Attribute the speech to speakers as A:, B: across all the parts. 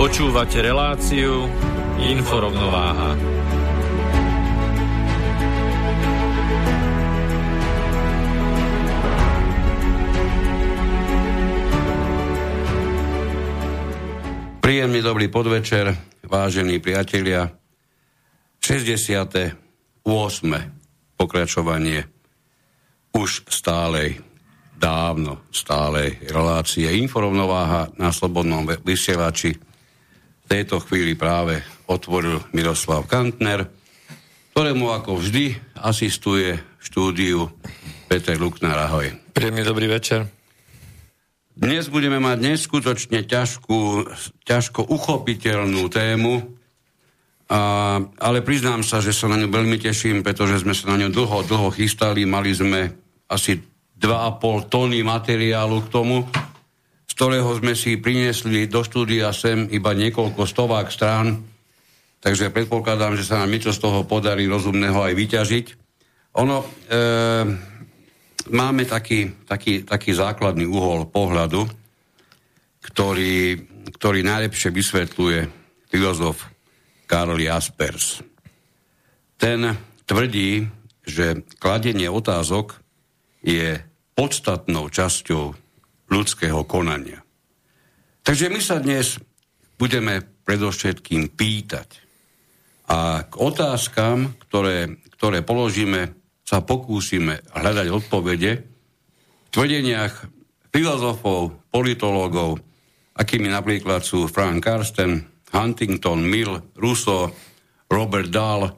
A: Počúvate reláciu Inforovnováha.
B: Príjemný dobrý podvečer, vážení priatelia. 68. pokračovanie už stálej, dávno stálej relácie Inforovnováha na Slobodnom vysielači. Tejto chvíli práve otvoril Miroslav Kantner, ktorému ako vždy asistuje v štúdiu Peter Luknár. Ahoj.
A: Príjemný dobrý večer.
B: Dnes budeme mať neskutočne ťažkú, ťažko uchopiteľnú tému, a, ale priznám sa, že sa na ňu veľmi teším, pretože sme sa na ňu dlho, dlho chystali. Mali sme asi 2,5 tony materiálu k tomu, ktorého sme si priniesli do štúdia sem iba niekoľko stovák strán. Takže predpokladám, že sa nám niečo z toho podarí rozumného aj vyťažiť. Ono, e, máme taký, taký, taký základný uhol pohľadu, ktorý, ktorý najlepšie vysvetľuje filozof Karl Jaspers. Ten tvrdí, že kladenie otázok je podstatnou časťou ľudského konania. Takže my sa dnes budeme predovšetkým pýtať. A k otázkam, ktoré, ktoré položíme, sa pokúsime hľadať odpovede v tvrdeniach filozofov, politológov, akými napríklad sú Frank Karsten, Huntington, Mill, Rousseau, Robert Dahl,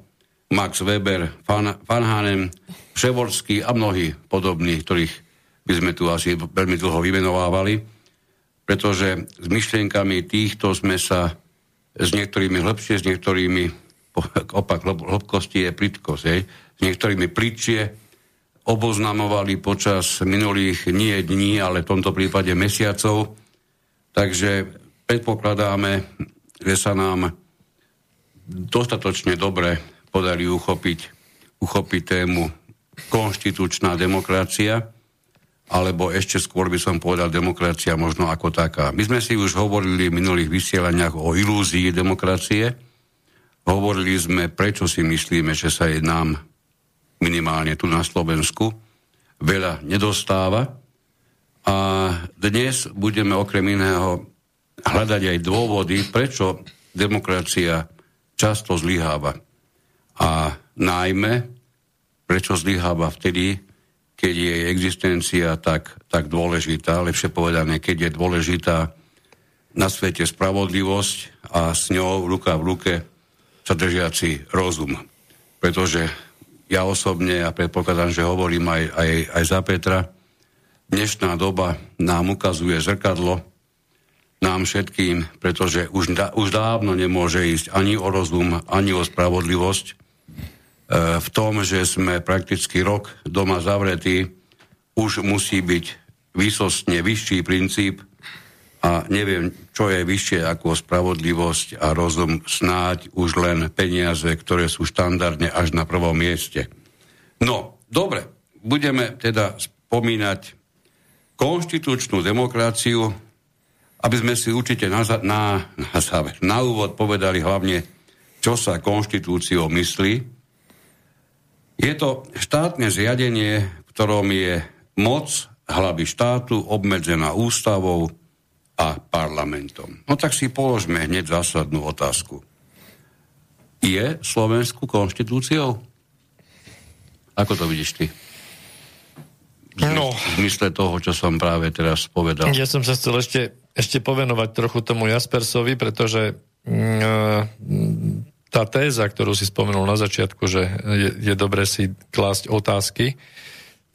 B: Max Weber, Van, Van Hanem, Převorský a mnohí podobní, ktorých by sme tu asi veľmi dlho vymenovávali, pretože s myšlienkami týchto sme sa s niektorými hĺbšie, s niektorými opak hlbkosti je plitkosť, hej, s niektorými plitšie oboznamovali počas minulých nie dní, ale v tomto prípade mesiacov. Takže predpokladáme, že sa nám dostatočne dobre podarí uchopiť, uchopiť tému konštitučná demokracia, alebo ešte skôr by som povedal demokracia možno ako taká. My sme si už hovorili v minulých vysielaniach o ilúzii demokracie. Hovorili sme, prečo si myslíme, že sa je nám minimálne tu na Slovensku veľa nedostáva. A dnes budeme okrem iného hľadať aj dôvody, prečo demokracia často zlyháva. A najmä, prečo zlyháva vtedy, keď je jej existencia tak, tak dôležitá, lepšie povedané, keď je dôležitá na svete spravodlivosť a s ňou ruka v ruke sa držiaci rozum. Pretože ja osobne, a ja predpokladám, že hovorím aj, aj, aj za Petra, dnešná doba nám ukazuje zrkadlo, nám všetkým, pretože už, da, už dávno nemôže ísť ani o rozum, ani o spravodlivosť. E, v tom, že sme prakticky rok doma zavretí, už musí byť výsostne vyšší princíp a neviem, čo je vyššie ako spravodlivosť a rozum, snáď už len peniaze, ktoré sú štandardne až na prvom mieste. No, dobre, budeme teda spomínať konštitučnú demokraciu, aby sme si určite na, na, na, záver, na úvod povedali hlavne, čo sa konštitúciou myslí. Je to štátne zriadenie, v ktorom je moc hlavy štátu obmedzená ústavou a parlamentom. No tak si položme hneď zásadnú otázku. je Slovensku konštitúciou? Ako to vidíš ty? No. V zmysle toho, čo som práve teraz povedal.
A: Ja som sa chcel ešte, ešte povenovať trochu tomu Jaspersovi, pretože mm, tá téza, ktorú si spomenul na začiatku, že je, je dobre si klásť otázky,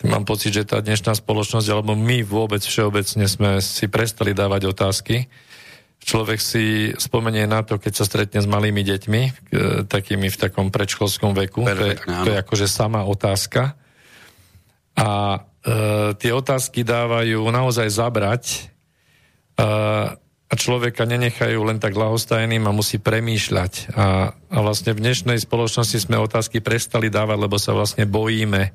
A: mám pocit, že tá dnešná spoločnosť, alebo my vôbec všeobecne sme si prestali dávať otázky. Človek si spomenie na to, keď sa stretne s malými deťmi, takými v takom predškolskom veku. Perfect, to, je, to je akože sama otázka. A e, tie otázky dávajú naozaj zabrať e, a človeka nenechajú len tak lahostajným a musí premýšľať. A, a vlastne v dnešnej spoločnosti sme otázky prestali dávať, lebo sa vlastne bojíme.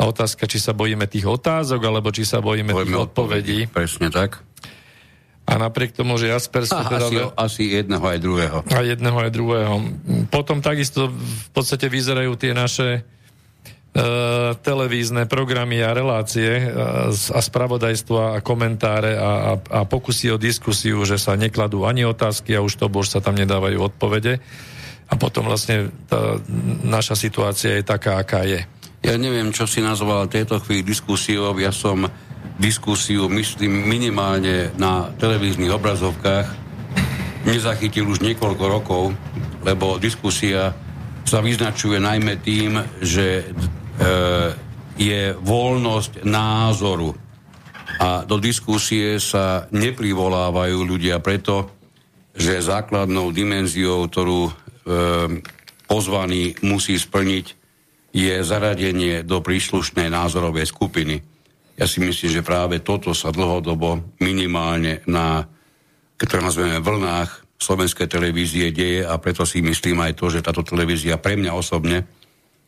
A: A otázka, či sa bojíme tých otázok, alebo či sa bojíme, bojíme tých odpovedí. odpovedí.
B: Presne tak.
A: A napriek tomu, že Jasper...
B: A, teda asi, asi jedného aj druhého.
A: A jedného aj druhého. Potom takisto v podstate vyzerajú tie naše televízne programy a relácie e, a spravodajstva a komentáre a, a, a pokusy o diskusiu, že sa nekladú ani otázky a už to bož sa tam nedávajú odpovede. A potom vlastne tá naša situácia je taká, aká je.
B: Ja neviem, čo si nazval tejto chvíli diskusiou. Ja som diskusiu, myslím, minimálne na televíznych obrazovkách nezachytil už niekoľko rokov, lebo diskusia sa vyznačuje najmä tým, že E, je voľnosť názoru. A do diskusie sa neprivolávajú ľudia preto, že základnou dimenziou, ktorú e, pozvaný musí splniť, je zaradenie do príslušnej názorovej skupiny. Ja si myslím, že práve toto sa dlhodobo minimálne na, to nazveme, vlnách slovenskej televízie deje a preto si myslím aj to, že táto televízia pre mňa osobne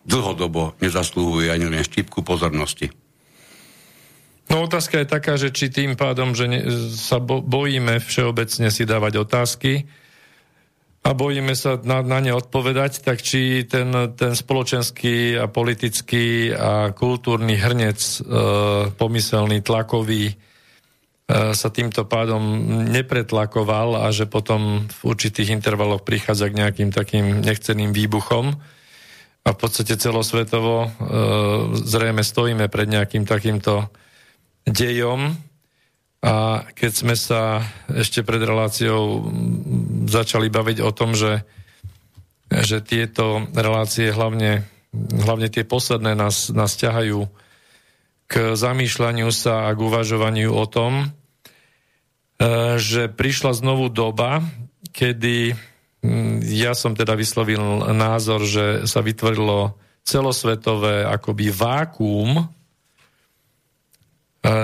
B: dlhodobo nezaslúhuje ani len štipku pozornosti.
A: No otázka je taká, že či tým pádom, že ne, sa bo, bojíme všeobecne si dávať otázky a bojíme sa na, na ne odpovedať, tak či ten, ten spoločenský a politický a kultúrny hrnec e, pomyselný, tlakový e, sa týmto pádom nepretlakoval a že potom v určitých intervaloch prichádza k nejakým takým nechceným výbuchom a v podstate celosvetovo e, zrejme stojíme pred nejakým takýmto dejom. A keď sme sa ešte pred reláciou začali baviť o tom, že, že tieto relácie hlavne, hlavne tie posledné nás, nás ťahajú k zamýšľaniu sa a k uvažovaniu o tom, e, že prišla znovu doba, kedy ja som teda vyslovil názor, že sa vytvorilo celosvetové akoby vákuum, e,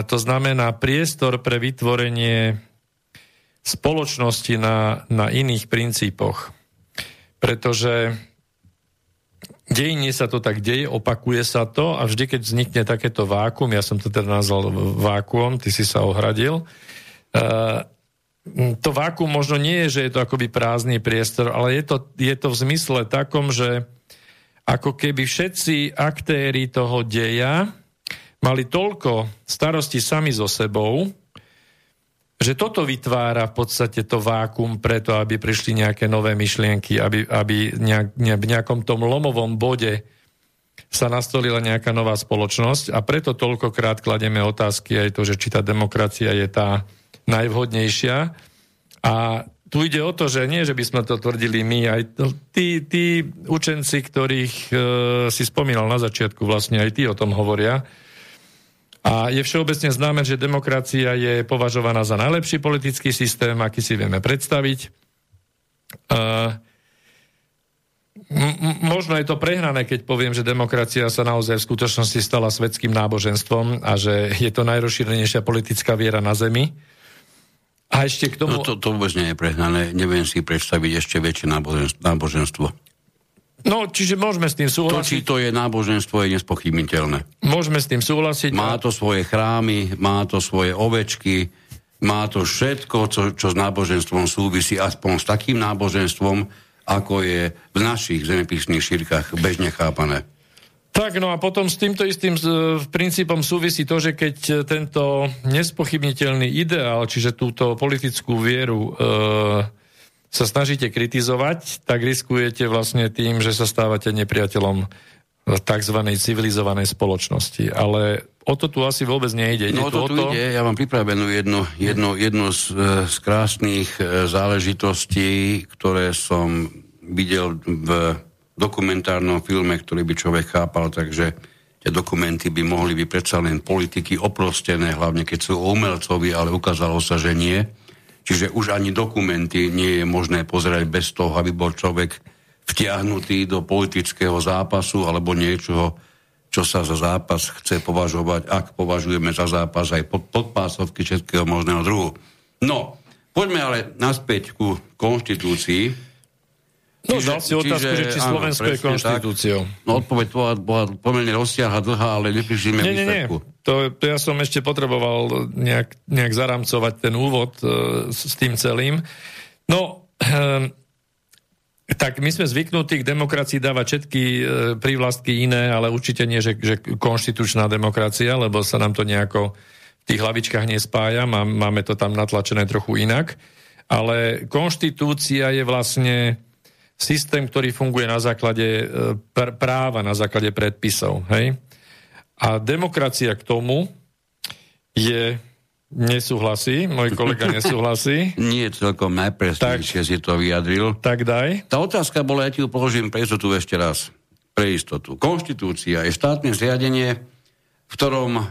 A: to znamená priestor pre vytvorenie spoločnosti na, na iných princípoch. Pretože dejine sa to tak deje, opakuje sa to a vždy, keď vznikne takéto vákuum, ja som to teda nazval vákuum, ty si sa ohradil, uh, to vákuum možno nie je, že je to akoby prázdny priestor, ale je to, je to v zmysle takom, že ako keby všetci aktéry toho deja mali toľko starosti sami so sebou, že toto vytvára v podstate to vákum preto, aby prišli nejaké nové myšlienky, aby, aby nejak, v nejakom tom lomovom bode sa nastolila nejaká nová spoločnosť. A preto toľkokrát klademe otázky aj to, že či tá demokracia je tá najvhodnejšia. A tu ide o to, že nie, že by sme to tvrdili my, aj tí, tí učenci, ktorých e, si spomínal na začiatku, vlastne aj tí o tom hovoria. A je všeobecne známe, že demokracia je považovaná za najlepší politický systém, aký si vieme predstaviť. E, možno je to prehnané, keď poviem, že demokracia sa naozaj v skutočnosti stala svetským náboženstvom a že je to najrozšírenejšia politická viera na Zemi. A ešte k tomu...
B: No to, to vôbec nie je prehnané. Neviem si predstaviť ešte väčšie náboženstvo.
A: No, čiže môžeme s tým súhlasiť.
B: To, či to je náboženstvo, je nespochybniteľné.
A: Môžeme s tým súhlasiť.
B: Má to svoje chrámy, má to svoje ovečky, má to všetko, čo, čo s náboženstvom súvisí, aspoň s takým náboženstvom, ako je v našich zemepisných šírkach bežne chápané.
A: Tak, no a potom s týmto istým princípom súvisí to, že keď e, tento nespochybniteľný ideál, čiže túto politickú vieru e, sa snažíte kritizovať, tak riskujete vlastne tým, že sa stávate nepriateľom tzv. civilizovanej spoločnosti. Ale o to tu asi vôbec nejde.
B: No o to tu to... ide. Ja mám pripravenú jednu, jednu, jednu z, e, z krásnych e, záležitostí, ktoré som videl v dokumentárnom filme, ktorý by človek chápal, takže tie dokumenty by mohli byť predsa len politiky oprostené, hlavne keď sú umelcovi, ale ukázalo sa, že nie. Čiže už ani dokumenty nie je možné pozerať bez toho, aby bol človek vtiahnutý do politického zápasu alebo niečoho, čo sa za zápas chce považovať, ak považujeme za zápas aj pod, podpásovky všetkého možného druhu. No, poďme ale naspäť ku konštitúcii.
A: No, čiže, dal si otázku, čiže, že či Slovensko áno, je konštitúciou.
B: Tak. No, odpoveď bola, bola pomerne rozsiahla, dlhá, ale neprišli sme
A: nie, nie, nie. To, to ja som ešte potreboval nejak, nejak zaramcovať ten úvod uh, s, tým celým. No, um, tak my sme zvyknutí k demokracii dávať všetky e, prívlastky iné, ale určite nie, že, že konštitučná demokracia, lebo sa nám to nejako v tých hlavičkách nespája, má, máme to tam natlačené trochu inak. Ale konštitúcia je vlastne systém, ktorý funguje na základe e, pr- práva, na základe predpisov. Hej? A demokracia k tomu je Nesúhlasí, môj kolega nesúhlasí.
B: Nie celkom najpresnejšie si to vyjadril.
A: Tak daj.
B: Tá otázka bola, ja ti ju položím pre istotu ešte raz. Pre istotu. Konštitúcia je štátne zriadenie, v ktorom e,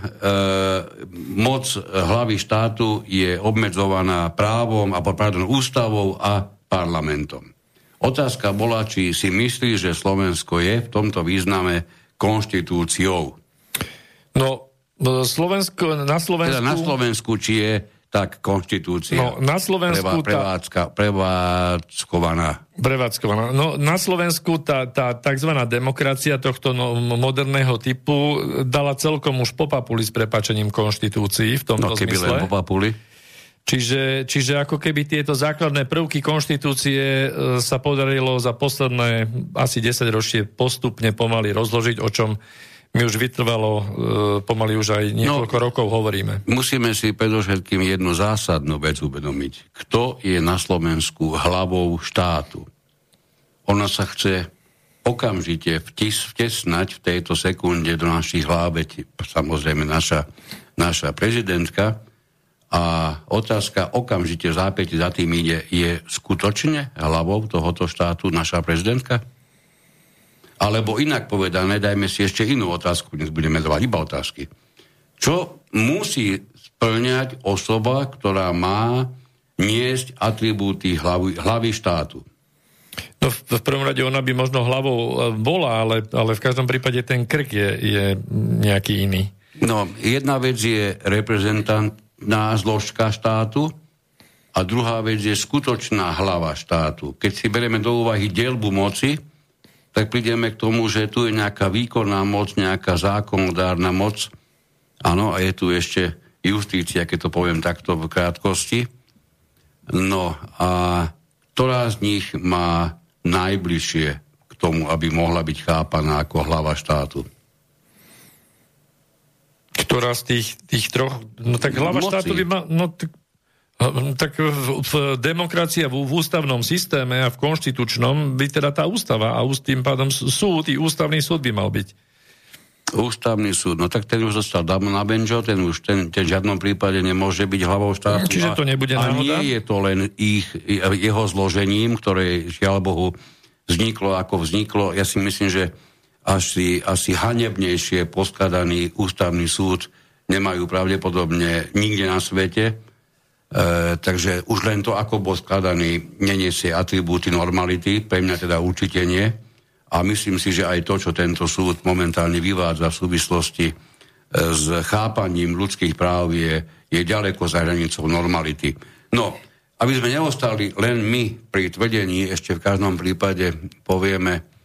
B: moc hlavy štátu je obmedzovaná právom, a pardon, ústavou a parlamentom. Otázka bola, či si myslí, že Slovensko je v tomto význame konštitúciou.
A: No, Slovensko, na Slovensku...
B: Teda na Slovensku, či je tak konštitúcia
A: no, na Slovensku
B: prevá, prevádzka, prevádzkovaná.
A: Prevádzkovaná. No, na Slovensku tá, tá tzv. demokracia tohto no, moderného typu dala celkom už popapuli s prepačením konštitúcií v tomto no, keby zmysle. len
B: popapuli.
A: Čiže, čiže ako keby tieto základné prvky konštitúcie e, sa podarilo za posledné asi 10 ročie postupne pomaly rozložiť, o čom my už vytrvalo, e, pomaly už aj niekoľko no, rokov hovoríme.
B: Musíme si predovšetkým jednu zásadnú vec uvedomiť. Kto je na Slovensku hlavou štátu? Ona sa chce okamžite vtis, vtesnať v tejto sekunde do našich hlav, samozrejme naša, naša prezidentka, a otázka okamžite zápäti za tým ide, je skutočne hlavou tohoto štátu naša prezidentka? Alebo inak povedané, dajme si ešte inú otázku, dnes budeme dávať iba otázky. Čo musí splňať osoba, ktorá má niesť atribúty hlavy, hlavy štátu?
A: No v, v prvom rade ona by možno hlavou e, bola, ale, ale v každom prípade ten krk je, je nejaký iný.
B: No, jedna vec je reprezentant zložka štátu a druhá vec je skutočná hlava štátu. Keď si berieme do úvahy dielbu moci, tak prídeme k tomu, že tu je nejaká výkonná moc, nejaká zákonodárna moc. Áno, a je tu ešte justícia, keď to poviem takto v krátkosti. No a ktorá z nich má najbližšie k tomu, aby mohla byť chápaná ako hlava štátu?
A: Ktorá z tých, tých troch... No tak hlava Moci. štátu by ma... No, tak, tak v, v demokracii v, v ústavnom systéme a v konštitučnom by teda tá ústava a tým pádom súd, i ústavný súd by mal byť.
B: Ústavný súd, no tak ten už dostal dávno na benžo, ten už ten, ten v žiadnom prípade nemôže byť hlavou štátu.
A: Čiže to nebude
B: a, náhoda? A nie je to len ich, jeho zložením, ktoré žiaľ Bohu vzniklo ako vzniklo. Ja si myslím, že asi, asi hanebnejšie poskladaný ústavný súd nemajú pravdepodobne nikde na svete. E, takže už len to, ako bol skladaný, neniesie atribúty normality, pre mňa teda určite nie. A myslím si, že aj to, čo tento súd momentálne vyvádza v súvislosti e, s chápaním ľudských práv, je, je ďaleko za hranicou normality. No, aby sme neostali len my pri tvrdení, ešte v každom prípade povieme,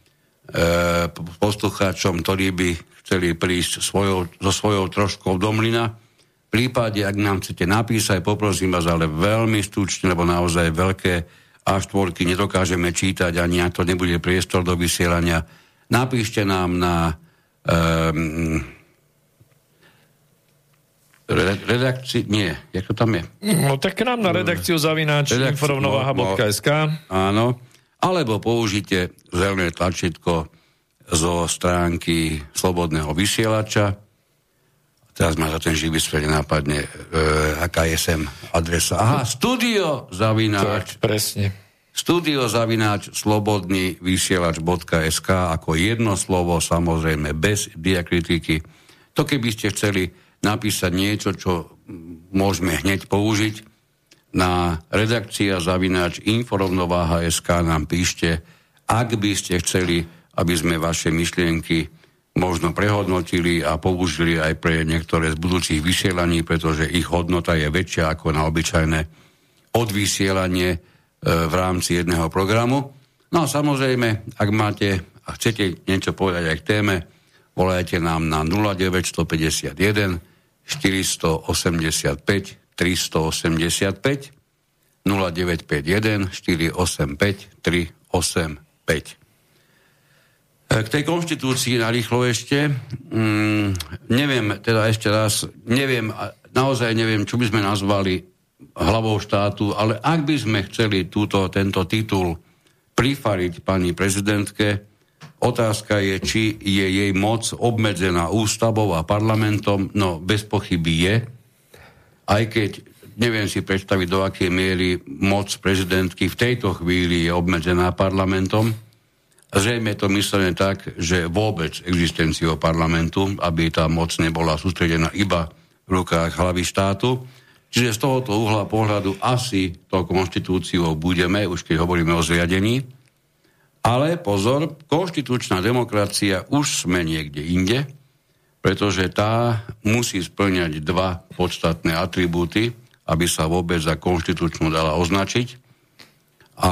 B: poslucháčom, ktorí by chceli prísť svojou, so svojou troškou do mlyna. V prípade, ak nám chcete napísať, poprosím vás, ale veľmi stručne, lebo naozaj veľké A4 nedokážeme čítať, ani to nebude priestor do vysielania. Napíšte nám na um, redakcii, nie, jak to tam je?
A: No tak k nám na redakciu zavináč Redakci- informovnováha.sk no,
B: no, Áno, alebo použite zelené tlačítko zo stránky Slobodného vysielača. Teraz ma za ten živý svet nápadne, e, aká je sem adresa. Aha, studio zavináč.
A: Tak, presne.
B: Studio zavináč slobodný vysielač.sk ako jedno slovo, samozrejme bez diakritiky. To keby ste chceli napísať niečo, čo môžeme hneď použiť, na redakcia zavináč inforovnováha.sk nám píšte, ak by ste chceli, aby sme vaše myšlienky možno prehodnotili a použili aj pre niektoré z budúcich vysielaní, pretože ich hodnota je väčšia ako na obyčajné odvysielanie e, v rámci jedného programu. No a samozrejme, ak máte a chcete niečo povedať aj k téme, volajte nám na 0951 485 385 0951 485 385. K tej konštitúcii na rýchlo ešte, mm, neviem, teda ešte raz, neviem, naozaj neviem, čo by sme nazvali hlavou štátu, ale ak by sme chceli túto, tento titul prifariť pani prezidentke, otázka je, či je jej moc obmedzená ústavou a parlamentom, no bez pochyby je, aj keď neviem si predstaviť, do akej miery moc prezidentky v tejto chvíli je obmedzená parlamentom. Zrejme je to myslené tak, že vôbec existenciou parlamentu, aby tá moc nebola sústredená iba v rukách hlavy štátu. Čiže z tohoto uhla pohľadu asi to konštitúciou budeme, už keď hovoríme o zriadení. Ale pozor, konštitučná demokracia už sme niekde inde, pretože tá musí splňať dva podstatné atribúty, aby sa vôbec za konštitučnú dala označiť. A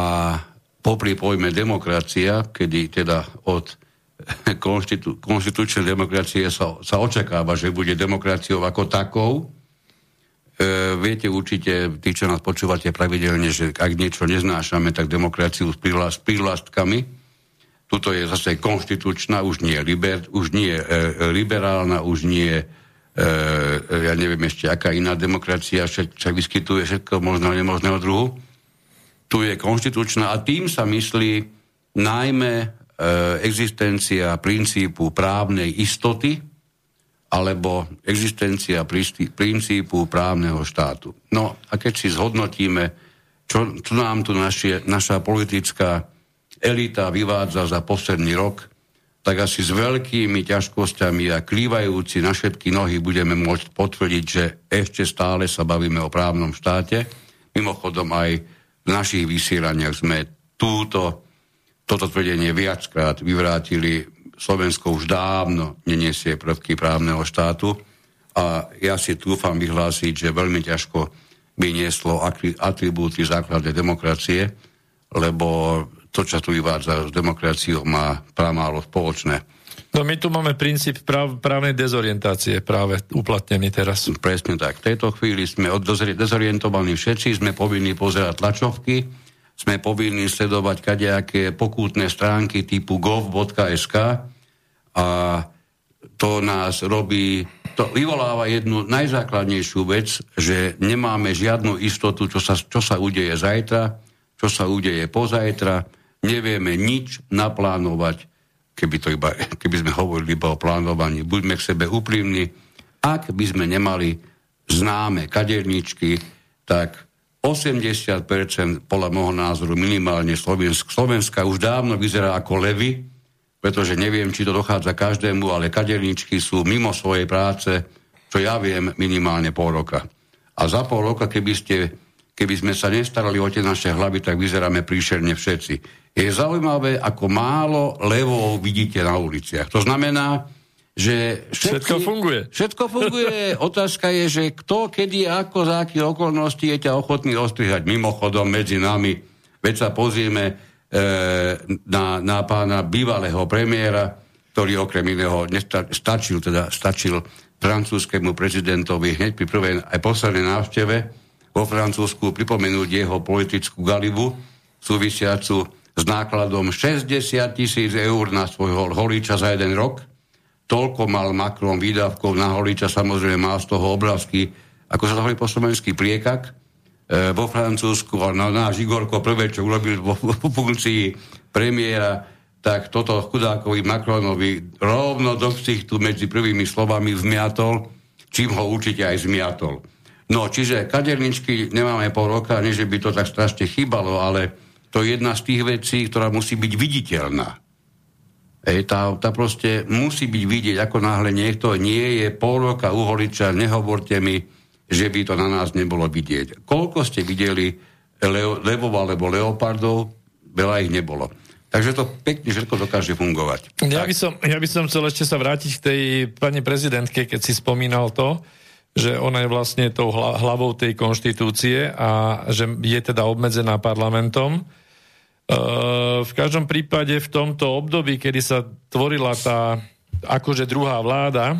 B: popri pojme demokracia, kedy teda od konštitu, konštitučnej demokracie sa, sa očakáva, že bude demokraciou ako takou, e, viete určite, tí, čo nás počúvate pravidelne, že ak niečo neznášame, tak demokraciu s, prílastkami, Tuto je zase konštitučná, už nie, liber, už nie e, liberálna, už nie, e, ja neviem ešte, aká iná demokracia sa vyskytuje všetko možno nemožného druhu. Tu je konštitučná a tým sa myslí najmä e, existencia princípu právnej istoty alebo existencia princípu právneho štátu. No a keď si zhodnotíme, čo, čo nám tu naši, naša politická elita vyvádza za posledný rok, tak asi s veľkými ťažkosťami a klývajúci na všetky nohy budeme môcť potvrdiť, že ešte stále sa bavíme o právnom štáte. Mimochodom aj v našich vysielaniach sme túto, toto tvrdenie viackrát vyvrátili. Slovensko už dávno neniesie prvky právneho štátu a ja si túfam vyhlásiť, že veľmi ťažko by nieslo atribúty základnej demokracie, lebo to, čo tu vyvádza s demokraciou, má pramálo spoločné.
A: No my tu máme princíp práv, právnej dezorientácie práve uplatnený teraz.
B: Presne tak. V tejto chvíli sme dezorientovaní všetci, sme povinní pozerať tlačovky, sme povinní sledovať kadejaké pokútne stránky typu gov.sk a to nás robí, to vyvoláva jednu najzákladnejšiu vec, že nemáme žiadnu istotu, čo sa, čo sa udeje zajtra, čo sa udeje pozajtra, nevieme nič naplánovať, keby, to iba, keby sme hovorili iba o plánovaní. Buďme k sebe úprimní. Ak by sme nemali známe kaderničky, tak 80% podľa môjho názoru minimálne Slovensk, Slovenska už dávno vyzerá ako levy, pretože neviem, či to dochádza každému, ale kaderničky sú mimo svojej práce, čo ja viem, minimálne pol roka. A za pol roka, keby ste keby sme sa nestarali o tie naše hlavy, tak vyzeráme príšerne všetci. Je zaujímavé, ako málo levov vidíte na uliciach. To znamená, že
A: všetky, všetko funguje.
B: Všetko funguje. Otázka je, že kto, kedy, ako, za akých okolností je ťa ochotný ostrihať mimochodom medzi nami. Veď sa pozrieme e, na, na pána bývalého premiéra, ktorý okrem iného stačil, teda stačil francúzskému prezidentovi hneď pri prvej aj poslednej návšteve vo Francúzsku pripomenúť jeho politickú galibu súvisiacu s nákladom 60 tisíc eur na svojho holiča za jeden rok, toľko mal Macron výdavkov na holiča, samozrejme mal z toho obrázky, ako sa to hovorí po slovensky, priekak, e, vo Francúzsku, na, náš Igorko prvé, čo urobil vo, vo funkcii premiéra, tak toto chudákovi Macronovi rovno do ksichtu medzi prvými slovami vmiatol, čím ho určite aj zmiatol. No, čiže kaderničky nemáme pol roka, nie že by to tak strašne chýbalo, ale to je jedna z tých vecí, ktorá musí byť viditeľná. Ej, tá, tá proste musí byť vidieť, ako náhle niekto nie je pol roka uholiča, nehovorte mi, že by to na nás nebolo vidieť. Koľko ste videli leo, levov alebo leopardov? Veľa ich nebolo. Takže to pekne všetko dokáže fungovať.
A: Ja by, som, ja by som chcel ešte sa vrátiť k tej pani prezidentke, keď si spomínal to, že ona je vlastne tou hlavou tej konštitúcie a že je teda obmedzená parlamentom. V každom prípade v tomto období, kedy sa tvorila tá akože druhá vláda,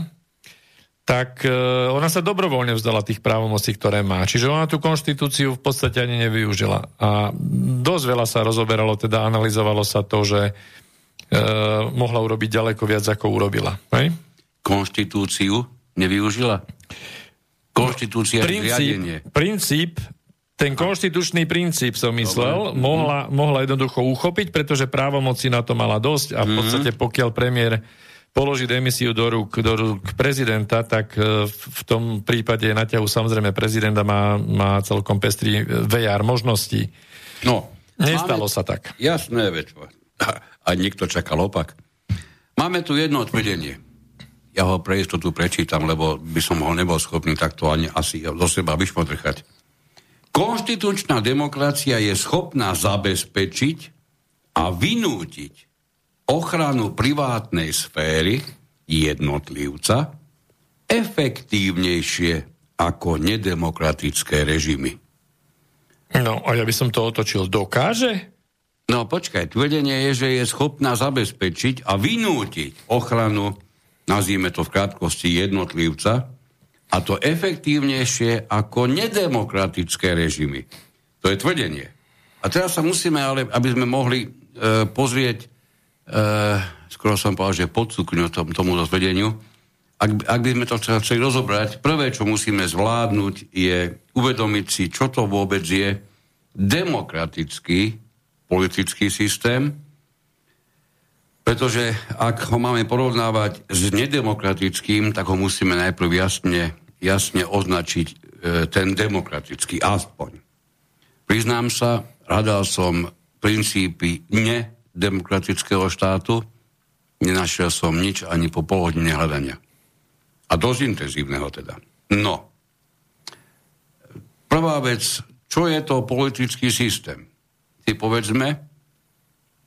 A: tak e, ona sa dobrovoľne vzdala tých právomocí, ktoré má. Čiže ona tú konštitúciu v podstate ani nevyužila. A dosť veľa sa rozoberalo, teda analyzovalo sa to, že e, mohla urobiť ďaleko viac, ako urobila. Hej?
B: Konštitúciu nevyužila? Konštitúcia
A: princíp, riadenie. Princíp ten konštitučný princíp, som myslel, mohla, mohla jednoducho uchopiť, pretože právomoci na to mala dosť a v mhm. podstate pokiaľ premiér položí demisiu do rúk, do rúk prezidenta, tak e, v tom prípade na ťahu samozrejme prezidenta má, má celkom pestrý VR možností.
B: No.
A: Nestalo máme, sa tak.
B: Jasné, veď. A niekto čakal opak. Máme tu jedno tvrdenie. Ja ho pre istotu prečítam, lebo by som ho nebol schopný takto ani asi do seba vyšpotrchať. Konštitučná demokracia je schopná zabezpečiť a vynútiť ochranu privátnej sféry jednotlivca efektívnejšie ako nedemokratické režimy.
A: No a ja by som to otočil. Dokáže?
B: No počkaj, tvrdenie je, že je schopná zabezpečiť a vynútiť ochranu, nazvime to v krátkosti, jednotlivca, a to efektívnejšie ako nedemokratické režimy. To je tvrdenie. A teraz sa musíme, ale aby sme mohli e, pozrieť uh, skoro som povedal, že podsúkňu tom, tomu rozvedeniu. Ak, ak by sme to chceli rozobrať, prvé, čo musíme zvládnuť, je uvedomiť si, čo to vôbec je demokratický politický systém, pretože ak ho máme porovnávať s nedemokratickým, tak ho musíme najprv jasne, jasne označiť e, ten demokratický, aspoň. Priznám sa, hľadal som princípy ne demokratického štátu, nenašiel som nič ani po pol hodine hľadania. A dosť intenzívneho teda. No. Prvá vec, čo je to politický systém? Si povedzme,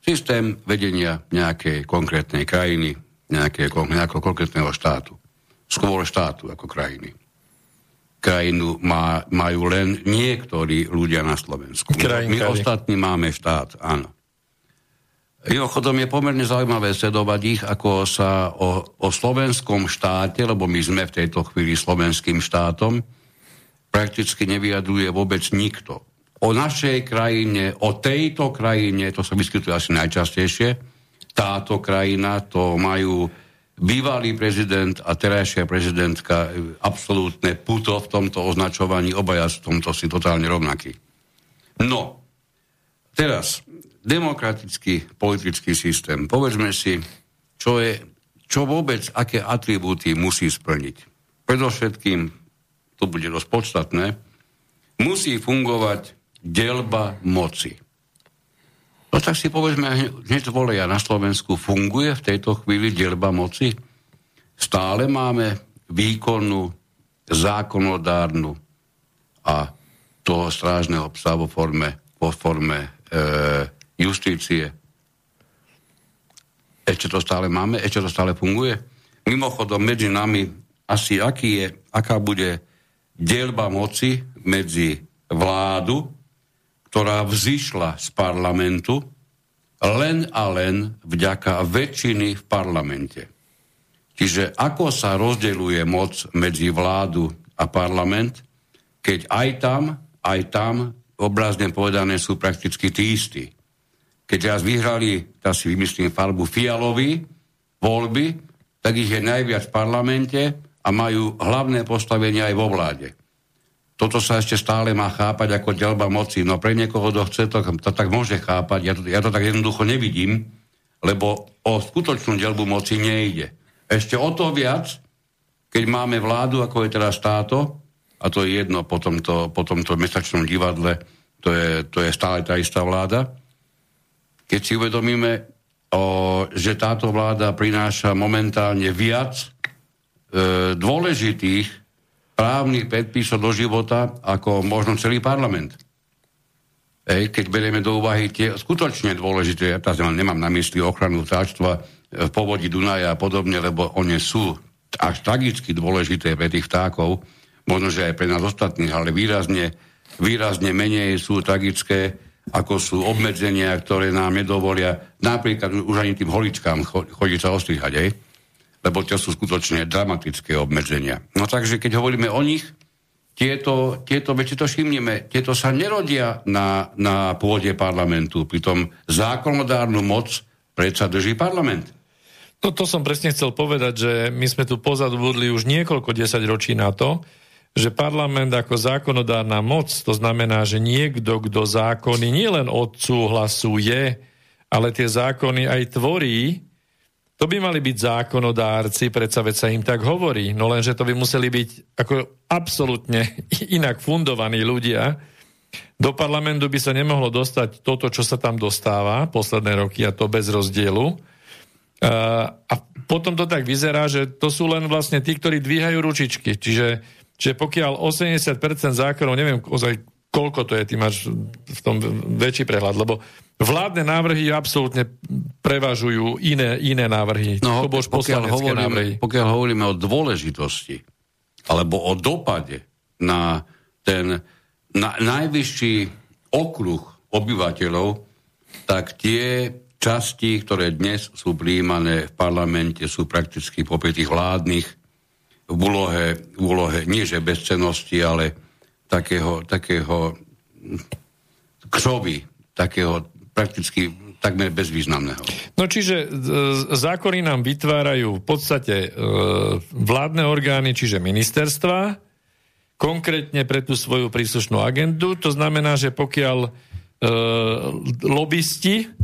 B: systém vedenia nejakej konkrétnej krajiny, nejakého konkrétneho štátu. Skôr štátu ako krajiny. Krajinu má, majú len niektorí ľudia na Slovensku. My ostatní máme štát, áno. Mimochodom je pomerne zaujímavé sledovať ich, ako sa o, o slovenskom štáte, lebo my sme v tejto chvíli slovenským štátom, prakticky nevyjadruje vôbec nikto. O našej krajine, o tejto krajine, to sa vyskytuje asi najčastejšie, táto krajina, to majú bývalý prezident a terajšia prezidentka absolútne puto v tomto označovaní, obaja v tomto si totálne rovnakí. No, teraz, demokratický politický systém. Povedzme si, čo, je, čo vôbec, aké atribúty musí splniť. Predovšetkým, to bude dosť podstatné, musí fungovať delba moci. No tak si povedzme, hneď voleja na Slovensku funguje v tejto chvíli delba moci. Stále máme výkonnú, zákonodárnu a toho strážneho psa vo forme, vo forme e, justície. Ešte to stále máme? Ešte to stále funguje? Mimochodom, medzi nami asi aký je, aká bude dielba moci medzi vládu, ktorá vzýšla z parlamentu, len a len vďaka väčšiny v parlamente. Čiže ako sa rozdeľuje moc medzi vládu a parlament, keď aj tam, aj tam, obrazne povedané, sú prakticky tí istí keď raz vyhrali, teraz si vymyslím farbu fialovi, voľby, tak ich je najviac v parlamente a majú hlavné postavenie aj vo vláde. Toto sa ešte stále má chápať ako delba moci. No pre niekoho, kto chce, to, to tak môže chápať. Ja to, ja to tak jednoducho nevidím, lebo o skutočnú delbu moci nejde. Ešte o to viac, keď máme vládu, ako je teraz táto, a to je jedno po tomto, po tomto mesačnom divadle, to je, to je stále tá istá vláda, keď si uvedomíme, o, že táto vláda prináša momentálne viac e, dôležitých právnych predpisov do života ako možno celý parlament. Ej, keď berieme do úvahy tie skutočne dôležité, ja teraz nemám na mysli ochranu vtáčstva v povodí Dunaja a podobne, lebo oni sú až tragicky dôležité pre tých vtákov, možno, že aj pre nás ostatných, ale výrazne, výrazne menej sú tragické, ako sú obmedzenia, ktoré nám nedovolia napríklad už ani tým holičkám chodiť sa ostrihať, aj? Lebo to sú skutočne dramatické obmedzenia. No takže keď hovoríme o nich, tieto, tieto veci to všimneme, tieto sa nerodia na, na pôde parlamentu, pritom zákonodárnu moc predsa drží parlament.
A: No to som presne chcel povedať, že my sme tu pozadu už niekoľko desať ročí na to, že parlament ako zákonodárna moc, to znamená, že niekto, kto zákony nielen odsúhlasuje, ale tie zákony aj tvorí, to by mali byť zákonodárci, predsa veď sa im tak hovorí, no lenže to by museli byť ako absolútne inak fundovaní ľudia. Do parlamentu by sa nemohlo dostať toto, čo sa tam dostáva posledné roky a to bez rozdielu. A potom to tak vyzerá, že to sú len vlastne tí, ktorí dvíhajú ručičky. Čiže že pokiaľ 80% zákonov, neviem ozaj koľko to je, ty máš v tom väčší prehľad, lebo vládne návrhy absolútne prevažujú iné, iné návrhy.
B: No, to pokiaľ, hovoríme, návrhy. pokiaľ hovoríme o dôležitosti alebo o dopade na ten na najvyšší okruh obyvateľov, tak tie časti, ktoré dnes sú príjmané v parlamente, sú prakticky popri tých vládnych v úlohe, v úlohe nie že bezcenosti, ale takého, takého křovy, takého prakticky takmer bezvýznamného.
A: No čiže e, zákony nám vytvárajú v podstate e, vládne orgány, čiže ministerstva, konkrétne pre tú svoju príslušnú agendu. To znamená, že pokiaľ e, lobbysti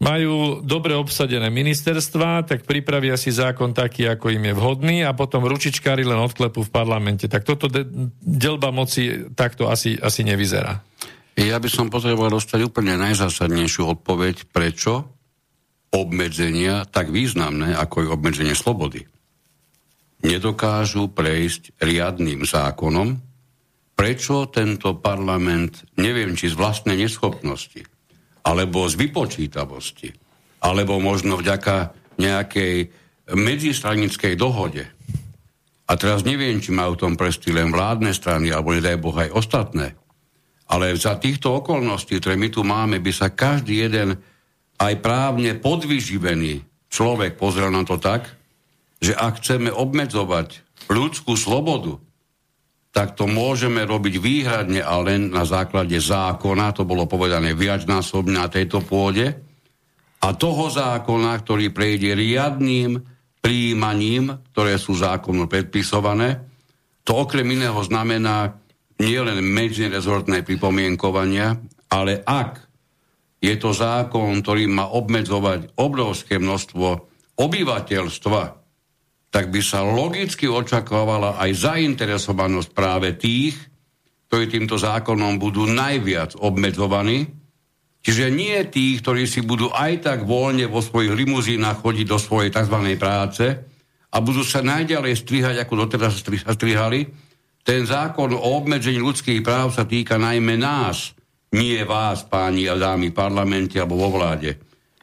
A: majú dobre obsadené ministerstva, tak pripravia si zákon taký, ako im je vhodný a potom ručičkári len odklepu v parlamente. Tak toto de- delba moci takto asi, asi nevyzerá.
B: Ja by som potreboval dostať úplne najzásadnejšiu odpoveď, prečo obmedzenia tak významné, ako je obmedzenie slobody, nedokážu prejsť riadným zákonom, prečo tento parlament, neviem, či z vlastnej neschopnosti, alebo z vypočítavosti, alebo možno vďaka nejakej medzistranickej dohode. A teraz neviem, či majú v tom prstí len vládne strany, alebo nedaj Boh aj ostatné. Ale za týchto okolností, ktoré my tu máme, by sa každý jeden aj právne podvyživený človek pozrel na to tak, že ak chceme obmedzovať ľudskú slobodu, tak to môžeme robiť výhradne a len na základe zákona, to bolo povedané viacnásobne na tejto pôde, a toho zákona, ktorý prejde riadným príjmaním, ktoré sú zákonom predpisované, to okrem iného znamená nielen medzirezortné pripomienkovania, ale ak je to zákon, ktorý má obmedzovať obrovské množstvo obyvateľstva, tak by sa logicky očakávala aj zainteresovanosť práve tých, ktorí týmto zákonom budú najviac obmedzovaní, čiže nie tých, ktorí si budú aj tak voľne vo svojich limuzínach chodiť do svojej tzv. práce a budú sa najďalej strihať, ako doteraz sa strihali. Ten zákon o obmedzení ľudských práv sa týka najmä nás, nie vás, páni a dámy, parlamente alebo vo vláde.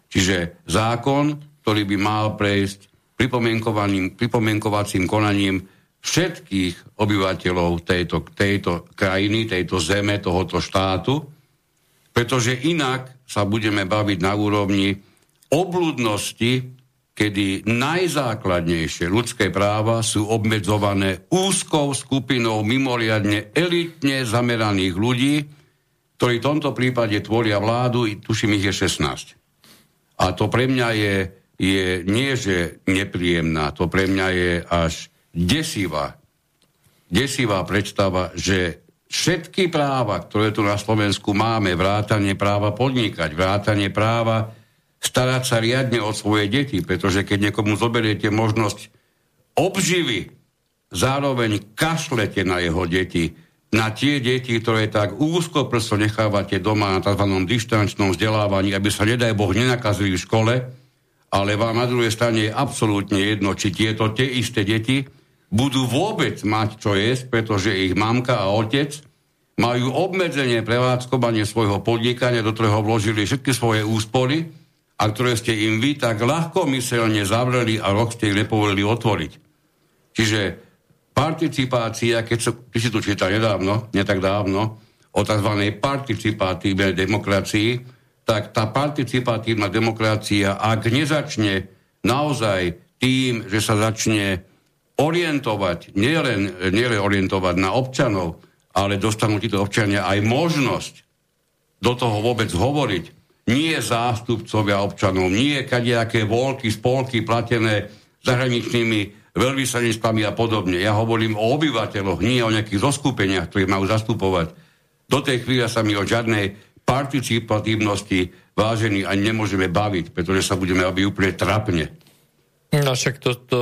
B: Čiže zákon, ktorý by mal prejsť pripomienkovacím konaním všetkých obyvateľov tejto, tejto krajiny, tejto zeme, tohoto štátu, pretože inak sa budeme baviť na úrovni obludnosti, kedy najzákladnejšie ľudské práva sú obmedzované úzkou skupinou mimoriadne elitne zameraných ľudí, ktorí v tomto prípade tvoria vládu, tuším ich je 16. A to pre mňa je je nie, že nepríjemná, to pre mňa je až desivá, desivá predstava, že všetky práva, ktoré tu na Slovensku máme, vrátanie práva podnikať, vrátanie práva starať sa riadne o svoje deti, pretože keď niekomu zoberiete možnosť obživy, zároveň kašlete na jeho deti, na tie deti, ktoré tak úzko prsto nechávate doma na tzv. dištančnom vzdelávaní, aby sa, nedaj Boh, nenakazili v škole, ale vám na druhej strane je absolútne jedno, či tieto tie isté deti budú vôbec mať čo jesť, pretože ich mamka a otec majú obmedzenie prevádzkovanie svojho podnikania, do ktorého vložili všetky svoje úspory a ktoré ste im vy tak ľahko myselne zavreli a rok ste ich nepovolili otvoriť. Čiže participácia, keď, so, keď si tu čítal nedávno, nie tak dávno, o tzv. participatívnej demokracii, tak tá participatívna demokracia, ak nezačne naozaj tým, že sa začne orientovať, nielen, nielen orientovať na občanov, ale dostanú títo občania aj možnosť do toho vôbec hovoriť. Nie zástupcovia občanov, nie kadejaké voľky, spolky platené zahraničnými veľvyslanectvami a podobne. Ja hovorím o obyvateľoch, nie o nejakých zoskupeniach, ktoré majú zastupovať. Do tej chvíle sa mi o žiadnej participatívnosti vážení ani nemôžeme baviť, pretože sa budeme baviť úplne trapne.
A: No však to, to,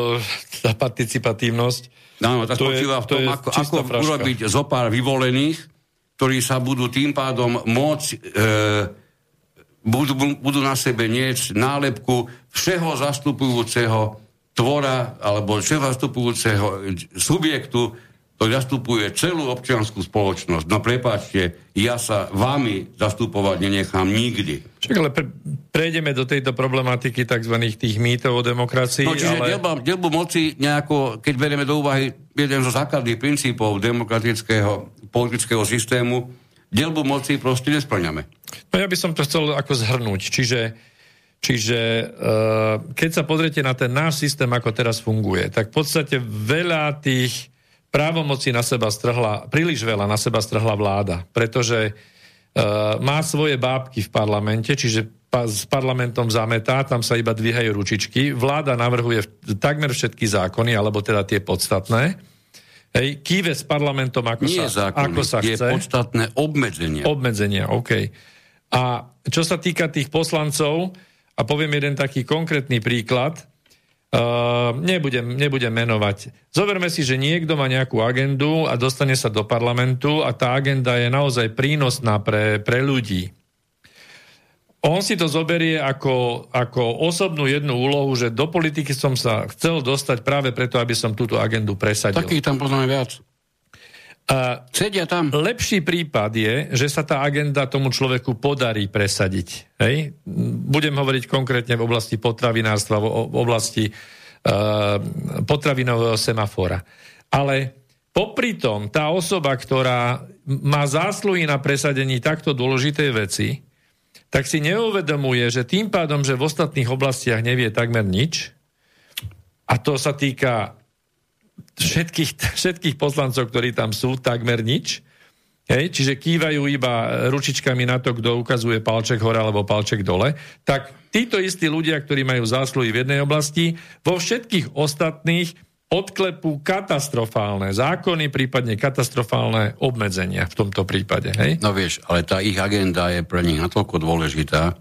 A: tá participatívnosť...
B: No, to spočíva v tom, ako, ako urobiť zo pár vyvolených, ktorí sa budú tým pádom môcť... E, budú, budú na sebe nieť nálepku všeho zastupujúceho tvora alebo zastupujúceho subjektu, ktorý zastupuje celú občianskú spoločnosť. No prepáčte, ja sa vami zastupovať nenechám nikdy.
A: Však ale pre, prejdeme do tejto problematiky tzv. tých mýtov o demokracii.
B: No čiže ale... delba, delbu moci nejako, keď berieme do úvahy jeden zo základných princípov demokratického politického systému, delbu moci proste nesplňame.
A: No ja by som to chcel ako zhrnúť. Čiže Čiže eh, keď sa pozriete na ten náš systém, ako teraz funguje, tak v podstate veľa tých právomocí na seba strhla, príliš veľa na seba strhla vláda, pretože eh, má svoje bábky v parlamente, čiže s parlamentom zametá, tam sa iba dvíhajú ručičky. Vláda navrhuje takmer všetky zákony, alebo teda tie podstatné. Hej, kýve s parlamentom, ako
B: Nie
A: sa,
B: zákony,
A: ako sa
B: chce. Podstatné obmedzenia.
A: Obmedzenia, OK. A čo sa týka tých poslancov, a poviem jeden taký konkrétny príklad. Uh, nebudem, nebudem menovať. Zoberme si, že niekto má nejakú agendu a dostane sa do parlamentu a tá agenda je naozaj prínosná pre, pre ľudí. On si to zoberie ako, ako osobnú jednu úlohu, že do politiky som sa chcel dostať práve preto, aby som túto agendu presadil.
B: Takých tam poznáme viac.
A: A Sedia tam. Lepší prípad je, že sa tá agenda tomu človeku podarí presadiť. Hej? Budem hovoriť konkrétne v oblasti potravinárstva, v oblasti uh, potravinového semafora. Ale popri tom, tá osoba, ktorá má zásluhy na presadení takto dôležitej veci, tak si neuvedomuje, že tým pádom, že v ostatných oblastiach nevie takmer nič, a to sa týka všetkých, všetkých poslancov, ktorí tam sú, takmer nič. Hej, čiže kývajú iba ručičkami na to, kto ukazuje palček hore alebo palček dole, tak títo istí ľudia, ktorí majú zásluhy v jednej oblasti, vo všetkých ostatných odklepú katastrofálne zákony, prípadne katastrofálne obmedzenia v tomto prípade. Hej?
B: No vieš, ale tá ich agenda je pre nich natoľko dôležitá,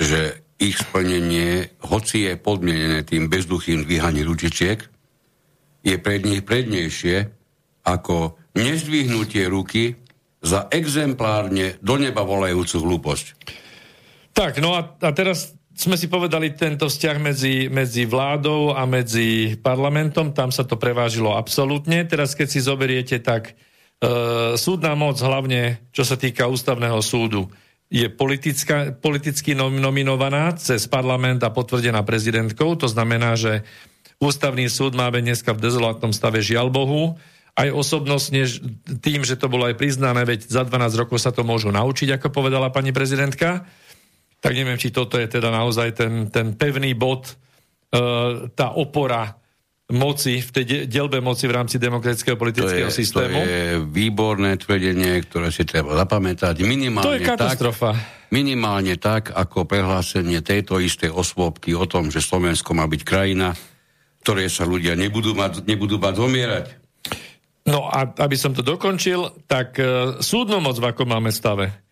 B: že ich splnenie, hoci je podmienené tým bezduchým dvíhaním ručičiek, je pred nich prednejšie ako nezdvihnutie ruky za exemplárne do neba volajúcu hlúposť.
A: Tak, no a, a teraz sme si povedali tento vzťah medzi, medzi vládou a medzi parlamentom, tam sa to prevážilo absolútne. Teraz keď si zoberiete, tak e, súdna moc, hlavne čo sa týka ústavného súdu, je politická, politicky nominovaná cez parlament a potvrdená prezidentkou. To znamená, že Ústavný súd máme dneska v dezolátnom stave žiaľ Bohu. Aj osobnostne tým, že to bolo aj priznané, veď za 12 rokov sa to môžu naučiť, ako povedala pani prezidentka. Tak neviem, či toto je teda naozaj ten, ten pevný bod, e, tá opora moci, v tej delbe moci v rámci demokratického politického
B: to je,
A: systému.
B: To je výborné tvrdenie, ktoré si treba zapamätať. Minimálne
A: to je katastrofa.
B: Tak, minimálne tak, ako prehlásenie tejto istej osôbky o tom, že Slovensko má byť krajina, ktoré sa ľudia nebudú mať, nebudú mať zomierať.
A: No a aby som to dokončil, tak uh, súdnu moc v akom máme stave.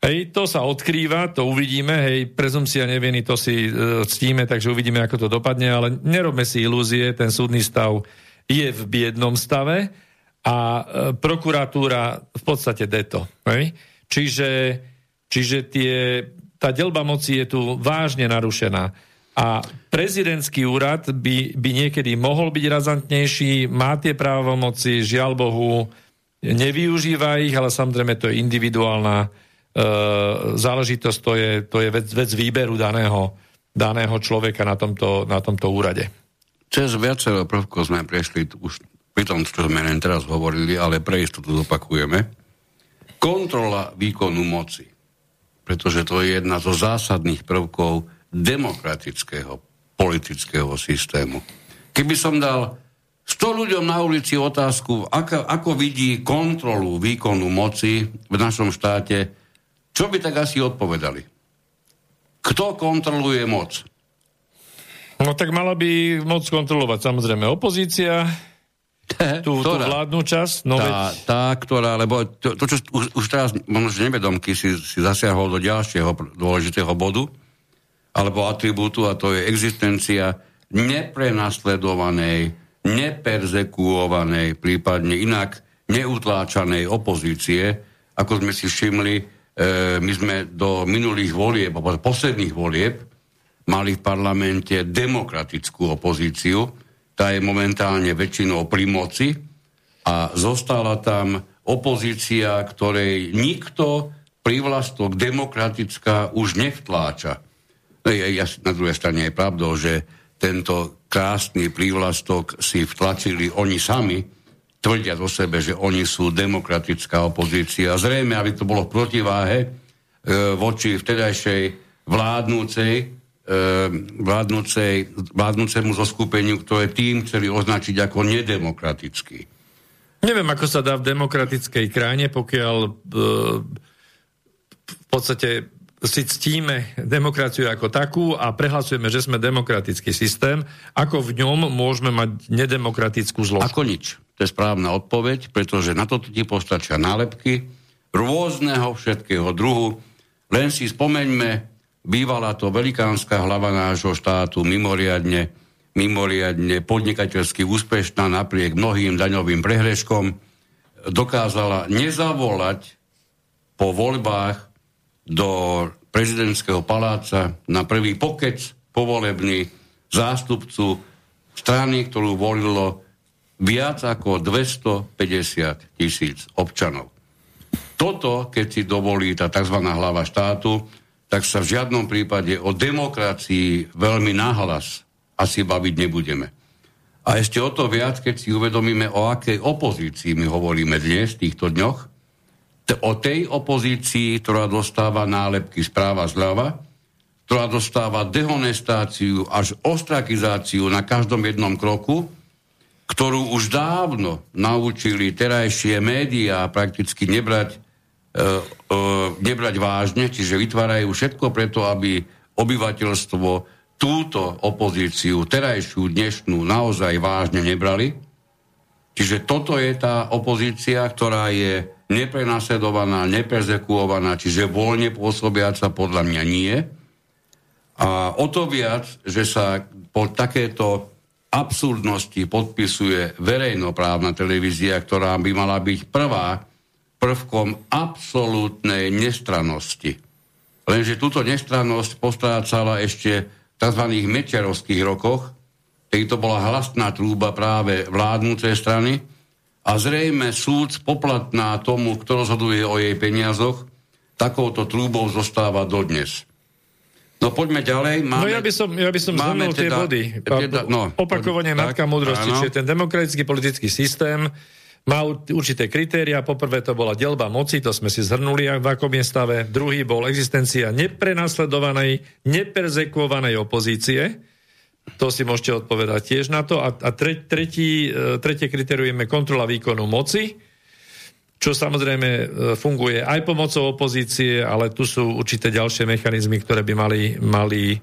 A: Hej, to sa odkrýva, to uvidíme, hej, prezumcia neviny, to si e, ctíme, takže uvidíme, ako to dopadne, ale nerobme si ilúzie, ten súdny stav je v biednom stave a e, prokuratúra v podstate deto. Hej. Čiže, čiže tie, tá delba moci je tu vážne narušená. A prezidentský úrad by, by niekedy mohol byť razantnejší, má tie právomoci, žiaľ Bohu, nevyužíva ich, ale samozrejme to je individuálna E, záležitosť, to je, to je vec, vec výberu daného, daného človeka na tomto, na tomto úrade.
B: Cez viacero prvkov sme prešli už pri tom, čo sme len teraz hovorili, ale pre istotu zopakujeme. Kontrola výkonu moci, pretože to je jedna zo zásadných prvkov demokratického politického systému. Keby som dal 100 ľuďom na ulici otázku, ako, ako vidí kontrolu výkonu moci v našom štáte, čo by tak asi odpovedali? Kto kontroluje moc?
A: No tak mala by moc kontrolovať samozrejme opozícia, tú, tú vládnu časť. No
B: tá,
A: veď...
B: tá, ktorá, lebo to, to čo už, už teraz možno nevedomky si, si zasiahol do ďalšieho dôležitého bodu, alebo atribútu, a to je existencia neprenasledovanej, neperzekuovanej, prípadne inak neutláčanej opozície, ako sme si všimli E, my sme do minulých volieb, alebo posledných volieb, mali v parlamente demokratickú opozíciu, tá je momentálne väčšinou pri moci a zostala tam opozícia, ktorej nikto privlastok demokratická už nevtláča. No, ja, na druhej strane je pravdou, že tento krásny prívlastok si vtlačili oni sami, tvrdia o sebe, že oni sú demokratická opozícia. Zrejme, aby to bolo v protiváhe e, voči vtedajšej vládnúcej, e, vládnúcej, vládnúcemu zoskupeniu, ktoré tým chceli označiť ako nedemokratický.
A: Neviem, ako sa dá v demokratickej krajine, pokiaľ e, v podstate si ctíme demokraciu ako takú a prehlasujeme, že sme demokratický systém, ako v ňom môžeme mať nedemokratickú zložku?
B: Ako nič. To je správna odpoveď, pretože na toto ti postačia nálepky rôzneho všetkého druhu. Len si spomeňme, bývala to velikánska hlava nášho štátu, mimoriadne, mimoriadne podnikateľsky úspešná napriek mnohým daňovým prehreškom, dokázala nezavolať po voľbách do prezidentského paláca na prvý pokec povolebný zástupcu strany, ktorú volilo viac ako 250 tisíc občanov. Toto, keď si dovolí tá tzv. hlava štátu, tak sa v žiadnom prípade o demokracii veľmi nahlas asi baviť nebudeme. A ešte o to viac, keď si uvedomíme, o akej opozícii my hovoríme dnes, v týchto dňoch, o tej opozícii, ktorá dostáva nálepky správa zľava, ktorá dostáva dehonestáciu až ostrakizáciu na každom jednom kroku, ktorú už dávno naučili terajšie médiá prakticky nebrať, e, e, nebrať vážne, čiže vytvárajú všetko preto, aby obyvateľstvo túto opozíciu, terajšiu, dnešnú, naozaj vážne nebrali. Čiže toto je tá opozícia, ktorá je neprenasledovaná, neperzekuovaná, čiže voľne pôsobiaca podľa mňa nie. A o to viac, že sa po takéto absurdnosti podpisuje verejnoprávna televízia, ktorá by mala byť prvá prvkom absolútnej nestrannosti. Lenže túto nestrannosť postrácala ešte v tzv. mečerovských rokoch, keď to bola hlasná trúba práve vládnúcej strany a zrejme súd poplatná tomu, kto rozhoduje o jej peniazoch, takouto trúbou zostáva dodnes. No poďme ďalej.
A: Máme, no ja by som, ja by som zhrnul tie teda, body. Teda, no, Opakovanie tak, matka múdrosti, čiže ten demokratický politický systém má určité kritéria. Poprvé to bola delba moci, to sme si zhrnuli v akom je stave. Druhý bol existencia neprenasledovanej, neperzekvovanej opozície. To si môžete odpovedať tiež na to. A, a tre, tretí, e, tretie kritérium je kontrola výkonu moci, čo samozrejme e, funguje aj pomocou opozície, ale tu sú určité ďalšie mechanizmy, ktoré by mali, mali e,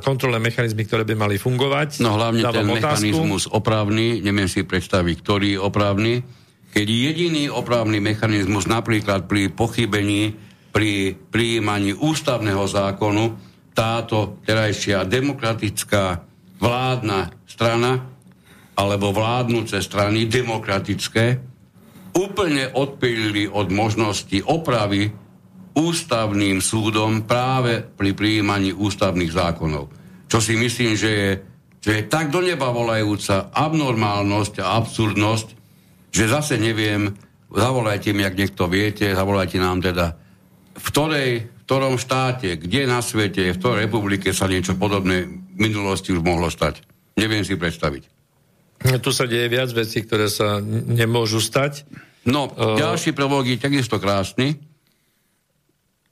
A: kontrolné mechanizmy, ktoré by mali fungovať.
B: No hlavne Dávam ten otázku. mechanizmus opravný, neviem si predstaviť, ktorý je opravný, keď jediný opravný mechanizmus napríklad pri pochybení, pri prijímaní ústavného zákonu, táto terajšia demokratická vládna strana alebo vládnúce strany demokratické úplne odpilili od možnosti opravy ústavným súdom práve pri prijímaní ústavných zákonov. Čo si myslím, že je, že je tak do neba volajúca abnormálnosť a absurdnosť, že zase neviem, zavolajte mi, ak niekto viete, zavolajte nám teda, v ktorej ktorom štáte, kde na svete, v ktorej republike sa niečo podobné v minulosti už mohlo stať. Neviem si predstaviť.
A: Tu sa deje viac vecí, ktoré sa nemôžu stať.
B: No, uh... ďalší prvok je takisto krásny.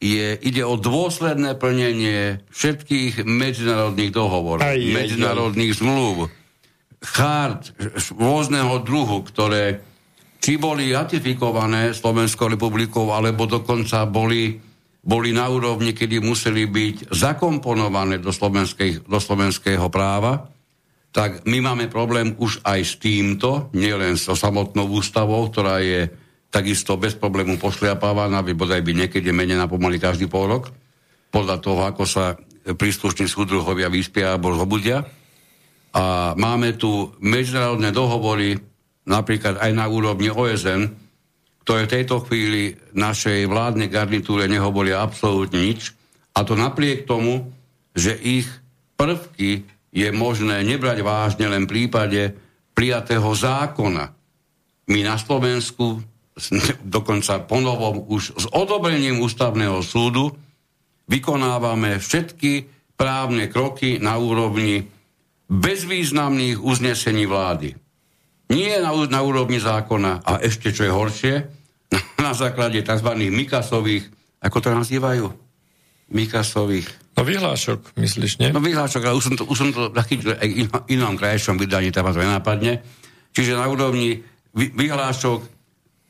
B: Je, ide o dôsledné plnenie všetkých medzinárodných dohovorov, aj, medzinárodných aj, aj. zmluv, chart rôzneho druhu, ktoré či boli ratifikované Slovenskou republikou, alebo dokonca boli boli na úrovni, kedy museli byť zakomponované do, do slovenského práva, tak my máme problém už aj s týmto, nielen so samotnou ústavou, ktorá je takisto bez problému pošliapávaná, by bodaj by niekedy menená pomaly každý pol rok, podľa toho, ako sa príslušní súdruhovia vyspia alebo zobudia. A máme tu medzinárodné dohovory, napríklad aj na úrovni OSN, ktoré v tejto chvíli našej vládnej garnitúre nehovoria absolútne nič. A to napriek tomu, že ich prvky je možné nebrať vážne len v prípade prijatého zákona. My na Slovensku, dokonca ponovom už s odobrením ústavného súdu, vykonávame všetky právne kroky na úrovni bezvýznamných uznesení vlády. Nie na, na úrovni zákona a ešte čo je horšie, na základe tzv. Mikasových, ako to nazývajú? Mikasových.
A: No vyhlášok, myslíš, nie?
B: No vyhlášok, ale už som to, už som to zachytil aj in, inom krajšom vydaní, tam to nenápadne. Čiže na úrovni vyhlášok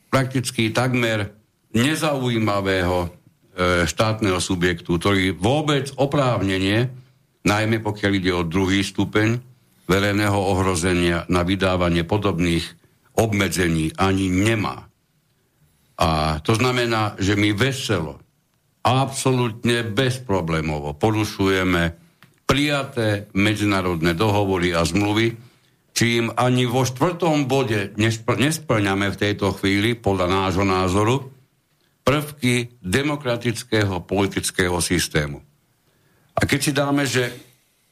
B: prakticky takmer nezaujímavého e, štátneho subjektu, ktorý vôbec oprávnenie, najmä pokiaľ ide o druhý stupeň, verejného ohrozenia na vydávanie podobných obmedzení ani nemá. To znamená, že my veselo, absolútne bezproblémovo porušujeme prijaté medzinárodné dohovory a zmluvy, čím ani vo štvrtom bode nespl- nesplňame v tejto chvíli, podľa nášho názoru, prvky demokratického politického systému. A keď si dáme, že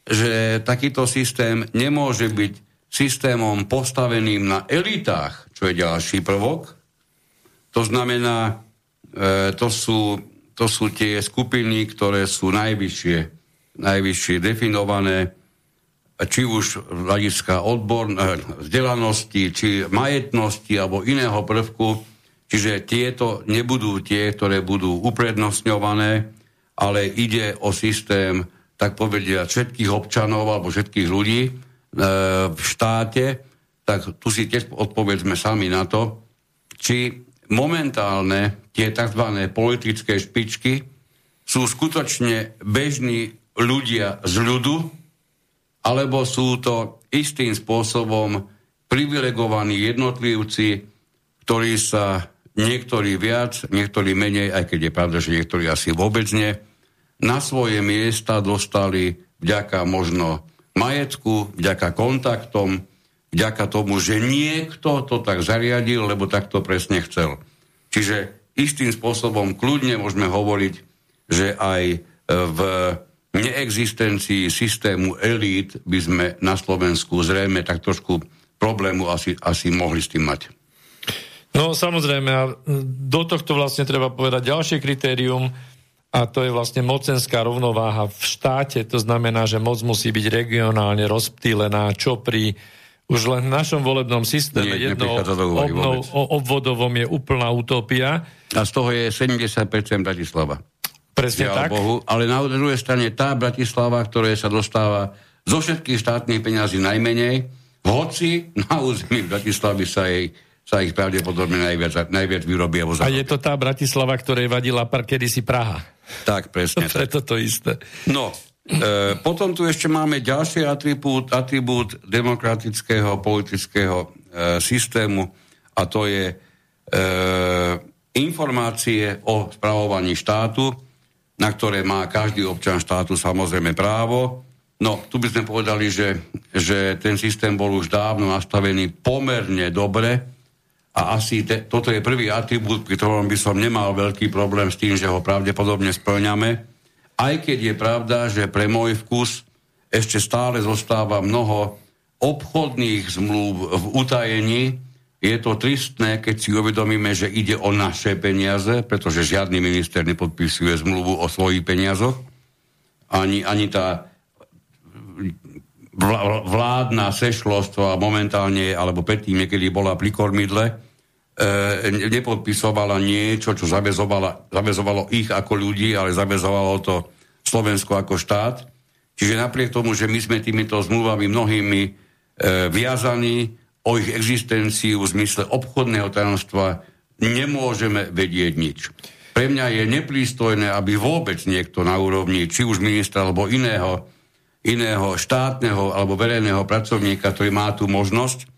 B: že takýto systém nemôže byť systémom postaveným na elitách, čo je ďalší prvok. To znamená, e, to, sú, to sú tie skupiny, ktoré sú najvyššie, najvyššie definované, či už z hľadiska odbor, e, vzdelanosti, či majetnosti alebo iného prvku. Čiže tieto nebudú tie, ktoré budú uprednostňované, ale ide o systém tak povedia, všetkých občanov alebo všetkých ľudí e, v štáte, tak tu si tiež odpovedzme sami na to, či momentálne tie tzv. politické špičky sú skutočne bežní ľudia z ľudu, alebo sú to istým spôsobom privilegovaní jednotlivci, ktorí sa niektorí viac, niektorí menej, aj keď je pravda, že niektorí asi vôbec nie, na svoje miesta dostali vďaka možno majetku, vďaka kontaktom, vďaka tomu, že niekto to tak zariadil, lebo tak to presne chcel. Čiže istým spôsobom kľudne môžeme hovoriť, že aj e, v neexistencii systému elít by sme na Slovensku zrejme tak trošku problému asi, asi mohli s tým mať.
A: No samozrejme, a do tohto vlastne treba povedať ďalšie kritérium, a to je vlastne mocenská rovnováha v štáte. To znamená, že moc musí byť regionálne rozptýlená, čo pri už len v našom volebnom systéme Nie, jedno obnov, obvodovom je úplná utopia.
B: A z toho je 70% Bratislava.
A: Presne
B: tak. Bohu. Ale na druhej strane tá Bratislava, ktoré sa dostáva zo všetkých štátnych peňazí najmenej, hoci na území Bratislavy sa jej sa ich pravdepodobne najviac, najviac vyrobia. Vo
A: a je to tá Bratislava, ktorej vadila par kedysi Praha.
B: Tak, presne.
A: Preto to isté.
B: No, e, potom tu ešte máme ďalší atribút, atribút demokratického politického e, systému a to je e, informácie o spravovaní štátu, na ktoré má každý občan štátu samozrejme právo. No, tu by sme povedali, že, že ten systém bol už dávno nastavený pomerne dobre, a asi te, toto je prvý atribút, pri ktorom by som nemal veľký problém s tým, že ho pravdepodobne splňame. Aj keď je pravda, že pre môj vkus ešte stále zostáva mnoho obchodných zmluv v utajení. Je to tristné, keď si uvedomíme, že ide o naše peniaze, pretože žiadny minister nepodpisuje zmluvu o svojich peniazoch. Ani, ani tá vládna sešlostvo a momentálne, alebo predtým niekedy bola pri kormidle, nepodpisovala niečo, čo zavezovalo ich ako ľudí, ale zavezovalo to Slovensko ako štát. Čiže napriek tomu, že my sme týmito zmluvami mnohými e, viazaní o ich existenciu v zmysle obchodného tajomstva, nemôžeme vedieť nič. Pre mňa je neprístojné, aby vôbec niekto na úrovni, či už ministra alebo iného, iného štátneho alebo verejného pracovníka, ktorý má tú možnosť,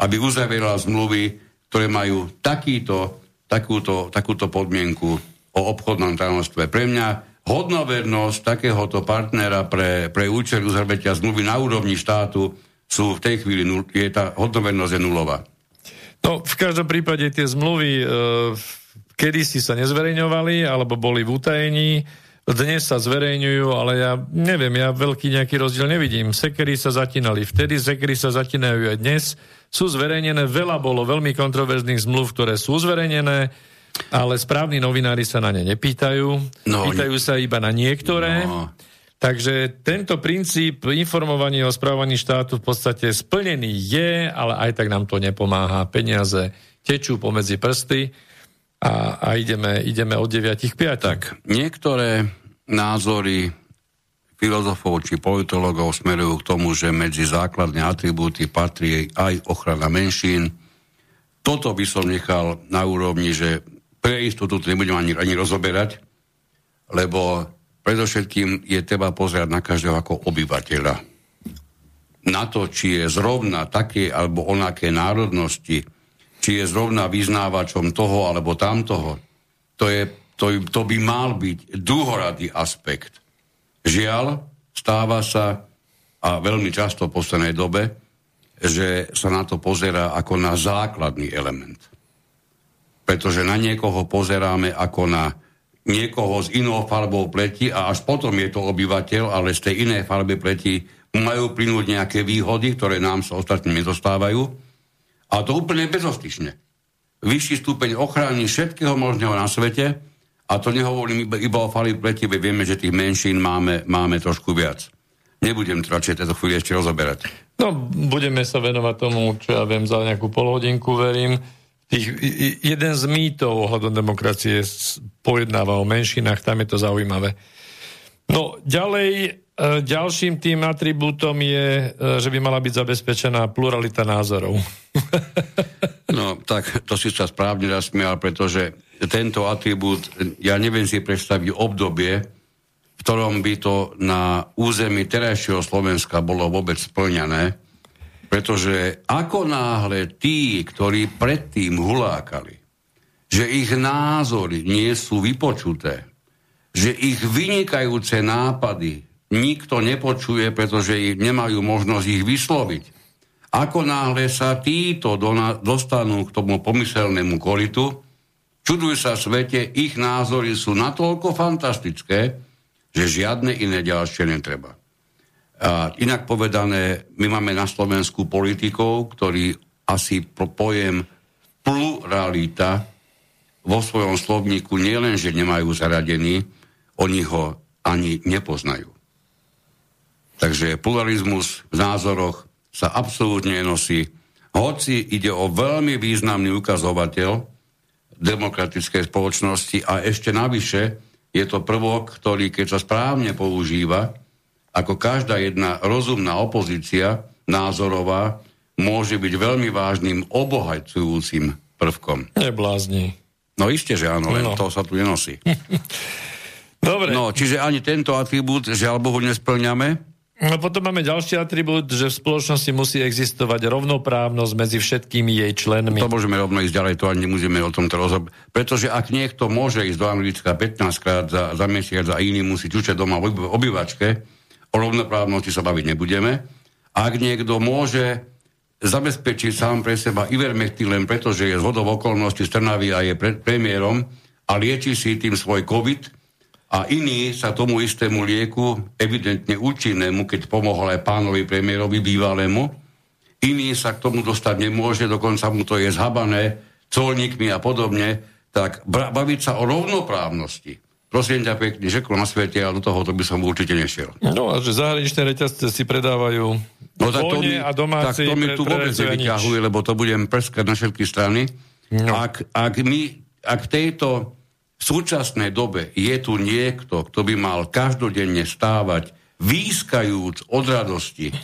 B: aby uzavieral zmluvy ktoré majú takýto, takúto, takúto podmienku o obchodnom tajomstve. Pre mňa hodnovernosť takéhoto partnera pre, pre účel uzavretia zmluvy na úrovni štátu sú v tej chvíli, je tá hodnovernosť je nulová.
A: No, v každom prípade tie zmluvy e, kedysi sa nezverejňovali, alebo boli v utajení, dnes sa zverejňujú, ale ja neviem, ja veľký nejaký rozdiel nevidím. Sekery sa zatínali vtedy, sekery sa zatínajú aj dnes sú zverejnené, veľa bolo veľmi kontroverzných zmluv, ktoré sú zverejnené, ale správni novinári sa na ne nepýtajú, no, pýtajú sa iba na niektoré. No. Takže tento princíp informovania o správaní štátu v podstate splnený je, ale aj tak nám to nepomáha. Peniaze tečú pomedzi prsty a, a ideme, ideme od 9 k 5.
B: Tak, niektoré názory filozofov či politologov smerujú k tomu, že medzi základné atribúty patrí aj ochrana menšín. Toto by som nechal na úrovni, že pre istotu to nebudem ani, ani rozoberať, lebo predovšetkým je treba pozerať na každého ako obyvateľa. Na to, či je zrovna také alebo onaké národnosti, či je zrovna vyznávačom toho alebo tamtoho, to, je, to, to by mal byť druhoradý aspekt Žiaľ, stáva sa, a veľmi často v poslednej dobe, že sa na to pozerá ako na základný element. Pretože na niekoho pozeráme ako na niekoho s inou farbou pleti a až potom je to obyvateľ, ale z tej inej farby pleti majú plynúť nejaké výhody, ktoré nám sa ostatným nedostávajú. A to úplne bezostyšne. Vyšší stupeň ochrany všetkého možného na svete, a to nehovorím iba, iba o fali pleti, vieme, že tých menšín máme, máme trošku viac. Nebudem to radšej tejto chvíli ešte rozoberať.
A: No, budeme sa venovať tomu, čo ja viem, za nejakú polhodinku, verím. Tých, jeden z mýtov ohľadom demokracie pojednáva o menšinách, tam je to zaujímavé. No, ďalej, ďalším tým atribútom je, e, že by mala byť zabezpečená pluralita názorov.
B: no, tak to si sa správne zasmial, pretože tento atribút, ja neviem si predstaviť obdobie, v ktorom by to na území terajšieho Slovenska bolo vôbec splňané, pretože ako náhle tí, ktorí predtým hulákali, že ich názory nie sú vypočuté, že ich vynikajúce nápady nikto nepočuje, pretože nemajú možnosť ich vysloviť. Ako náhle sa títo dostanú k tomu pomyselnému koritu, Čuduj sa svete, ich názory sú natoľko fantastické, že žiadne iné ďalšie netreba. A inak povedané, my máme na Slovensku politikov, ktorí asi pojem pluralita vo svojom slovníku nielen, že nemajú zaradený, oni ho ani nepoznajú. Takže pluralizmus v názoroch sa absolútne nenosí. Hoci ide o veľmi významný ukazovateľ demokratickej spoločnosti a ešte navyše je to prvok, ktorý keď sa správne používa, ako každá jedna rozumná opozícia názorová môže byť veľmi vážnym obohajcujúcim prvkom.
A: Neblázni.
B: No isté, že áno, len no. to sa tu nenosí.
A: Dobre.
B: No, čiže ani tento atribút, žiaľ Bohu, nesplňame.
A: No potom máme ďalší atribút, že v spoločnosti musí existovať rovnoprávnosť medzi všetkými jej členmi.
B: To môžeme rovno ísť ďalej, to ani nemusíme o tomto rozhodnúť. Pretože ak niekto môže ísť do Anglicka 15 krát za, za mesiac a iný musí čučať doma v obývačke, o rovnoprávnosti sa baviť nebudeme. Ak niekto môže zabezpečiť sám pre seba Ivermectin len preto, že je zhodov okolností z Trnavy a je pre, premiérom a lieči si tým svoj COVID, a iný sa tomu istému lieku, evidentne účinnému, keď pomohol aj pánovi premiérovi bývalému, iný sa k tomu dostať nemôže, dokonca mu to je zhabané colníkmi a podobne, tak baviť sa o rovnoprávnosti. Prosím ťa pekne, že na svete, ale do toho to by som určite nešiel.
A: No a že zahraničné reťazce si predávajú no, tak to mi, a domáci...
B: Tak to mi tu vôbec nevyťahuje, lebo to budem preskať na všetky strany. No. Ak, ak my, ak tejto v súčasnej dobe je tu niekto, kto by mal každodenne stávať výskajúc od radosti,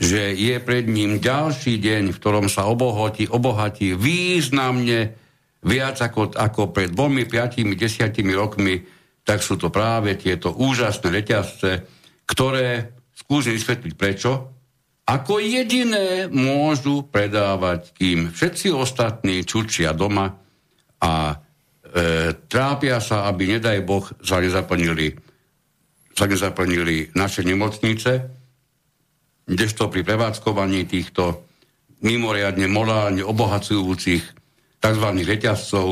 B: že je pred ním ďalší deň, v ktorom sa obohatí, obohatí významne viac ako, ako pred dvomi, piatimi, desiatimi rokmi, tak sú to práve tieto úžasné reťazce, ktoré, skúsim vysvetliť prečo, ako jediné môžu predávať, kým všetci ostatní čučia doma a trápia sa, aby, nedaj Boh, sa nezaplnili, sa nezaplnili naše nemocnice, kdežto pri prevádzkovaní týchto mimoriadne morálne obohacujúcich tzv. reťazcov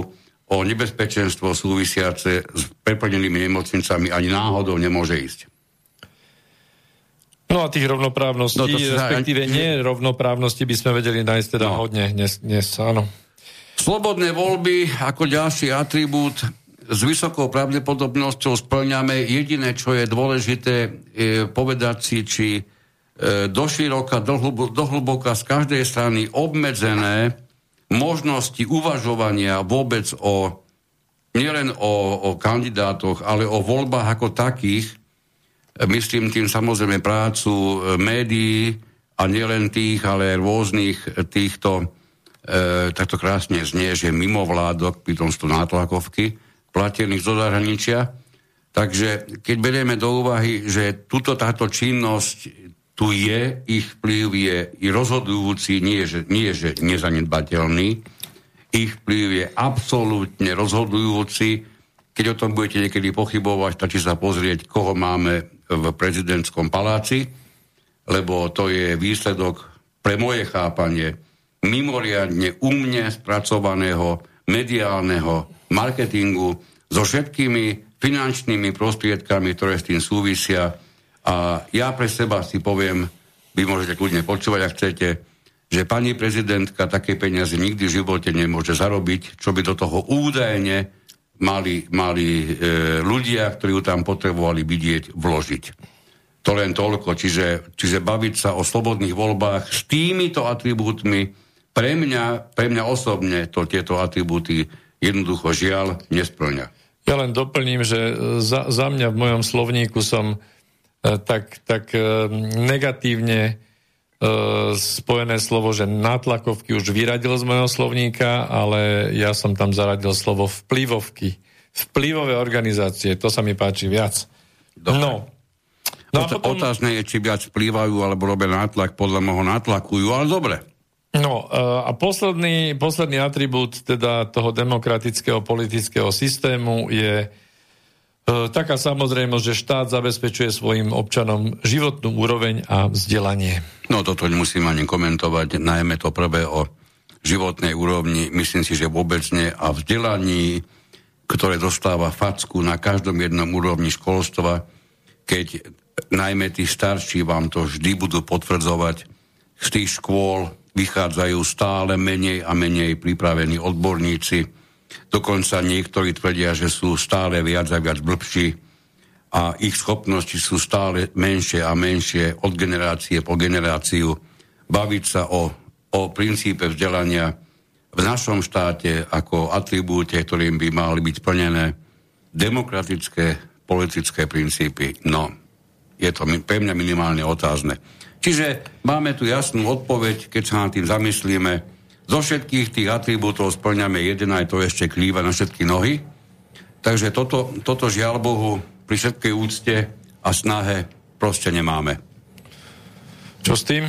B: o nebezpečenstvo súvisiace s preplnenými nemocnicami ani náhodou nemôže ísť.
A: No a tých rovnoprávností, no respektíve nie rovnoprávnosti by sme vedeli nájsť teda no. hodne dnes, dnes, áno.
B: Slobodné voľby ako ďalší atribút s vysokou pravdepodobnosťou splňame. Jediné, čo je dôležité, je povedať si, či e, doširoka, dohlboka z každej strany obmedzené možnosti uvažovania vôbec o nielen o, o kandidátoch, ale o voľbách ako takých, myslím tým samozrejme prácu e, médií a nielen tých, ale rôznych týchto takto krásne znie, že mimo vládok, pritom sú nátlakovky, platených zo zahraničia. Takže keď berieme do úvahy, že tuto táto činnosť tu je, ich vplyv je i rozhodujúci, nie že, nie že nezanedbateľný, ich vplyv je absolútne rozhodujúci. Keď o tom budete niekedy pochybovať, stačí sa pozrieť, koho máme v prezidentskom paláci, lebo to je výsledok pre moje chápanie mimoriadne umne spracovaného mediálneho marketingu so všetkými finančnými prostriedkami, ktoré s tým súvisia. A ja pre seba si poviem, vy môžete kľudne počúvať, ak chcete, že pani prezidentka také peniaze nikdy v živote nemôže zarobiť, čo by do toho údajne mali, mali e, ľudia, ktorí ju tam potrebovali vidieť, vložiť. To len toľko. Čiže, čiže baviť sa o slobodných voľbách s týmito atribútmi, pre mňa, pre mňa osobne to tieto atribúty jednoducho žiaľ nesplňa.
A: Ja len doplním, že za, za mňa v mojom slovníku som e, tak, tak e, negatívne e, spojené slovo, že nátlakovky už vyradil z mojho slovníka, ale ja som tam zaradil slovo vplyvovky. Vplyvové organizácie, to sa mi páči viac.
B: Dobre. No. No potom... Otázne je, či viac vplývajú alebo robia nátlak, podľa môjho nátlakujú, ale dobre.
A: No a posledný, posledný atribút teda toho demokratického politického systému je e, taká samozrejmosť, že štát zabezpečuje svojim občanom životnú úroveň a vzdelanie.
B: No toto nemusím ani komentovať, najmä to prvé o životnej úrovni, myslím si, že vôbec nie a vzdelaní, ktoré dostáva facku na každom jednom úrovni školstva, keď najmä tí starší vám to vždy budú potvrdzovať z tých škôl, vychádzajú stále menej a menej pripravení odborníci. Dokonca niektorí tvrdia, že sú stále viac a viac blbší a ich schopnosti sú stále menšie a menšie od generácie po generáciu. Baviť sa o, o princípe vzdelania v našom štáte ako atribúte, ktorým by mali byť plnené demokratické politické princípy. No, je to pre mňa minimálne otázne. Čiže máme tu jasnú odpoveď, keď sa nad tým zamyslíme. Zo všetkých tých atribútov splňame jeden, aj to ešte klíva na všetky nohy. Takže toto, toto žiaľ Bohu pri všetkej úcte a snahe proste nemáme.
A: Čo s tým?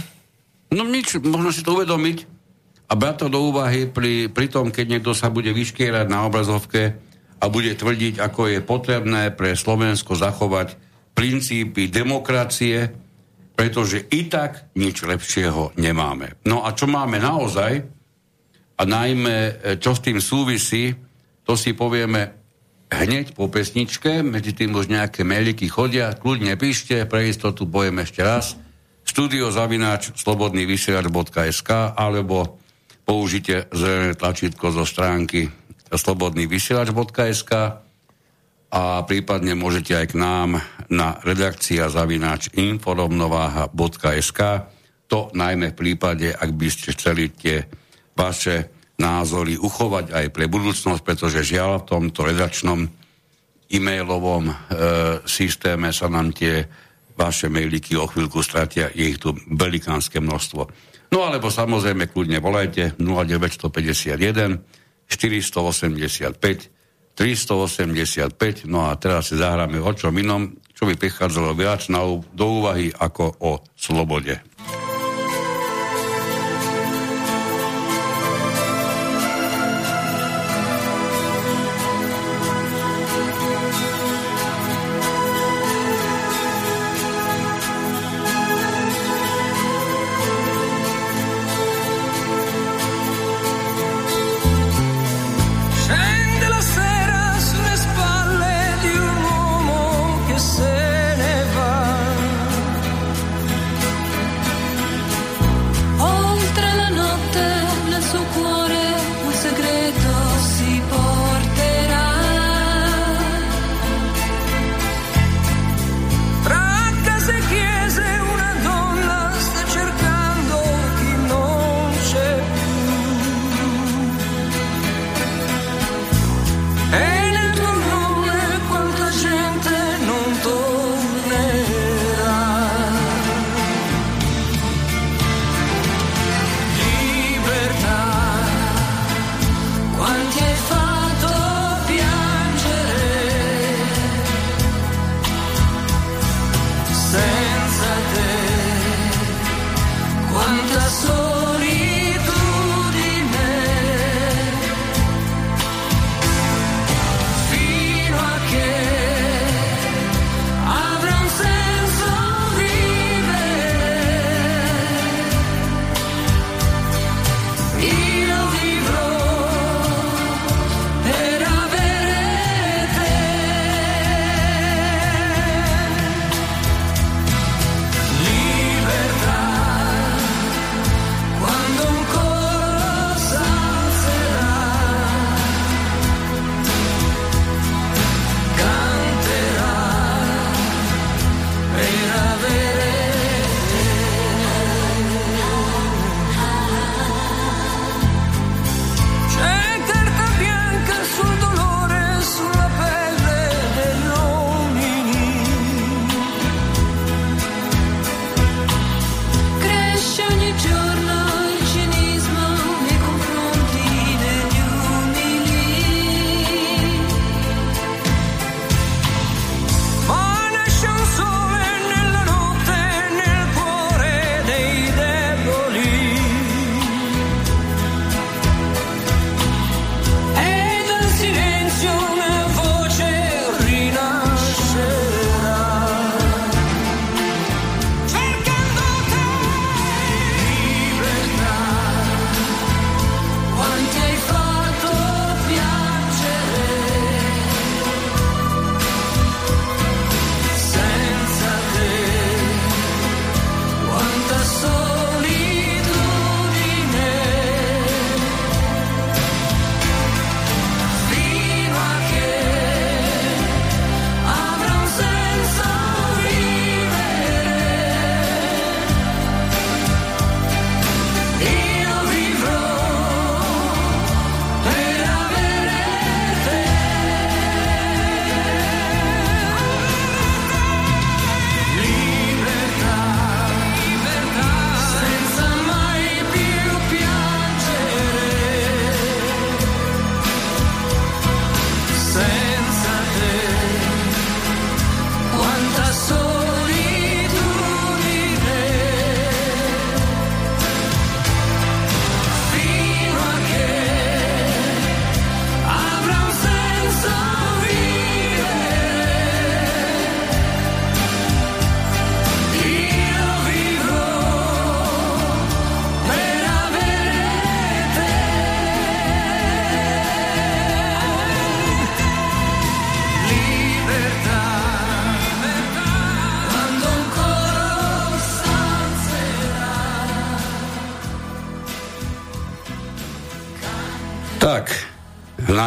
B: No nič, možno si to uvedomiť a brať to do úvahy pri, pri tom, keď niekto sa bude vyškierať na obrazovke a bude tvrdiť, ako je potrebné pre Slovensko zachovať princípy demokracie, pretože i tak nič lepšieho nemáme. No a čo máme naozaj, a najmä e, čo s tým súvisí, to si povieme hneď po pesničke, medzi tým už nejaké mailiky chodia, kľudne píšte, pre istotu pojem ešte raz – studiozavináč slobodnývysielač.sk alebo použite zelené tlačítko zo stránky slobodnývysielač.sk a prípadne môžete aj k nám na redakcia zavináč inforovnováha.sk to najmä v prípade, ak by ste chceli tie vaše názory uchovať aj pre budúcnosť, pretože žiaľ v tomto redakčnom e-mailovom e, systéme sa nám tie vaše mailiky o chvíľku stratia, je ich tu velikánske množstvo. No alebo samozrejme kľudne volajte 0951 485 385, no a teraz si zahráme o čom inom, čo by prichádzalo viac na, do úvahy ako o slobode.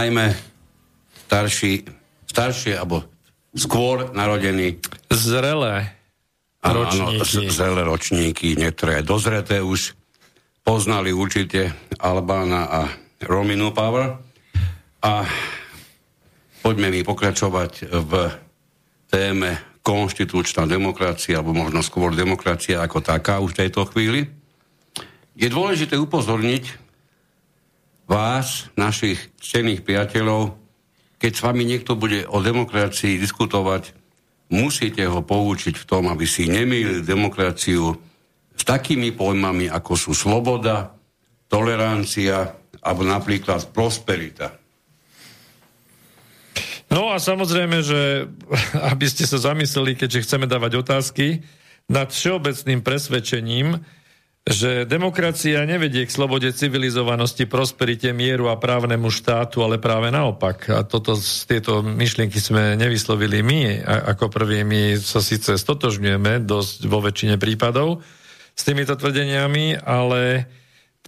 B: Najmä starší, staršie alebo skôr narodení.
A: Zrelé ročníky.
B: Áno, zrelé ročníky, niektoré dozreté už poznali určite Albána a Rominu Power. A poďme mi pokračovať v téme konštitučná demokracia, alebo možno skôr demokracia ako taká už v tejto chvíli. Je dôležité upozorniť vás, našich cených priateľov, keď s vami niekto bude o demokracii diskutovať, musíte ho poučiť v tom, aby si nemýlil demokraciu s takými pojmami, ako sú sloboda, tolerancia alebo napríklad prosperita.
A: No a samozrejme, že aby ste sa zamysleli, keďže chceme dávať otázky, nad všeobecným presvedčením, že demokracia nevedie k slobode, civilizovanosti, prosperite, mieru a právnemu štátu, ale práve naopak. A toto, tieto myšlienky sme nevyslovili my, ako prví my sa síce stotožňujeme dosť vo väčšine prípadov s týmito tvrdeniami, ale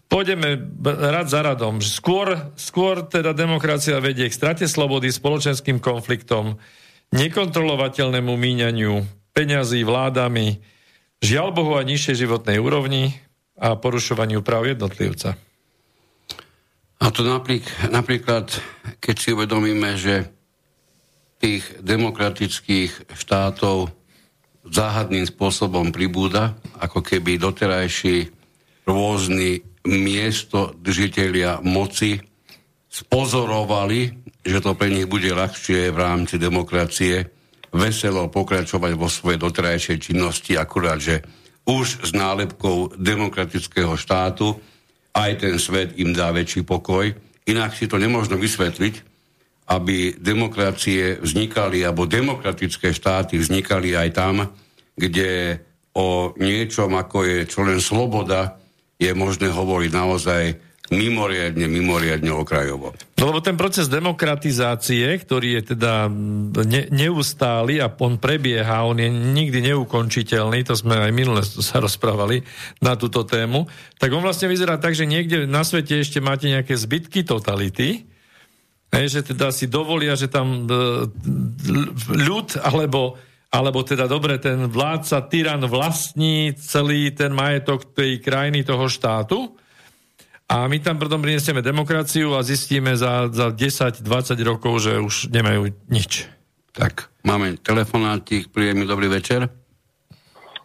A: pôjdeme rad za radom. Skôr, skôr teda demokracia vedie k strate slobody, spoločenským konfliktom, nekontrolovateľnému míňaniu peňazí vládami, žiaľ Bohu aj nižšej životnej úrovni, a porušovaniu práv jednotlivca.
B: A to naprík, napríklad, keď si uvedomíme, že tých demokratických štátov záhadným spôsobom pribúda, ako keby doterajší rôzni miesto držiteľia moci spozorovali, že to pre nich bude ľahšie v rámci demokracie veselo pokračovať vo svojej doterajšej činnosti, akurát, že už s nálepkou demokratického štátu, aj ten svet im dá väčší pokoj. Inak si to nemôžno vysvetliť, aby demokracie vznikali, alebo demokratické štáty vznikali aj tam, kde o niečom, ako je čo len sloboda, je možné hovoriť naozaj mimoriadne, mimoriadne okrajovo.
A: No lebo ten proces demokratizácie, ktorý je teda ne, neustály a on prebieha, on je nikdy neukončiteľný, to sme aj minule sa rozprávali na túto tému, tak on vlastne vyzerá tak, že niekde na svete ešte máte nejaké zbytky totality, hej, že teda si dovolia, že tam e, ľud alebo alebo teda dobre, ten vládca, tyran vlastní celý ten majetok tej krajiny, toho štátu a my tam potom prinesieme demokraciu a zistíme za, za 10-20 rokov, že už nemajú nič.
B: Tak, máme telefonátik, príjemný dobrý večer.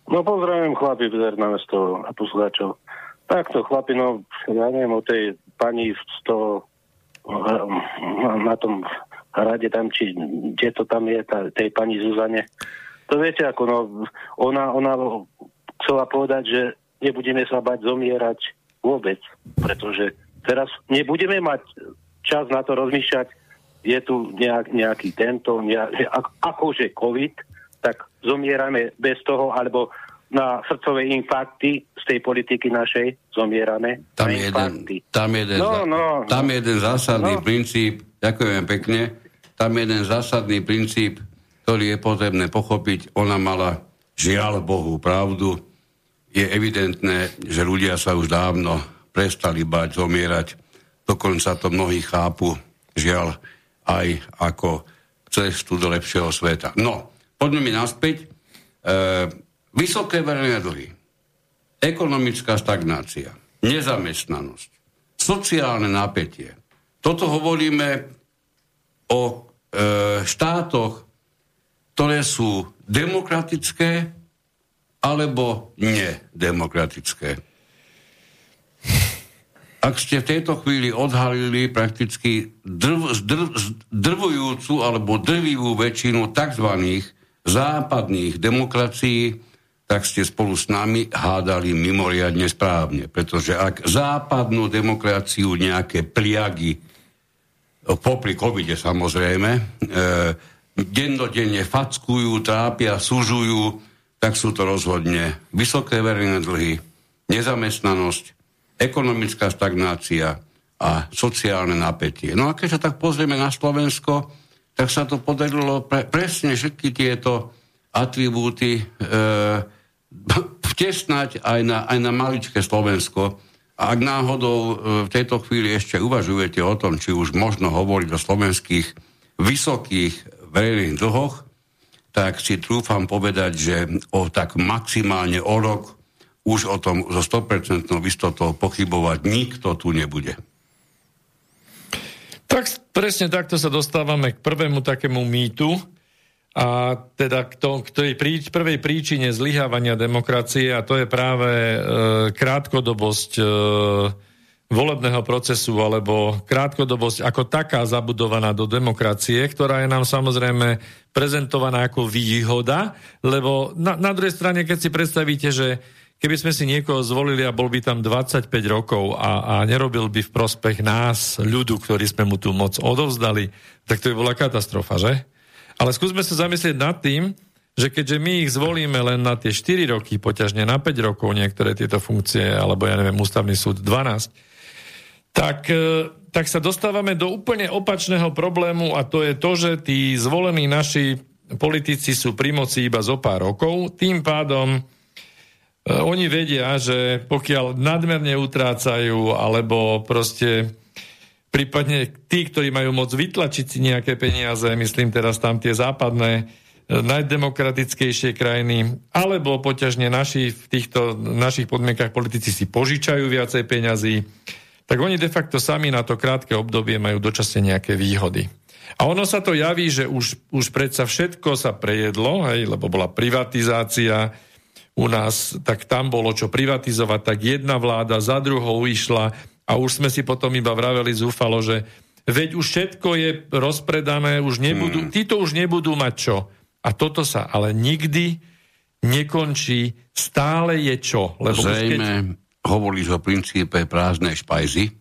C: No pozdravím chlapi na mesto a poslucháčov. Takto chlapi, no ja neviem o tej pani z toho na tom hrade tam, či kde to tam je, tá, tej pani Zuzane. To viete, ako no, ona, ona chcela povedať, že nebudeme sa bať zomierať Vôbec. Pretože teraz nebudeme mať čas na to rozmýšľať, je tu nejak, nejaký tento, nejak, akože COVID, tak zomierame bez toho, alebo na srdcové infarkty z tej politiky našej zomierame.
B: Tam je jeden, tam jeden, no, no, tam no. jeden zásadný no. princíp, ďakujem pekne, tam je jeden zásadný princíp, ktorý je potrebné pochopiť. Ona mala žiaľ Bohu pravdu, je evidentné, že ľudia sa už dávno prestali bať zomierať. Dokonca to mnohí chápu, žiaľ, aj ako cestu do lepšieho sveta. No, poďme mi naspäť. E, vysoké verejné dlhy, ekonomická stagnácia, nezamestnanosť, sociálne napätie. Toto hovoríme o e, štátoch, ktoré sú demokratické, alebo nedemokratické. Ak ste v tejto chvíli odhalili prakticky drv, zdrv, drvujúcu alebo drvivú väčšinu tzv. západných demokracií, tak ste spolu s nami hádali mimoriadne správne. Pretože ak západnú demokraciu nejaké pliagy, popri covide samozrejme, e, dennodenne fackujú, trápia, sužujú, tak sú to rozhodne vysoké verejné dlhy, nezamestnanosť, ekonomická stagnácia a sociálne napätie. No a keď sa tak pozrieme na Slovensko, tak sa to podarilo pre, presne všetky tieto atribúty e, vtesnať aj na, aj na maličké Slovensko ak náhodou e, v tejto chvíli ešte uvažujete o tom, či už možno hovoriť o slovenských vysokých verejných dlhoch, tak si trúfam povedať, že o tak maximálne o rok už o tom so 100% istotou pochybovať nikto tu nebude.
A: Tak presne takto sa dostávame k prvému takému mýtu, a teda k, to, k tej príč, prvej príčine zlyhávania demokracie a to je práve e, krátkodobosť e, volebného procesu alebo krátkodobosť ako taká zabudovaná do demokracie, ktorá je nám samozrejme prezentovaná ako výhoda, lebo na, na druhej strane, keď si predstavíte, že keby sme si niekoho zvolili a bol by tam 25 rokov a, a nerobil by v prospech nás, ľudu, ktorý sme mu tú moc odovzdali, tak to by bola katastrofa, že? Ale skúsme sa zamyslieť nad tým, že keďže my ich zvolíme len na tie 4 roky, poťažne na 5 rokov niektoré tieto funkcie, alebo ja neviem, ústavný súd 12, tak, e, tak sa dostávame do úplne opačného problému a to je to, že tí zvolení naši politici sú pri moci iba zo pár rokov, tým pádom e, oni vedia, že pokiaľ nadmerne utrácajú alebo proste prípadne tí, ktorí majú moc vytlačiť si nejaké peniaze, myslím teraz tam tie západné, e, najdemokratickejšie krajiny, alebo poťažne naši v týchto našich podmienkach politici si požičajú viacej peňazí, tak oni de facto sami na to krátke obdobie majú dočasne nejaké výhody. A ono sa to javí, že už, už predsa všetko sa prejedlo, hej, lebo bola privatizácia u nás, tak tam bolo čo privatizovať, tak jedna vláda za druhou išla a už sme si potom iba vraveli zúfalo, že veď už všetko je rozpredané, už nebudú, hmm. títo už nebudú mať čo. A toto sa ale nikdy nekončí, stále je čo.
B: Lebo Zrejme keď... hovoríš o princípe prázdnej špajzy,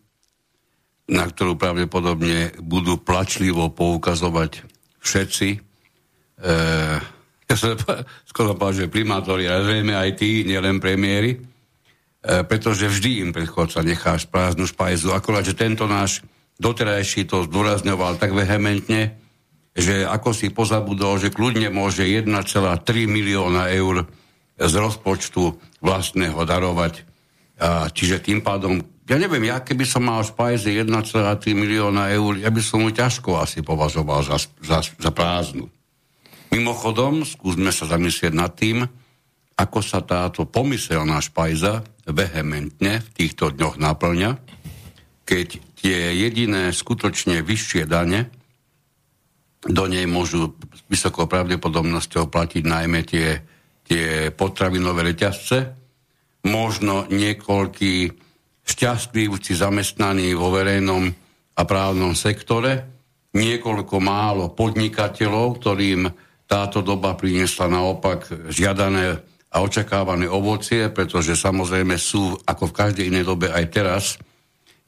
B: na ktorú pravdepodobne budú plačlivo poukazovať všetci. E, ja sa skoro povedal, že primátori, ale zrejme aj tí, nielen premiéry. E, pretože vždy im predchodca necháš prázdnu špajzu. Akorát, že tento náš doterajší to zdôrazňoval tak vehementne, že ako si pozabudol, že kľudne môže 1,3 milióna eur z rozpočtu vlastného darovať. Čiže tým pádom, ja neviem, ja keby som mal špajze 1,3 milióna eur, ja by som mu ťažko asi považoval za, za, za prázdnu. Mimochodom, skúsme sa zamyslieť nad tým, ako sa táto pomyselná špajza vehementne v týchto dňoch naplňa, keď tie jediné skutočne vyššie dane do nej môžu s vysokou pravdepodobnosťou platiť najmä tie, tie potravinové reťazce, možno niekoľký šťastlivci zamestnaní vo verejnom a právnom sektore, niekoľko málo podnikateľov, ktorým táto doba priniesla naopak žiadané a očakávané ovocie, pretože samozrejme sú, ako v každej inej dobe aj teraz,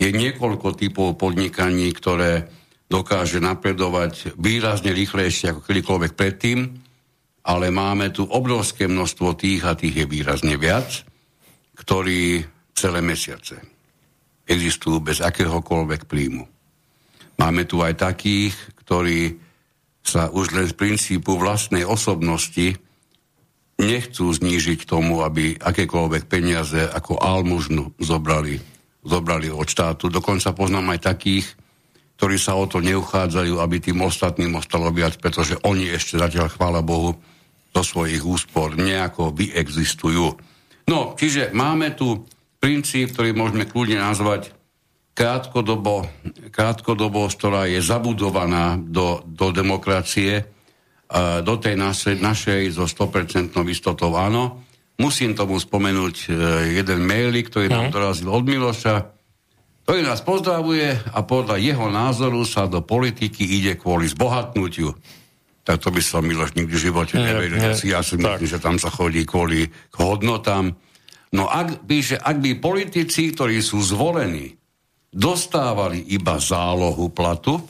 B: je niekoľko typov podnikaní, ktoré dokáže napredovať výrazne rýchlejšie ako kedykoľvek predtým, ale máme tu obrovské množstvo tých a tých je výrazne viac, ktorí celé mesiace existujú bez akéhokoľvek príjmu. Máme tu aj takých, ktorí sa už len z princípu vlastnej osobnosti nechcú znížiť tomu, aby akékoľvek peniaze ako almužnu zobrali, zobrali od štátu. Dokonca poznám aj takých, ktorí sa o to neuchádzajú, aby tým ostatným ostalo viac, pretože oni ešte zatiaľ, chvála Bohu, do svojich úspor nejako vyexistujú. No, čiže máme tu princíp, ktorý môžeme kľudne nazvať krátkodobo, krátkodobosť, ktorá je zabudovaná do, do demokracie, do tej našej, našej so 100% istotou áno. Musím tomu spomenúť e, jeden mailík, ktorý nám mhm. dorazil od Miloša, ktorý nás pozdravuje a podľa jeho názoru sa do politiky ide kvôli zbohatnutiu. Tak to by som Miloš nikdy v živote nevedel. Ja si myslím, že tam sa chodí kvôli k hodnotám. No ak, píše, ak by politici, ktorí sú zvolení, dostávali iba zálohu platu,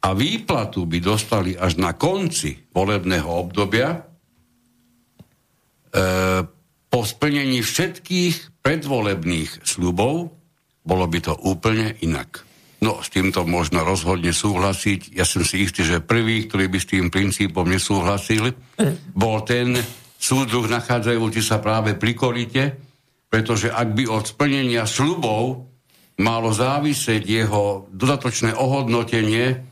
B: a výplatu by dostali až na konci volebného obdobia e, po splnení všetkých predvolebných sľubov, bolo by to úplne inak. No, s týmto možno rozhodne súhlasiť. Ja som si istý, že prvý, ktorý by s tým princípom nesúhlasil, bol ten súdruh nachádzajúci sa práve pri korite pretože ak by od splnenia slubov malo závisieť jeho dodatočné ohodnotenie,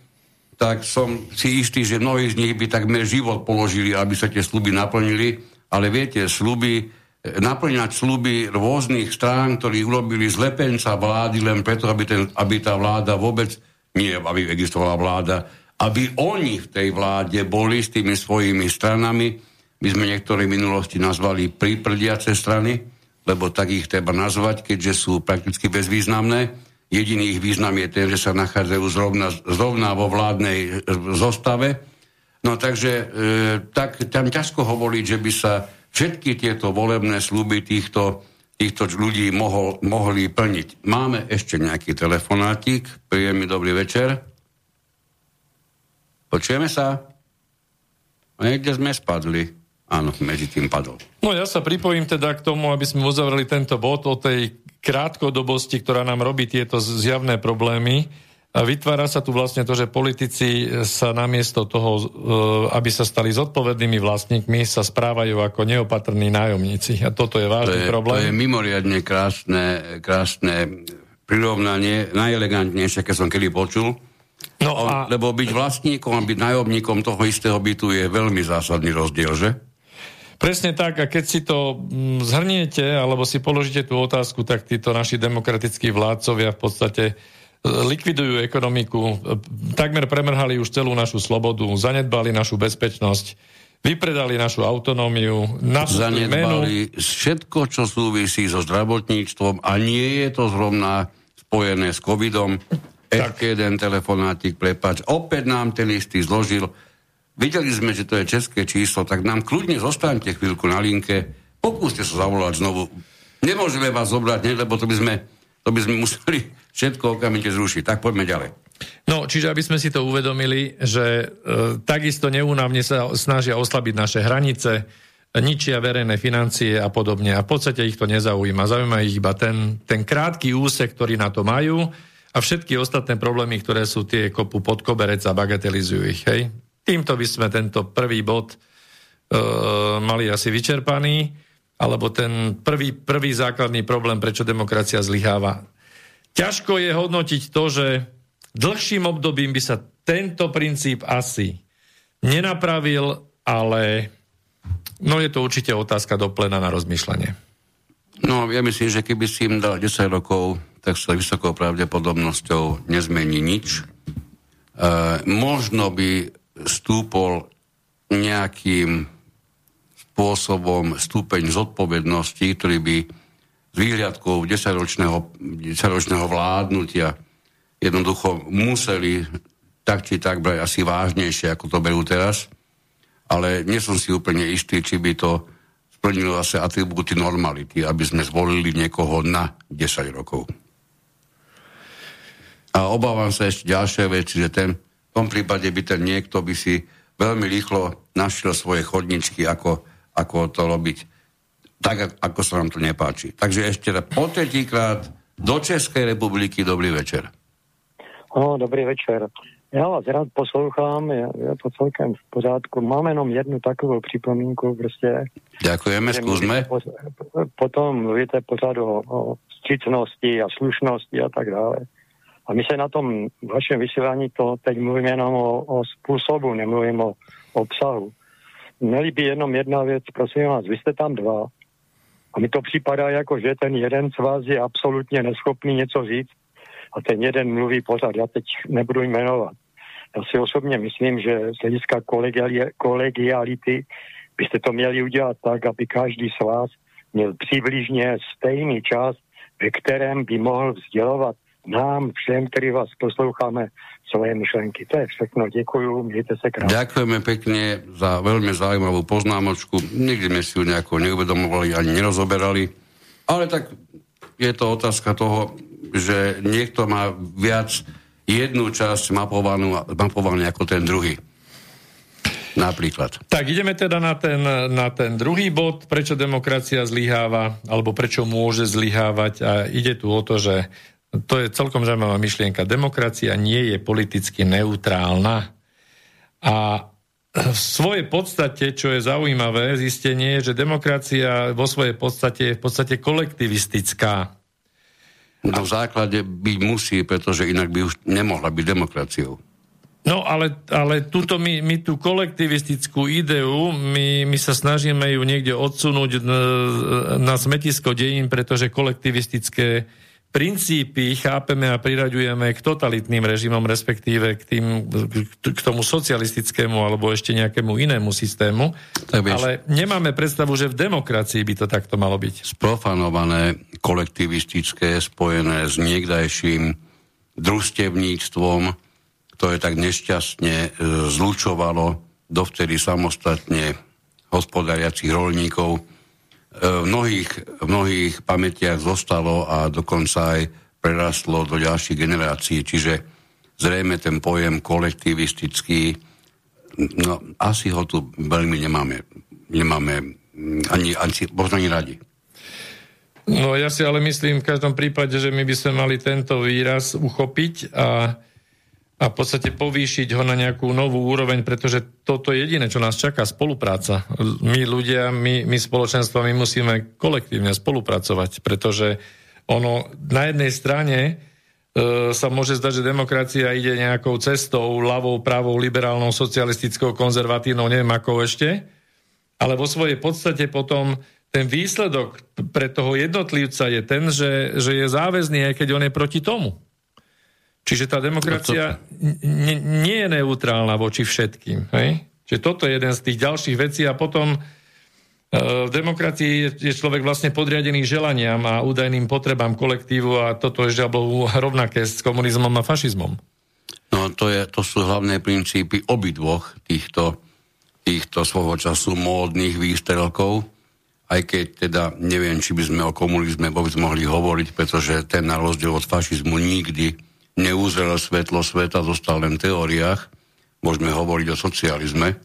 B: tak som si istý, že mnohí z nich by takmer život položili, aby sa tie sluby naplnili. Ale viete, sluby, naplňať sluby rôznych strán, ktorí urobili zlepenca vlády len preto, aby, ten, aby tá vláda vôbec, nie aby existovala vláda, aby oni v tej vláde boli s tými svojimi stranami, my sme niektoré v minulosti nazvali príprdiace strany, lebo tak ich treba nazvať, keďže sú prakticky bezvýznamné. Jediný ich význam je ten, že sa nachádzajú zrovna, zrovna vo vládnej e, zostave. No takže e, tak, tam ťažko hovoriť, že by sa všetky tieto volebné sluby týchto, týchto ľudí mohol, mohli plniť. Máme ešte nejaký telefonátik. Príjemný dobrý večer. Počujeme sa? Niekde sme spadli. Áno, medzi tým padol.
A: No ja sa pripojím teda k tomu, aby sme uzavreli tento bod o tej krátkodobosti, ktorá nám robí tieto zjavné problémy. Vytvára sa tu vlastne to, že politici sa namiesto toho, e, aby sa stali zodpovednými vlastníkmi, sa správajú ako neopatrní nájomníci. A toto je vážny
B: to je,
A: problém.
B: To je mimoriadne krásne, krásne prirovnanie, najelegantnejšie, keď som kedy počul. No a... Lebo byť vlastníkom a byť nájomníkom toho istého bytu je veľmi zásadný rozdiel, že?
A: Presne tak, a keď si to mm, zhrniete, alebo si položíte tú otázku, tak títo naši demokratickí vládcovia v podstate likvidujú ekonomiku, takmer premrhali už celú našu slobodu, zanedbali našu bezpečnosť, vypredali našu autonómiu, našu
B: Zanedbali menu. všetko, čo súvisí so zdravotníctvom a nie je to zrovna spojené s covidom. Ešte jeden telefonátik, prepač, opäť nám ten istý zložil Videli sme, že to je české číslo, tak nám kľudne zostaňte chvíľku na linke, pokúste sa zavolať znovu. Nemôžeme vás zobrať, ne, lebo to by sme, to by sme museli všetko okamžite zrušiť. Tak poďme ďalej.
A: No, čiže aby sme si to uvedomili, že e, takisto neúnavne sa snažia oslabiť naše hranice, ničia verejné financie a podobne. A v podstate ich to nezaujíma. Zaujíma ich iba ten, ten krátky úsek, ktorý na to majú a všetky ostatné problémy, ktoré sú tie kopu pod koberec a bagatelizujú ich. Hej? Týmto by sme tento prvý bod e, mali asi vyčerpaný, alebo ten prvý, prvý základný problém, prečo demokracia zlyháva. Ťažko je hodnotiť to, že dlhším obdobím by sa tento princíp asi nenapravil, ale no je to určite otázka do plena na rozmýšľanie.
B: No, ja myslím, že keby si im dal 10 rokov, tak sa vysokou pravdepodobnosťou nezmení nič. E, možno by stúpol nejakým spôsobom stupeň zodpovednosti, ktorý by s výhľadkou 10-ročného, 10-ročného vládnutia jednoducho museli tak či tak brať asi vážnejšie, ako to berú teraz. Ale nie som si úplne istý, či by to splnilo zase atribúty normality, aby sme zvolili niekoho na 10 rokov. A obávam sa ešte ďalšie veci, že ten tom prípade by ten niekto by si veľmi rýchlo našiel svoje chodničky, ako, ako to robiť tak, ako sa nám to nepáči. Takže ešte po tretíkrát do Českej republiky dobrý večer.
D: No, dobrý večer. Já vás rád poslouchám, je, je to celkem v pořádku. Mám jenom jednu takovou připomínku prostě.
B: Ďakujeme, skúsme.
D: Po, potom mluvíte pořád o, o střícnosti a slušnosti a tak dále. A my se na tom vašem vysílání to teď mluvíme jenom o, o způsobu, nemluvím o obsahu. Nelíbí jenom jedna věc, prosím vás, vy jste tam dva a mi to připadá jako, že ten jeden z vás je absolutně neschopný něco říct a ten jeden mluví pořád. Já teď nebudu jmenovat. Já si osobně myslím, že z hlediska kolegiality byste to měli udělat tak, aby každý z vás měl přibližně stejný čas, ve kterém by mohl vzdělovat nám všem, ktorí vás posloucháme, svoje myšlenky. To je všechno. Ďakujem, mějte sa krásne.
B: Ďakujeme pekne za veľmi zaujímavú poznámočku. Nikdy sme si ju nejako neuvedomovali ani nerozoberali. Ale tak je to otázka toho, že niekto má viac jednu časť mapovanú, mapovanú ako ten druhý. Napríklad.
A: Tak ideme teda na ten, na ten druhý bod, prečo demokracia zlyháva, alebo prečo môže zlyhávať. A ide tu o to, že to je celkom zaujímavá myšlienka. Demokracia nie je politicky neutrálna a v svojej podstate, čo je zaujímavé, zistenie je, že demokracia vo svojej podstate je v podstate kolektivistická.
B: No v základe byť musí, pretože inak by už nemohla byť demokraciou.
A: No ale, ale túto my, my tú kolektivistickú ideu, my, my sa snažíme ju niekde odsunúť na, na smetisko dejín, pretože kolektivistické princípy chápeme a priraďujeme k totalitným režimom, respektíve k, tým, k tomu socialistickému alebo ešte nejakému inému systému. Tak vieš, Ale nemáme predstavu, že v demokracii by to takto malo byť.
B: Sprofanované, kolektivistické, spojené s niekdajším družstevníctvom, ktoré tak nešťastne e, zlučovalo dovtedy samostatne hospodariacich rolníkov, v mnohých, v mnohých pamätiach zostalo a dokonca aj prerastlo do ďalších generácií. Čiže zrejme ten pojem kolektivistický, no asi ho tu veľmi nemáme. Nemáme ani, ani, možno ani radi.
A: No ja si ale myslím v každom prípade, že my by sme mali tento výraz uchopiť a a v podstate povýšiť ho na nejakú novú úroveň, pretože toto je jediné, čo nás čaká, spolupráca. My ľudia, my, my spoločenstva, my musíme kolektívne spolupracovať, pretože ono na jednej strane e, sa môže zdať, že demokracia ide nejakou cestou, ľavou, pravou, liberálnou, socialistickou, konzervatívnou, neviem ako ešte, ale vo svojej podstate potom ten výsledok pre toho jednotlivca je ten, že, že je záväzný, aj keď on je proti tomu. Čiže tá demokracia n- nie je neutrálna voči všetkým. Hej? Čiže toto je jeden z tých ďalších vecí a potom e, v demokracii je, človek vlastne podriadený želaniam a údajným potrebám kolektívu a toto je žiaľ rovnaké s komunizmom a fašizmom.
B: No to, je, to sú hlavné princípy obidvoch týchto, týchto svojho času módnych výstrelkov, aj keď teda neviem, či by sme o komunizme vôbec mohli hovoriť, pretože ten na rozdiel od fašizmu nikdy neúzrel svetlo sveta, zostal len v teóriách. Môžeme hovoriť o socializme,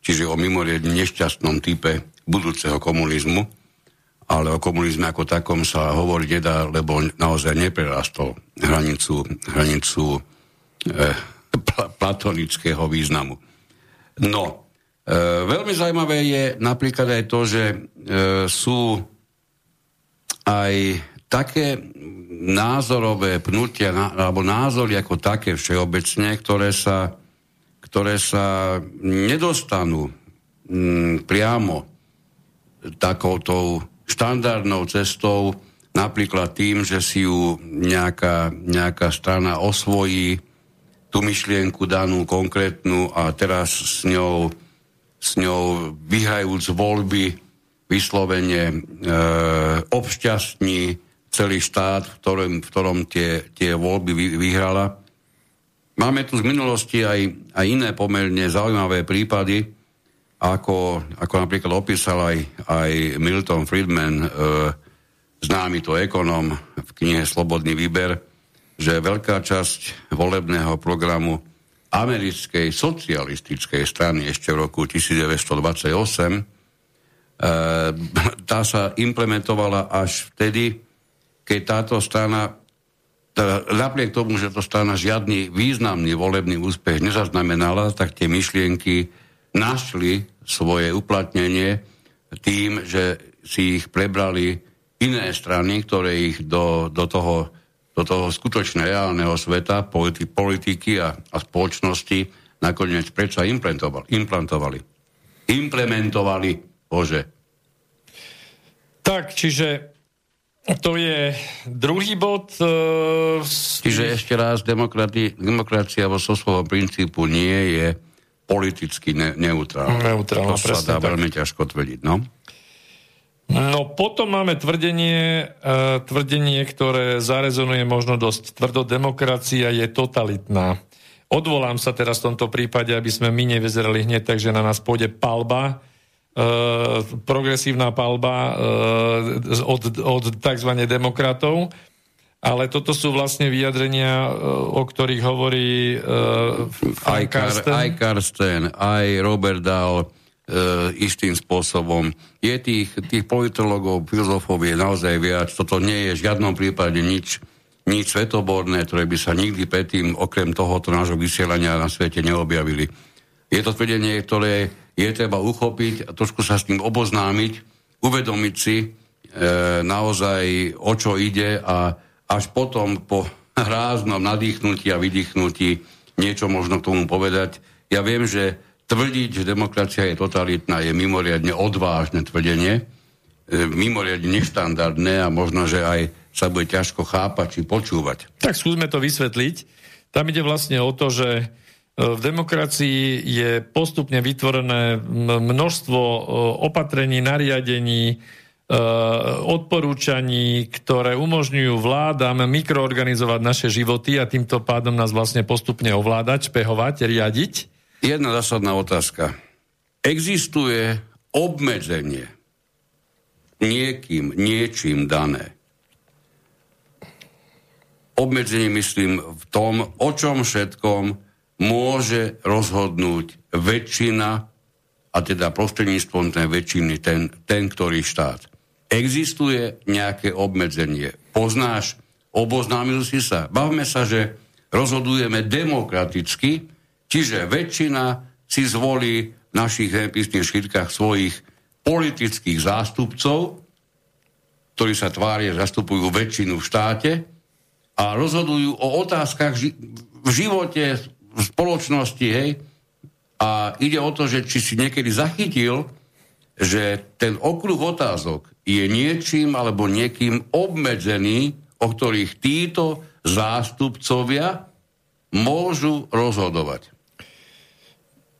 B: čiže o mimoriadne nešťastnom type budúceho komunizmu, ale o komunizme ako takom sa hovoriť nedá, lebo naozaj neprerastol hranicu, hranicu eh, pl- platonického významu. No, e, veľmi zaujímavé je napríklad aj to, že e, sú aj také názorové pnutia, alebo názory ako také všeobecne, ktoré sa, ktoré sa nedostanú mm, priamo takouto štandardnou cestou, napríklad tým, že si ju nejaká, nejaká strana osvojí, tú myšlienku danú konkrétnu a teraz s ňou, s ňou vyhajúc voľby vyslovene e, obšťastní celý štát, v ktorom, v ktorom tie, tie voľby vy, vyhrala. Máme tu z minulosti aj, aj iné pomerne zaujímavé prípady, ako, ako napríklad opísal aj, aj Milton Friedman, e, známy to ekonom v knihe Slobodný výber, že veľká časť volebného programu americkej socialistickej strany ešte v roku 1928 e, tá sa implementovala až vtedy, keď táto strana teda napriek tomu, že to strana žiadny významný volebný úspech nezaznamenala, tak tie myšlienky našli svoje uplatnenie tým, že si ich prebrali iné strany, ktoré ich do, do, toho, do toho skutočne reálneho sveta, politi, politiky a, a spoločnosti nakoniec prečo implantovali. implantovali. Implementovali, Bože.
A: Tak, čiže to je druhý bod. Uh,
B: Čiže ešte raz, demokracia vo so svojho princípu nie je politicky ne- neutrálna.
A: Neutrálna,
B: to sa dá tak. veľmi ťažko tvrdiť, no?
A: No potom máme tvrdenie, uh, tvrdenie, ktoré zarezonuje možno dosť tvrdo. Demokracia je totalitná. Odvolám sa teraz v tomto prípade, aby sme my nevyzerali hneď, takže na nás pôjde palba E, progresívna palba e, od, od tzv. demokratov, ale toto sú vlastne vyjadrenia, e, o ktorých hovorí
B: aj, Karsten. aj Karsten, aj Robert Dahl istým spôsobom. Je tých, tých politologov, filozofov je naozaj viac. Toto nie je v žiadnom prípade nič, nič svetoborné, ktoré by sa nikdy predtým, okrem tohoto nášho vysielania na svete neobjavili. Je to tvrdenie, ktoré je treba uchopiť a trošku sa s tým oboznámiť, uvedomiť si e, naozaj, o čo ide a až potom po ráznom nadýchnutí a vydýchnutí niečo možno k tomu povedať. Ja viem, že tvrdiť, že demokracia je totalitná, je mimoriadne odvážne tvrdenie, e, mimoriadne neštandardné a možno, že aj sa bude ťažko chápať či počúvať.
A: Tak skúsme to vysvetliť. Tam ide vlastne o to, že v demokracii je postupne vytvorené množstvo e, opatrení, nariadení, e, odporúčaní, ktoré umožňujú vládam mikroorganizovať naše životy a týmto pádom nás vlastne postupne ovládať, špehovať, riadiť.
B: Jedna zásadná otázka. Existuje obmedzenie niekým, niečím dané. Obmedzenie myslím v tom, o čom všetkom môže rozhodnúť väčšina, a teda prostredníctvom tej väčšiny ten, ten, ktorý štát. Existuje nejaké obmedzenie. Poznáš, oboznámil si sa. Bavme sa, že rozhodujeme demokraticky, čiže väčšina si zvolí v našich zemepisných šírkach svojich politických zástupcov, ktorí sa tvária, zastupujú väčšinu v štáte a rozhodujú o otázkach ži- v živote v spoločnosti, hej, a ide o to, že či si niekedy zachytil, že ten okruh otázok je niečím alebo niekým obmedzený, o ktorých títo zástupcovia môžu rozhodovať.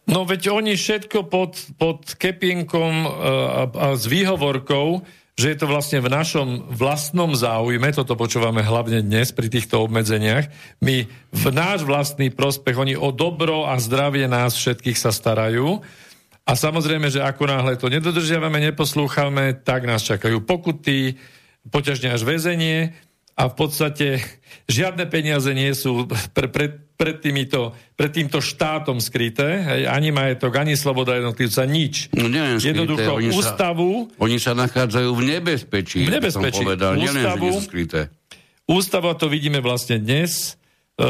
A: No veď oni všetko pod, pod kepienkom a, a s výhovorkou že je to vlastne v našom vlastnom záujme, toto počúvame hlavne dnes pri týchto obmedzeniach, my v náš vlastný prospech, oni o dobro a zdravie nás všetkých sa starajú. A samozrejme, že ako náhle to nedodržiavame, neposlúchame, tak nás čakajú pokuty, poťažne až väzenie a v podstate žiadne peniaze nie sú pre, pre, pred, týmito, pred týmto štátom skryté, hej, ani majetok, ani sloboda jednotlivca, nič.
B: No skryté,
A: Jednoducho
B: oni
A: ústavu...
B: Sa, oni sa nachádzajú v nebezpečí.
A: V nebezpečí.
B: Som povedal.
A: Ústavu,
B: nie, sú skryté.
A: Ústava to vidíme vlastne dnes. E,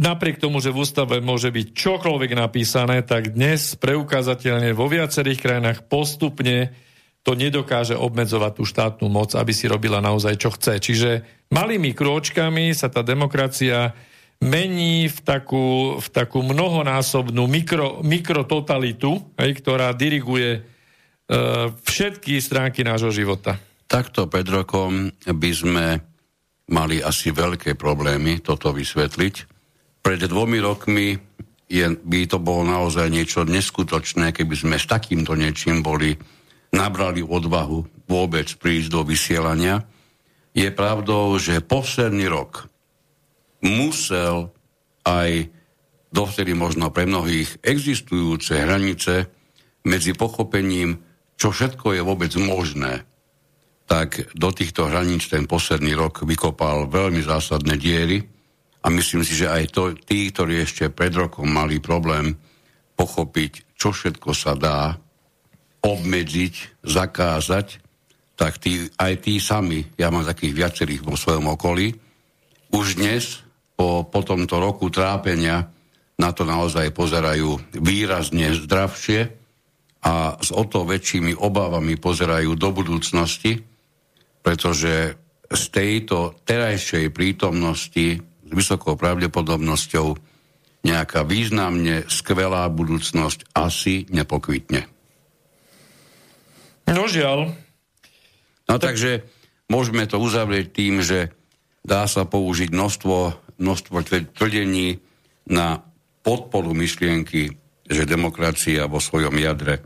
A: napriek tomu, že v ústave môže byť čokoľvek napísané, tak dnes preukázateľne vo viacerých krajinách postupne to nedokáže obmedzovať tú štátnu moc, aby si robila naozaj čo chce. Čiže malými krôčkami sa tá demokracia mení v takú, v takú mnohonásobnú mikro, mikrototalitu, hej, ktorá diriguje e, všetky stránky nášho života.
B: Takto pred rokom by sme mali asi veľké problémy toto vysvetliť. Pred dvomi rokmi je, by to bolo naozaj niečo neskutočné, keby sme s takýmto niečím boli nabrali odvahu vôbec prísť do vysielania. Je pravdou, že posledný rok musel aj dovtedy možno pre mnohých existujúce hranice medzi pochopením, čo všetko je vôbec možné, tak do týchto hraníc ten posledný rok vykopal veľmi zásadné diery a myslím si, že aj to, tí, ktorí ešte pred rokom mali problém pochopiť, čo všetko sa dá obmedziť, zakázať, tak tí, aj tí sami, ja mám takých viacerých vo svojom okolí, už dnes, po, po tomto roku trápenia, na to naozaj pozerajú výrazne zdravšie a s o to väčšími obávami pozerajú do budúcnosti, pretože z tejto terajšej prítomnosti s vysokou pravdepodobnosťou nejaká významne skvelá budúcnosť asi nepokvitne.
A: No žiaľ.
B: No tak... takže môžeme to uzavrieť tým, že dá sa použiť množstvo, množstvo tvrdení na podporu myšlienky, že demokracia vo svojom jadre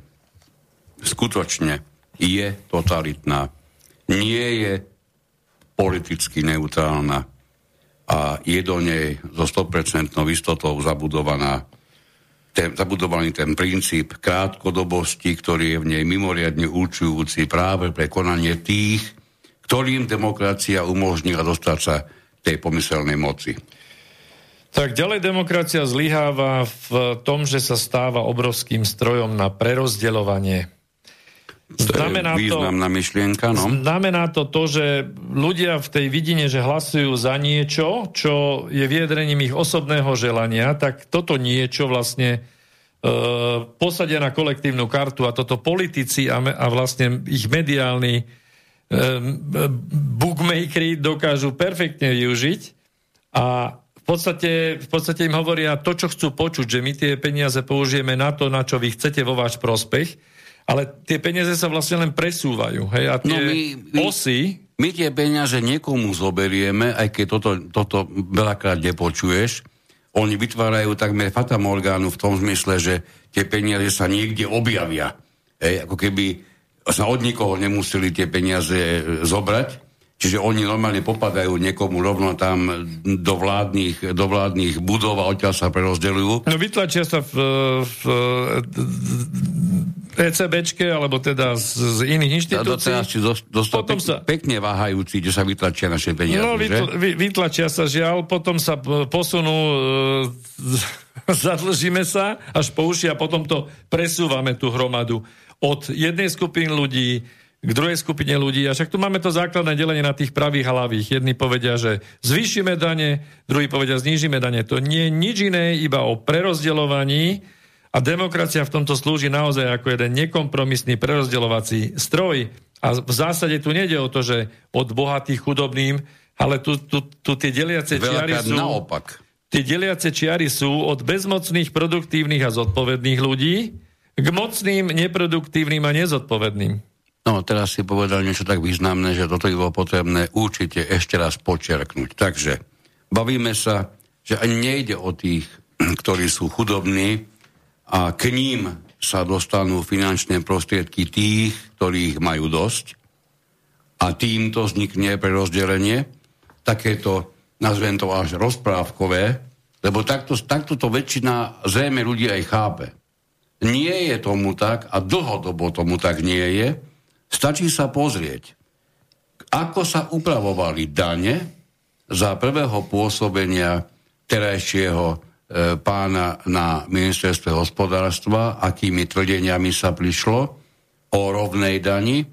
B: skutočne je totalitná, nie je politicky neutrálna a je do nej so 100% istotou zabudovaná ten, zabudovaný ten princíp krátkodobosti, ktorý je v nej mimoriadne určujúci práve pre konanie tých, ktorým demokracia umožnila dostať sa tej pomyselnej moci.
A: Tak ďalej demokracia zlyháva v tom, že sa stáva obrovským strojom na prerozdeľovanie.
B: Znamená to, významná myšlienka, no.
A: Znamená to to, že ľudia v tej vidine, že hlasujú za niečo, čo je vyjadrením ich osobného želania, tak toto niečo vlastne posadia na kolektívnu kartu a toto politici a, a vlastne ich mediálni bookmakeri dokážu perfektne využiť a v podstate, v podstate im hovoria to, čo chcú počuť, že my tie peniaze použijeme na to, na čo vy chcete vo váš prospech, ale tie peniaze sa vlastne len presúvajú. Hej? A tie no my, my, osy...
B: My tie peniaze niekomu zoberieme, aj keď toto, toto veľakrát nepočuješ, oni vytvárajú takmer fatamorgánu v tom zmysle, že tie peniaze sa niekde objavia. Ej, ako keby sa od nikoho nemuseli tie peniaze e, zobrať. Čiže oni normálne popadajú niekomu rovno tam do vládnych, do vládnych budov a odtiaľ sa prerozdeľujú.
A: No vytlačia sa v, v ECBčke, alebo teda z, z iných inštitúcií.
B: A si dostal potom pek, sa... pekne váhajúci, kde sa vytlačia naše peniaze,
A: No, vytl, vy, vytlačia sa žiaľ, potom sa posunú, e, zadlžíme sa až po uši a potom to presúvame tú hromadu od jednej skupiny ľudí k druhej skupine ľudí. A však tu máme to základné delenie na tých pravých a ľavých. Jedni povedia, že zvýšime dane, druhí povedia, znížime dane. To nie je nič iné, iba o prerozdeľovaní a demokracia v tomto slúži naozaj ako jeden nekompromisný prerozdeľovací stroj. A v zásade tu nejde o to, že od bohatých chudobným, ale tu, tu, tu tie deliace čiary sú...
B: naopak.
A: Tie deliace čiary sú od bezmocných, produktívnych a zodpovedných ľudí k mocným, neproduktívnym a nezodpovedným.
B: No, teraz si povedal niečo tak významné, že toto by bolo potrebné určite ešte raz počerknúť. Takže bavíme sa, že ani nejde o tých, ktorí sú chudobní, a k ním sa dostanú finančné prostriedky tých, ktorých majú dosť a týmto vznikne prerozdelenie, takéto, nazvem to až rozprávkové, lebo takto, takto to väčšina zrejme ľudí aj chápe. Nie je tomu tak a dlhodobo tomu tak nie je. Stačí sa pozrieť, ako sa upravovali dane za prvého pôsobenia terajšieho E, pána na ministerstve hospodárstva, akými tvrdeniami sa prišlo o rovnej dani,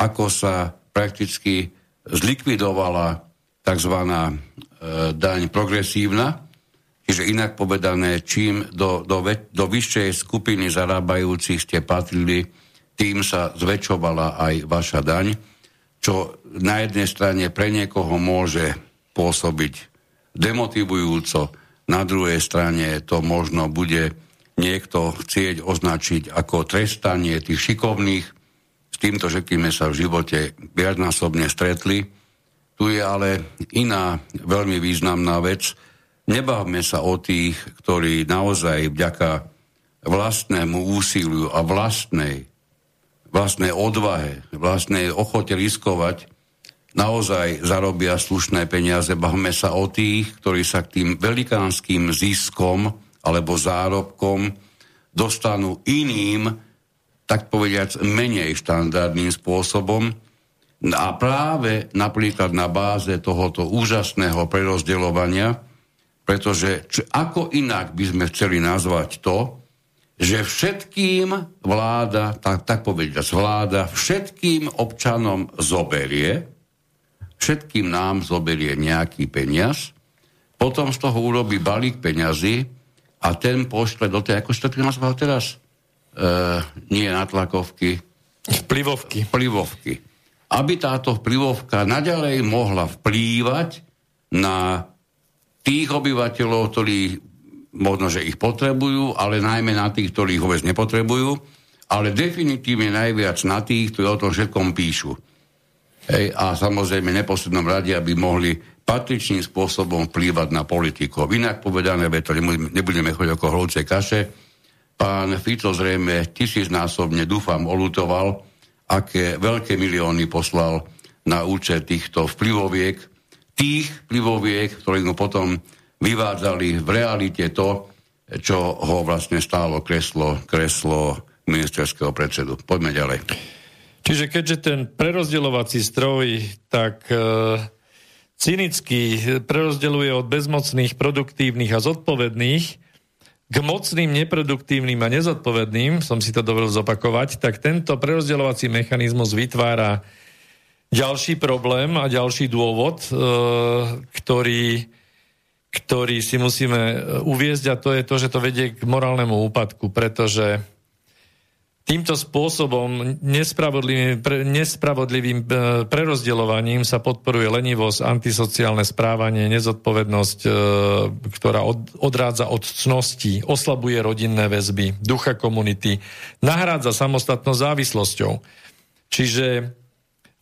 B: ako sa prakticky zlikvidovala tzv. E, daň progresívna, čiže inak povedané, čím do, do, do vyššej skupiny zarábajúcich ste patrili, tým sa zväčšovala aj vaša daň, čo na jednej strane pre niekoho môže pôsobiť demotivujúco, na druhej strane to možno bude niekto chcieť označiť ako trestanie tých šikovných. S týmto všetkým sa v živote viacnásobne stretli. Tu je ale iná veľmi významná vec. Nebavme sa o tých, ktorí naozaj vďaka vlastnému úsiliu a vlastnej, vlastnej odvahe, vlastnej ochote riskovať naozaj zarobia slušné peniaze. Bavme sa o tých, ktorí sa k tým velikánskym ziskom alebo zárobkom dostanú iným, tak povediac, menej štandardným spôsobom. A práve napríklad na báze tohoto úžasného prerozdeľovania, pretože č- ako inak by sme chceli nazvať to, že všetkým vláda, tak, tak povediac, vláda všetkým občanom zoberie, všetkým nám zoberie nejaký peniaz, potom z toho urobí balík peňazí a ten pošle do tej, ako sa to nazval teraz? E, nie na tlakovky.
A: Vplyvovky.
B: Vplyvovky. Aby táto vplyvovka naďalej mohla vplývať na tých obyvateľov, ktorí možno, že ich potrebujú, ale najmä na tých, ktorí ich vôbec nepotrebujú, ale definitívne najviac na tých, ktorí o tom všetkom píšu. Hej, a samozrejme neposlednom rade, aby mohli patričným spôsobom vplývať na politikov. Inak povedané, to nebudeme chodiť ako hlovce kaše. Pán Fico zrejme tisícnásobne, dúfam, olutoval, aké veľké milióny poslal na účet týchto vplyvoviek, tých vplyvoviek, ktorí mu potom vyvádzali v realite to, čo ho vlastne stálo kreslo, kreslo ministerského predsedu. Poďme ďalej.
A: Čiže keďže ten prerozdeľovací stroj tak e, cynicky prerozdeľuje od bezmocných, produktívnych a zodpovedných k mocným, neproduktívnym a nezodpovedným, som si to dovolil zopakovať, tak tento prerozdeľovací mechanizmus vytvára ďalší problém a ďalší dôvod, e, ktorý, ktorý si musíme e, uviezť a to je to, že to vedie k morálnemu úpadku, pretože týmto spôsobom nespravodlivým, pre, nespravodlivým e, prerozdeľovaním sa podporuje lenivosť, antisociálne správanie, nezodpovednosť, ktorá od, odrádza od cnosti, oslabuje rodinné väzby, ducha komunity, nahrádza samostatnosť závislosťou. Čiže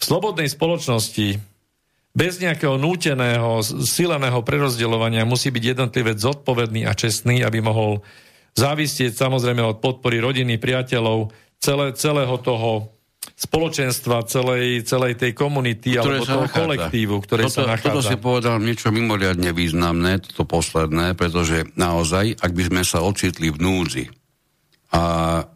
A: v slobodnej spoločnosti bez nejakého núteného, sileného prerozdeľovania musí byť jednotlivec zodpovedný a čestný, aby mohol závisieť samozrejme od podpory rodiny, priateľov, celé, celého toho spoločenstva, celej, celej tej komunity ktoré alebo toho nachádza. kolektívu, ktoré toto, sa nachádza.
B: Toto si povedal niečo mimoriadne významné, toto posledné, pretože naozaj, ak by sme sa ocitli v núdzi a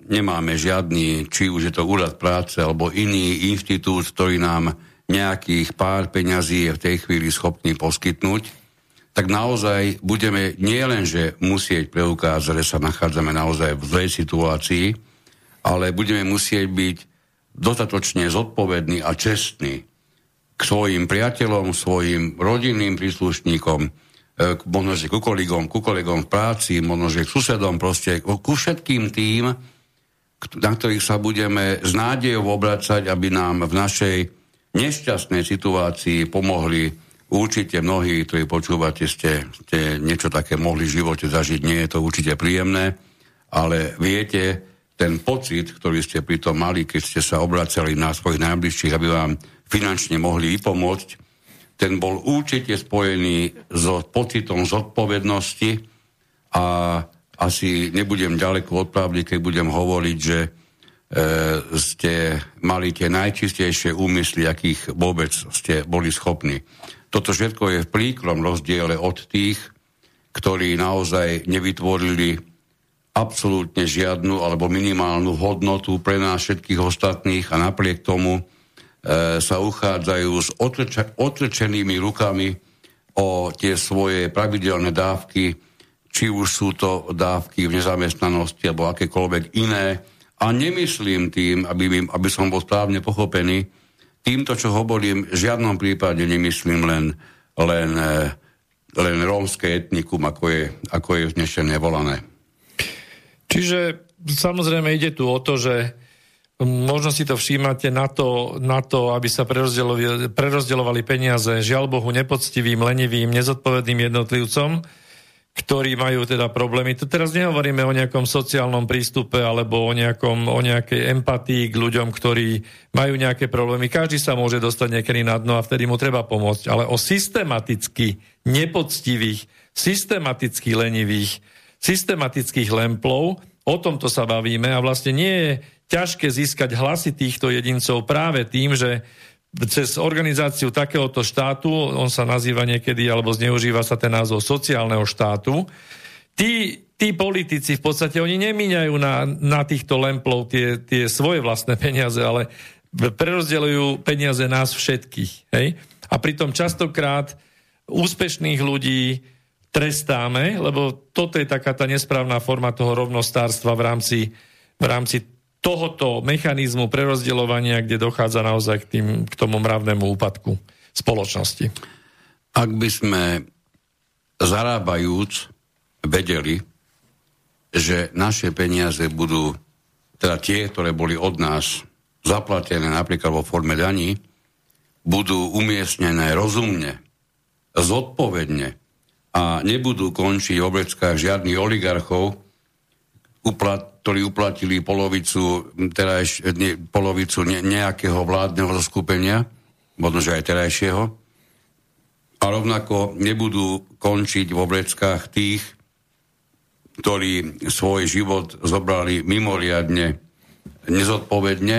B: nemáme žiadny, či už je to úrad práce alebo iný inštitút, ktorý nám nejakých pár peňazí je v tej chvíli schopný poskytnúť, tak naozaj budeme nielenže musieť preukázať, že sa nachádzame naozaj v zlej situácii, ale budeme musieť byť dostatočne zodpovední a čestní k svojim priateľom, svojim rodinným príslušníkom, možno, že ku kolegom, ku kolegom v práci, možno, že k susedom, proste ku všetkým tým, na ktorých sa budeme s nádejou obracať, aby nám v našej nešťastnej situácii pomohli určite mnohí, ktorí počúvate, ste, ste niečo také mohli v živote zažiť. Nie je to určite príjemné, ale viete, ten pocit, ktorý ste pri tom mali, keď ste sa obracali na svojich najbližších, aby vám finančne mohli vypomôcť, ten bol určite spojený so pocitom zodpovednosti a asi nebudem ďaleko od pravdy, keď budem hovoriť, že E, ste mali tie najčistejšie úmysly, akých vôbec ste boli schopní. Toto všetko je v príkrom rozdiele od tých, ktorí naozaj nevytvorili absolútne žiadnu alebo minimálnu hodnotu pre nás všetkých ostatných a napriek tomu sa uchádzajú s otrčenými rukami o tie svoje pravidelné dávky, či už sú to dávky v nezamestnanosti alebo akékoľvek iné, a nemyslím tým, aby, aby som bol správne pochopený, týmto, čo hovorím, v žiadnom prípade nemyslím len, len, eh, len rómske etnikum, ako je, ako je vznešené volané.
A: Čiže samozrejme ide tu o to, že možno si to všímate na to, na to aby sa prerozdeľovali peniaze žiaľ Bohu nepoctivým, lenivým, nezodpovedným jednotlivcom, ktorí majú teda problémy. To teraz nehovoríme o nejakom sociálnom prístupe alebo o, nejakom, o nejakej empatii k ľuďom, ktorí majú nejaké problémy. Každý sa môže dostať niekedy na dno a vtedy mu treba pomôcť. Ale o systematicky nepoctivých, systematicky lenivých, systematických lemplov, o tomto sa bavíme a vlastne nie je ťažké získať hlasy týchto jedincov práve tým, že cez organizáciu takéhoto štátu, on sa nazýva niekedy, alebo zneužíva sa ten názov sociálneho štátu, tí, tí politici v podstate, oni nemíňajú na, na týchto lemplov tie, tie svoje vlastné peniaze, ale prerozdeľujú peniaze nás všetkých. Hej? A pritom častokrát úspešných ľudí trestáme, lebo toto je taká tá nesprávna forma toho rovnostárstva v rámci, v rámci tohoto mechanizmu prerozdeľovania, kde dochádza naozaj k, tým, k tomu mravnému úpadku spoločnosti.
B: Ak by sme zarábajúc vedeli, že naše peniaze budú, teda tie, ktoré boli od nás zaplatené napríklad vo forme daní, budú umiestnené rozumne, zodpovedne a nebudú končiť v obleckách žiadnych oligarchov, uplat, ktorí uplatili polovicu, terajš, ne, polovicu ne, nejakého vládneho zoskupenia, možno že aj terajšieho, a rovnako nebudú končiť v obleckách tých, ktorí svoj život zobrali mimoriadne nezodpovedne,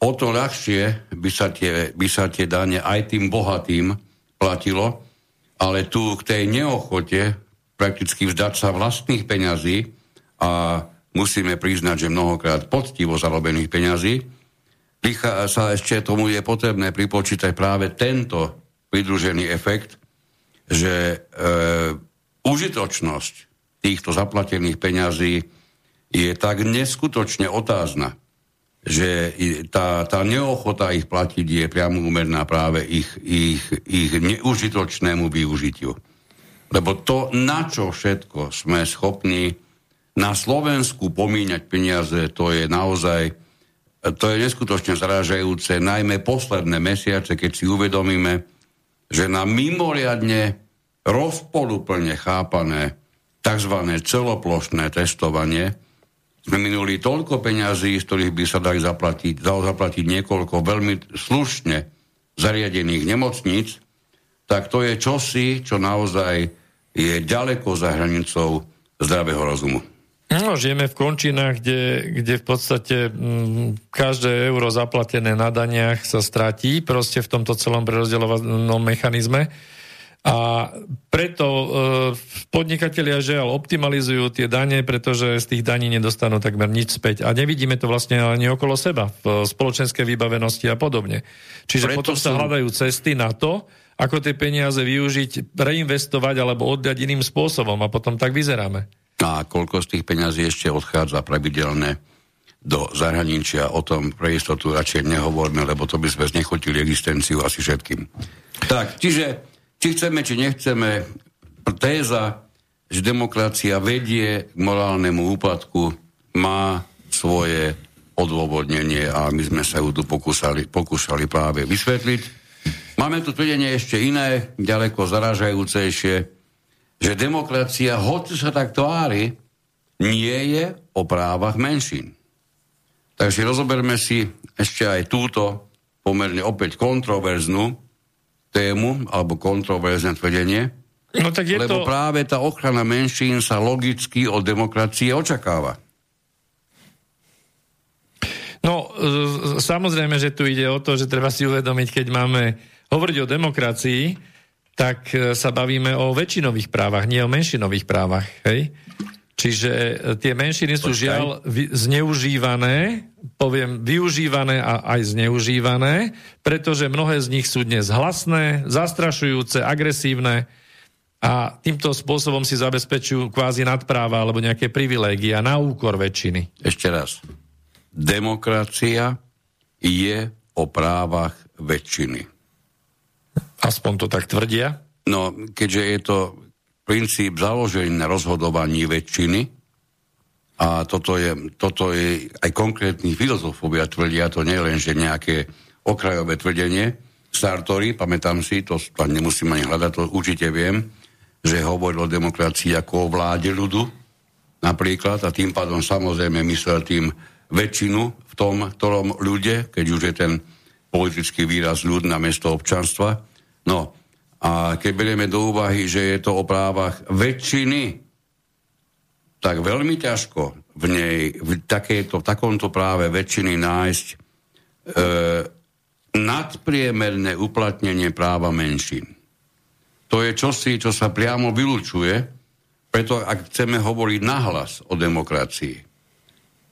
B: o to ľahšie by sa, tie, by sa tie dane aj tým bohatým platilo, ale tu k tej neochote prakticky vzdať sa vlastných peňazí, a musíme priznať, že mnohokrát poctivo zarobených peňazí, sa ešte tomu je potrebné pripočítať práve tento pridružený efekt, že e, užitočnosť týchto zaplatených peňazí je tak neskutočne otázna, že tá, tá neochota ich platiť je priamo úmerná práve ich, ich, ich neužitočnému využitiu. Lebo to, na čo všetko sme schopní na Slovensku pomíňať peniaze, to je naozaj, to je neskutočne zrážajúce, najmä posledné mesiace, keď si uvedomíme, že na mimoriadne rozpoluplne chápané tzv. celoplošné testovanie sme minuli toľko peňazí, z ktorých by sa dali zaplatiť, dalo zaplatiť niekoľko veľmi slušne zariadených nemocníc, tak to je čosi, čo naozaj je ďaleko za hranicou zdravého rozumu.
A: No, žijeme v končinách, kde, kde v podstate m, mm, každé euro zaplatené na daniach sa stratí proste v tomto celom prerozdeľovanom mechanizme. A preto e, podnikatelia žiaľ optimalizujú tie dane, pretože z tých daní nedostanú takmer nič späť. A nevidíme to vlastne ani okolo seba, v spoločenskej vybavenosti a podobne. Čiže preto potom sa hľadajú cesty na to, ako tie peniaze využiť, reinvestovať alebo oddať iným spôsobom a potom tak vyzeráme.
B: A koľko z tých peňazí ešte odchádza pravidelne do zahraničia, o tom pre istotu radšej nehovorme, lebo to by sme znechotili existenciu asi všetkým. Tak, čiže či chceme, či nechceme, téza, že demokracia vedie k morálnemu úpadku, má svoje odôvodnenie a my sme sa ju tu pokúšali, pokúšali práve vysvetliť. Máme tu tvrdenie ešte iné, ďaleko zaražajúcejšie, že demokracia, hoci sa tak tvári, nie je o právach menšín. Takže rozoberme si ešte aj túto pomerne opäť kontroverznú tému alebo kontroverzné tvrdenie,
A: no, tak je
B: lebo
A: to...
B: práve tá ochrana menšín sa logicky od demokracie očakáva.
A: No, samozrejme, že tu ide o to, že treba si uvedomiť, keď máme hovoriť o demokracii, tak e, sa bavíme o väčšinových právach, nie o menšinových právach. Hej? Čiže e, tie menšiny sú Počkaj. žiaľ zneužívané, poviem využívané a aj zneužívané, pretože mnohé z nich sú dnes hlasné, zastrašujúce, agresívne a týmto spôsobom si zabezpečujú kvázi nadpráva alebo nejaké privilégia na úkor väčšiny.
B: Ešte raz. Demokracia je o právach väčšiny.
A: Aspoň to tak tvrdia?
B: No, keďže je to princíp založený na rozhodovaní väčšiny a toto je, toto je aj konkrétni filozofovia tvrdia, to nie len, že nejaké okrajové tvrdenie. Sartori, pamätám si, to, to nemusím ani hľadať, to určite viem, že hovoril o demokracii ako o vláde ľudu, napríklad, a tým pádom samozrejme myslel tým väčšinu v tom, ktorom ľude, keď už je ten politický výraz ľud na mesto občanstva. No, a keď berieme do úvahy, že je to o právach väčšiny, tak veľmi ťažko v nej, v, takéto, v takomto práve väčšiny nájsť e, nadpriemerné uplatnenie práva menšín. To je čosi, čo sa priamo vylučuje, preto ak chceme hovoriť nahlas o demokracii,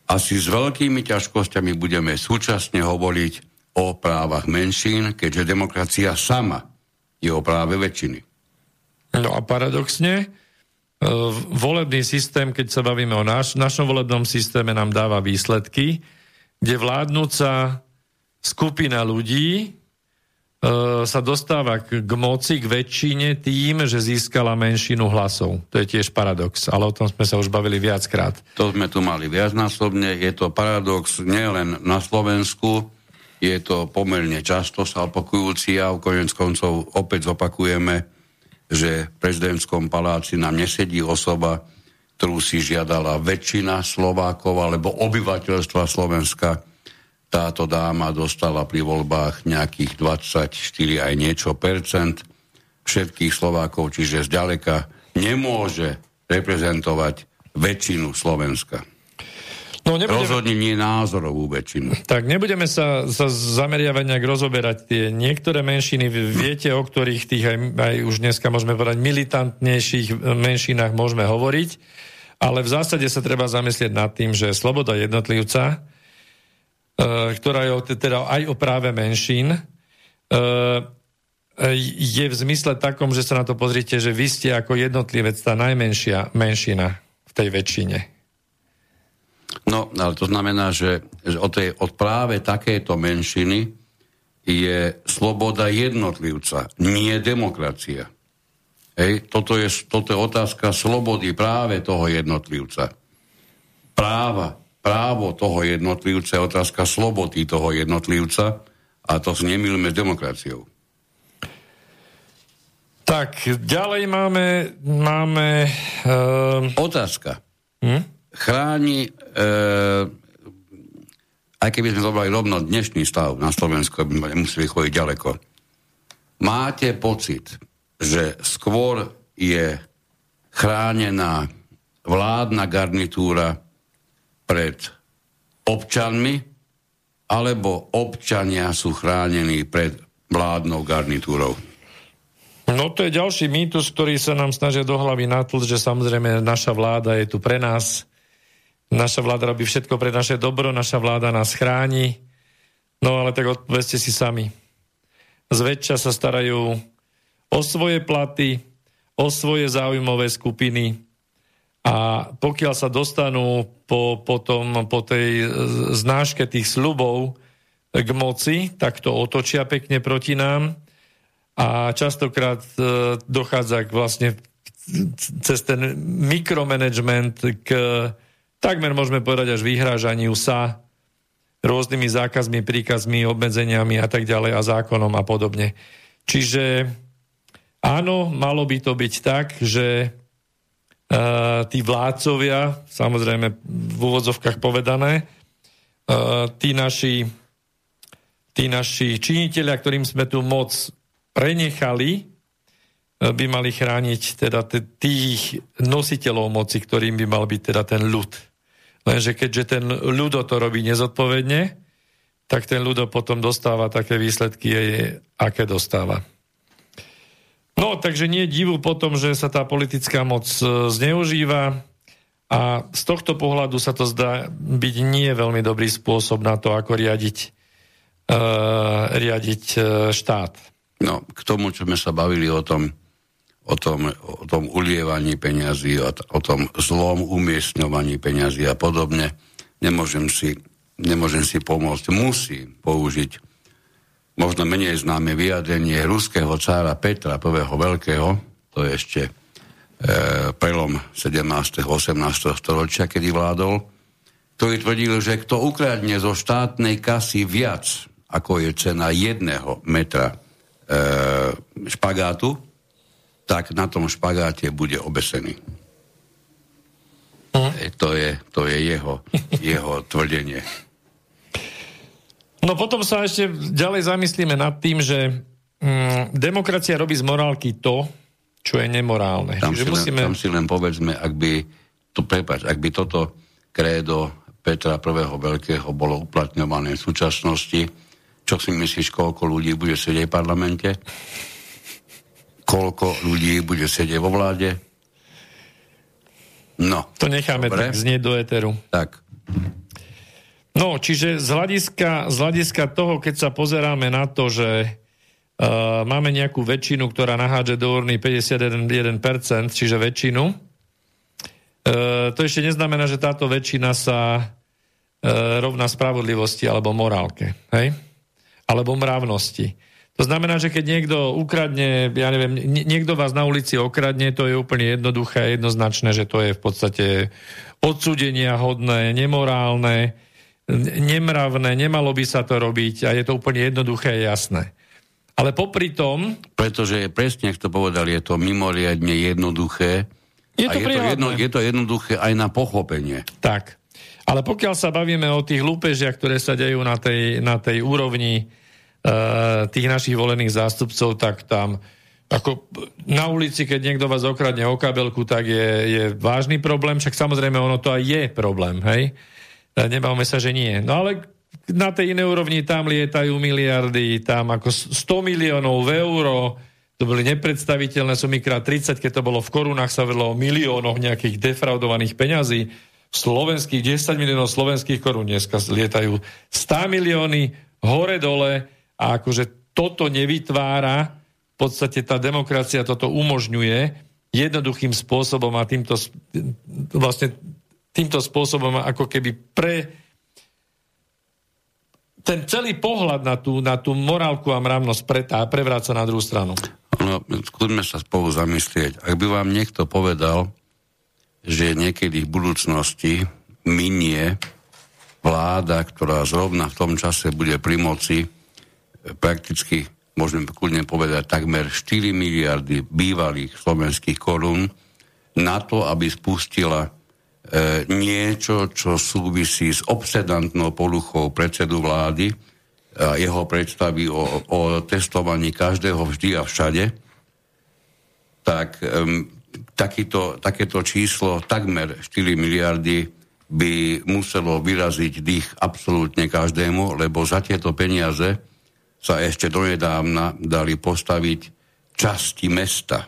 B: asi s veľkými ťažkosťami budeme súčasne hovoriť o právach menšín, keďže demokracia sama je o práve väčšiny.
A: No a paradoxne, e, volebný systém, keď sa bavíme o naš, našom volebnom systéme, nám dáva výsledky, kde vládnúca skupina ľudí e, sa dostáva k, k moci, k väčšine tým, že získala menšinu hlasov. To je tiež paradox, ale o tom sme sa už bavili viackrát.
B: To sme tu mali viacnásobne. Je to paradox nielen na Slovensku, je to pomerne často sa opakujúci a konec koncov opäť zopakujeme, že v prezidentskom paláci nám nesedí osoba, ktorú si žiadala väčšina Slovákov alebo obyvateľstva Slovenska. Táto dáma dostala pri voľbách nejakých 24 aj niečo percent všetkých Slovákov, čiže zďaleka nemôže reprezentovať väčšinu Slovenska. No, nebudeme... Rozhodne nie názorovú väčšinu.
A: Tak nebudeme sa, sa zameriavať nejak rozoberať tie niektoré menšiny. Viete, o ktorých tých aj, aj už dneska môžeme povedať militantnejších menšinách môžeme hovoriť. Ale v zásade sa treba zamyslieť nad tým, že sloboda jednotlivca, e, ktorá je teda aj o práve menšín, e, je v zmysle takom, že sa na to pozrite, že vy ste ako jednotlivec tá najmenšia menšina v tej väčšine.
B: No, ale to znamená, že, od, tej, od práve takéto menšiny je sloboda jednotlivca, nie demokracia. Hej, toto, je, toto je otázka slobody práve toho jednotlivca. Práva, právo toho jednotlivca je otázka slobody toho jednotlivca a to nemilme s demokraciou.
A: Tak, ďalej máme... máme uh...
B: Otázka. Hm? Chráni, uh, aj keby sme zobrali rovno dnešný stav na Slovensku, aby sme nemuseli chodiť ďaleko. Máte pocit, že skôr je chránená vládna garnitúra pred občanmi, alebo občania sú chránení pred vládnou garnitúrou?
A: No to je ďalší mýtus, ktorý sa nám snažia do hlavy natlť, že samozrejme naša vláda je tu pre nás, naša vláda robí všetko pre naše dobro, naša vláda nás chráni, no ale tak odpovedzte si sami. Zväčša sa starajú o svoje platy, o svoje záujmové skupiny. A pokiaľ sa dostanú po, po, tom, po tej znáške tých slubov k moci, tak to otočia pekne proti nám. A častokrát e, dochádza k vlastne cez ten mikromanagement k takmer môžeme povedať až vyhrážaniu sa rôznymi zákazmi, príkazmi, obmedzeniami a tak ďalej a zákonom a podobne. Čiže áno, malo by to byť tak, že uh, tí vládcovia, samozrejme v úvodzovkách povedané, uh, tí naši, tí naši činiteľia, ktorým sme tu moc prenechali, uh, by mali chrániť teda t- tých nositeľov moci, ktorým by mal byť teda ten ľud. Lenže keďže ten ľudo to robí nezodpovedne, tak ten ľudo potom dostáva také výsledky, aké dostáva. No, takže nie divu potom, že sa tá politická moc e, zneužíva a z tohto pohľadu sa to zdá byť nie veľmi dobrý spôsob na to, ako riadiť, uh, riadiť uh, štát.
B: No, k tomu, čo sme sa bavili o tom, o tom, o tom ulievaní peňazí, o, o tom zlom umiestňovaní peňazí a podobne, nemôžem si, nemôžem si pomôcť. Musí použiť možno menej známe vyjadrenie ruského cára Petra I. Veľkého, to je ešte e, prelom 17. 18. storočia, kedy vládol, ktorý tvrdil, že kto ukradne zo štátnej kasy viac, ako je cena jedného metra e, špagátu, tak na tom špagáte bude obesený. E, to, je, to je jeho, jeho tvrdenie.
A: No potom sa ešte ďalej zamyslíme nad tým, že mm, demokracia robí z morálky to, čo je nemorálne.
B: Tam, Čiže si, musíme... len, tam si len povedzme, ak by, to, prepáč, ak by toto krédo Petra I. Veľkého bolo uplatňované v súčasnosti, čo si myslíš, koľko ľudí bude sedieť v parlamente? Koľko ľudí bude sedieť vo vláde. No.
A: To necháme dobre. tak znieť do éteru.
B: Tak.
A: No, čiže z hľadiska, z hľadiska toho, keď sa pozeráme na to, že uh, máme nejakú väčšinu, ktorá nahádže do urny 51%, čiže väčšinu, uh, to ešte neznamená, že táto väčšina sa uh, rovná spravodlivosti alebo morálke, hej? Alebo mravnosti. To znamená, že keď niekto ukradne, ja neviem, niekto vás na ulici okradne, to je úplne jednoduché a jednoznačné, že to je v podstate odsudenia hodné, nemorálne, nemravné, nemalo by sa to robiť a je to úplne jednoduché a jasné. Ale popri tom...
B: Pretože presne, ako to povedal, je to mimoriadne jednoduché. Je to, a je to, jedno, je to jednoduché aj na pochopenie.
A: Tak. Ale pokiaľ sa bavíme o tých lúpežiach, ktoré sa dejú na tej, na tej úrovni tých našich volených zástupcov, tak tam ako na ulici, keď niekto vás okradne o kabelku, tak je, je vážny problém, však samozrejme ono to aj je problém, hej? Eh, nebavme sa, že nie. No ale na tej inej úrovni tam lietajú miliardy, tam ako 100 miliónov v euro, to boli nepredstaviteľné sumy krát 30, keď to bolo v korunách, sa vedlo o miliónoch nejakých defraudovaných peňazí. Slovenských, 10 miliónov slovenských korún dneska lietajú 100 milióny hore-dole, a akože toto nevytvára, v podstate tá demokracia toto umožňuje jednoduchým spôsobom a týmto, vlastne týmto spôsobom ako keby pre ten celý pohľad na tú, na tú morálku a mravnosť pretá, prevráca na druhú stranu.
B: No, skúsme sa spolu zamyslieť. Ak by vám niekto povedal, že niekedy v budúcnosti minie vláda, ktorá zrovna v tom čase bude pri moci, prakticky, môžeme kľudne povedať, takmer 4 miliardy bývalých slovenských korún na to, aby spustila e, niečo, čo súvisí s obsedantnou poruchou predsedu vlády, a jeho predstavy o, o testovaní každého vždy a všade, tak um, takýto, takéto číslo takmer 4 miliardy by muselo vyraziť dých absolútne každému, lebo za tieto peniaze sa ešte donedávna dali postaviť časti mesta.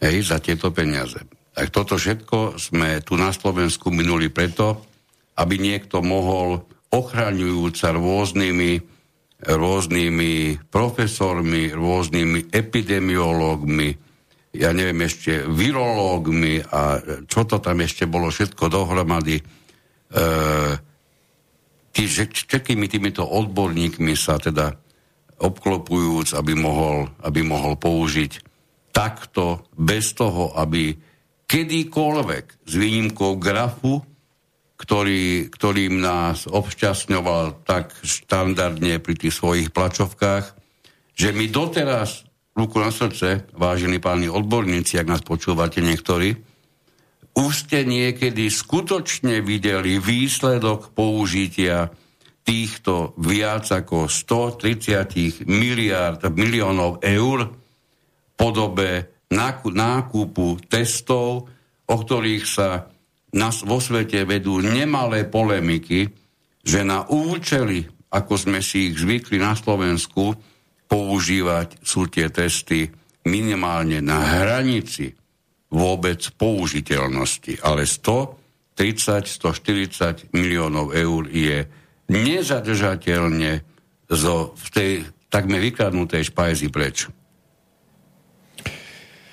B: Hej, za tieto peniaze. Tak toto všetko sme tu na Slovensku minuli preto, aby niekto mohol ochraňujúca rôznymi, rôznymi profesormi, rôznymi epidemiológmi, ja neviem ešte, virológmi a čo to tam ešte bolo všetko dohromady. E, tý, všetkými týmito odborníkmi sa teda obklopujúc, aby mohol, aby mohol použiť takto, bez toho, aby kedykoľvek s výnimkou grafu ktorý, ktorým nás obšťastňoval tak štandardne pri tých svojich plačovkách, že my doteraz, ruku na srdce, vážení páni odborníci, ak nás počúvate niektorí, už ste niekedy skutočne videli výsledok použitia týchto viac ako 130 miliard, miliónov eur v podobe nákupu testov, o ktorých sa nás vo svete vedú nemalé polemiky, že na účely, ako sme si ich zvykli na Slovensku, používať sú tie testy minimálne na hranici vôbec použiteľnosti. Ale 130-140 miliónov eur je nezadržateľne zo, v tej takmer vykradnutej špajzi preč.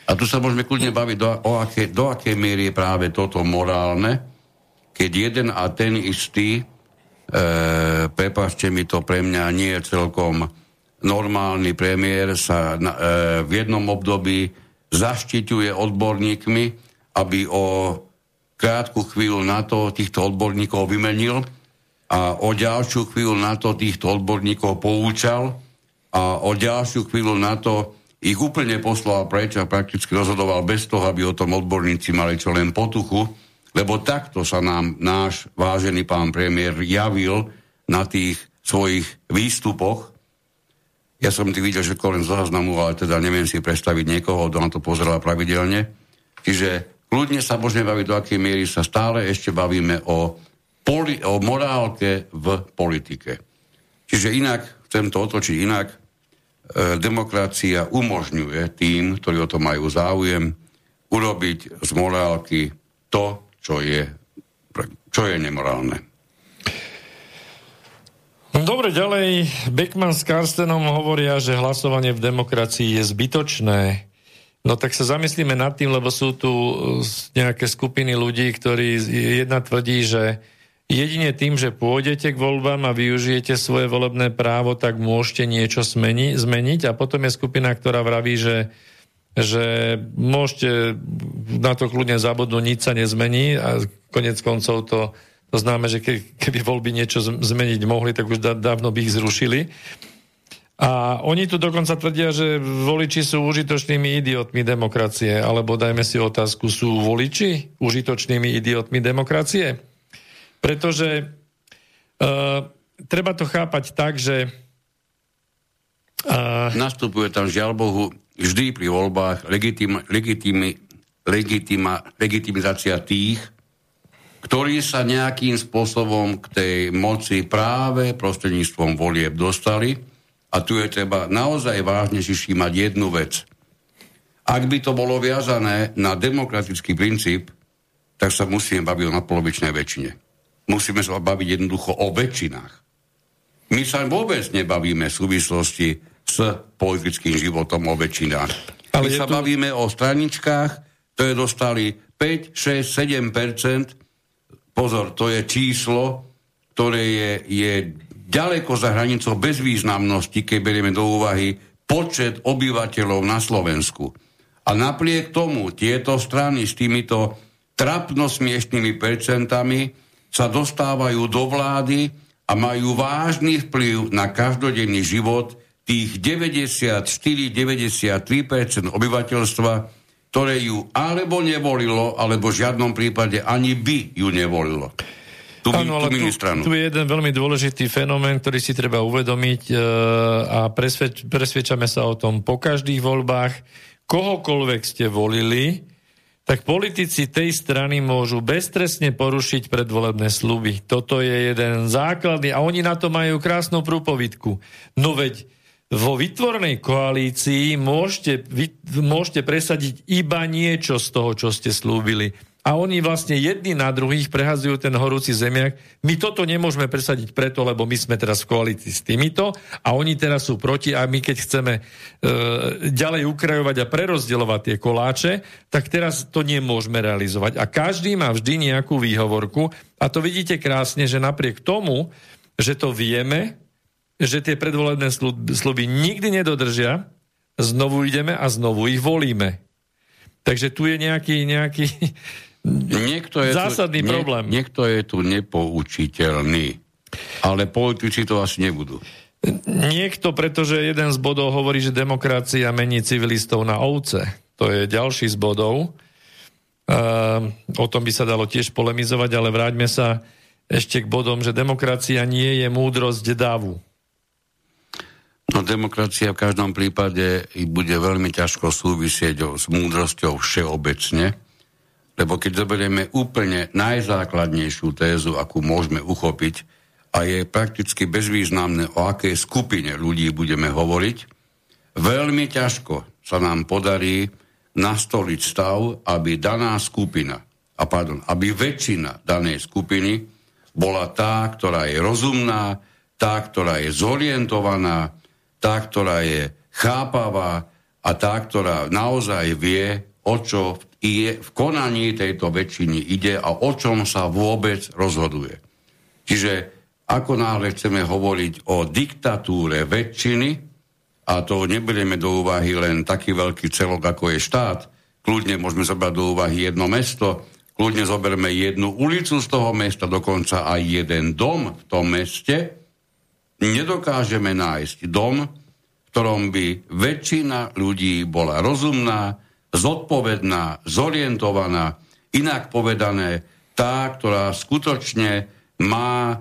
B: A tu sa môžeme kľudne baviť, do, o aké, do akej miery je práve toto morálne, keď jeden a ten istý, e, prepašte mi to pre mňa, nie je celkom normálny premiér, sa na, e, v jednom období zaštiťuje odborníkmi, aby o krátku chvíľu na to týchto odborníkov vymenil a o ďalšiu chvíľu na to týchto odborníkov poučal a o ďalšiu chvíľu na to ich úplne poslal preč a prakticky rozhodoval bez toho, aby o tom odborníci mali čo len potuchu, lebo takto sa nám náš vážený pán premiér javil na tých svojich výstupoch. Ja som ty videl, že len zoznamu, ale teda neviem si predstaviť niekoho, kto na to pozerá pravidelne. Čiže kľudne sa môžeme baviť, do akej miery sa stále ešte bavíme o, poli- o morálke v politike. Čiže inak, chcem to otočiť inak, E, demokracia umožňuje tým, ktorí o to majú záujem, urobiť z morálky to, čo je, čo je nemorálne.
A: Dobre, ďalej Beckman s Karstenom hovoria, že hlasovanie v demokracii je zbytočné. No tak sa zamyslíme nad tým, lebo sú tu nejaké skupiny ľudí, ktorí jedna tvrdí, že Jedine tým, že pôjdete k voľbám a využijete svoje volebné právo, tak môžete niečo zmeni- zmeniť. A potom je skupina, ktorá vraví, že, že môžete na to kľudne zabudnúť, nič sa nezmení a konec koncov to, to známe, že ke, keby voľby niečo zmeniť mohli, tak už dávno by ich zrušili. A oni tu dokonca tvrdia, že voliči sú užitočnými idiotmi demokracie, alebo dajme si otázku, sú voliči užitočnými idiotmi demokracie? Pretože uh, treba to chápať tak, že...
B: Uh, Nastupuje tam, žiaľ Bohu, vždy pri voľbách legitim, legitim, legitima, legitimizácia tých, ktorí sa nejakým spôsobom k tej moci práve prostredníctvom volieb dostali. A tu je treba naozaj vážne si všímať jednu vec. Ak by to bolo viazané na demokratický princíp, tak sa musíme baviť o nadpolovičnej väčšine musíme sa baviť jednoducho o väčšinách. My sa vôbec nebavíme v súvislosti s politickým životom o väčšinách. Ale My sa tu... bavíme o straničkách, ktoré dostali 5, 6, 7 Pozor, to je číslo, ktoré je, je ďaleko za hranicou bezvýznamnosti, keď berieme do úvahy počet obyvateľov na Slovensku. A napriek tomu tieto strany s týmito trapnosmiešnými percentami sa dostávajú do vlády a majú vážny vplyv na každodenný život tých 94-93% obyvateľstva, ktoré ju alebo nevolilo, alebo v žiadnom prípade ani by ju nevolilo.
A: Tu, ano, ale tu, tu je jeden veľmi dôležitý fenomén, ktorý si treba uvedomiť e, a presvedč, presvedčame sa o tom po každých voľbách. Kohokoľvek ste volili, tak politici tej strany môžu beztresne porušiť predvolebné sluby. Toto je jeden základný a oni na to majú krásnu prúpovidku. No veď vo vytvornej koalícii môžete, vy, môžete presadiť iba niečo z toho, čo ste slúbili a oni vlastne jedni na druhých prehazujú ten horúci zemiak. My toto nemôžeme presadiť preto, lebo my sme teraz v koalícii s týmito a oni teraz sú proti a my keď chceme e, ďalej ukrajovať a prerozdielovať tie koláče, tak teraz to nemôžeme realizovať. A každý má vždy nejakú výhovorku a to vidíte krásne, že napriek tomu, že to vieme, že tie predvolebné sluby nikdy nedodržia, znovu ideme a znovu ich volíme. Takže tu je nejaký, nejaký
B: Niekto je
A: zásadný
B: tu,
A: problém.
B: Nie, niekto je tu nepoučiteľný, ale politici to asi nebudú.
A: Niekto, pretože jeden z bodov hovorí, že demokracia mení civilistov na ovce. To je ďalší z bodov. Uh, o tom by sa dalo tiež polemizovať, ale vráťme sa ešte k bodom, že demokracia nie je múdrosť davu.
B: No demokracia v každom prípade bude veľmi ťažko súvisieť s múdrosťou všeobecne, lebo keď zoberieme úplne najzákladnejšiu tézu, akú môžeme uchopiť, a je prakticky bezvýznamné, o akej skupine ľudí budeme hovoriť, veľmi ťažko sa nám podarí nastoliť stav, aby daná skupina, a pardon, aby väčšina danej skupiny bola tá, ktorá je rozumná, tá, ktorá je zorientovaná, tá, ktorá je chápavá a tá, ktorá naozaj vie, o čo je v konaní tejto väčšiny ide a o čom sa vôbec rozhoduje. Čiže ako náhle chceme hovoriť o diktatúre väčšiny, a to neberieme do úvahy len taký veľký celok, ako je štát, kľudne môžeme zobrať do úvahy jedno mesto, kľudne zoberme jednu ulicu z toho mesta, dokonca aj jeden dom v tom meste, nedokážeme nájsť dom, v ktorom by väčšina ľudí bola rozumná, zodpovedná, zorientovaná, inak povedané, tá, ktorá skutočne má e,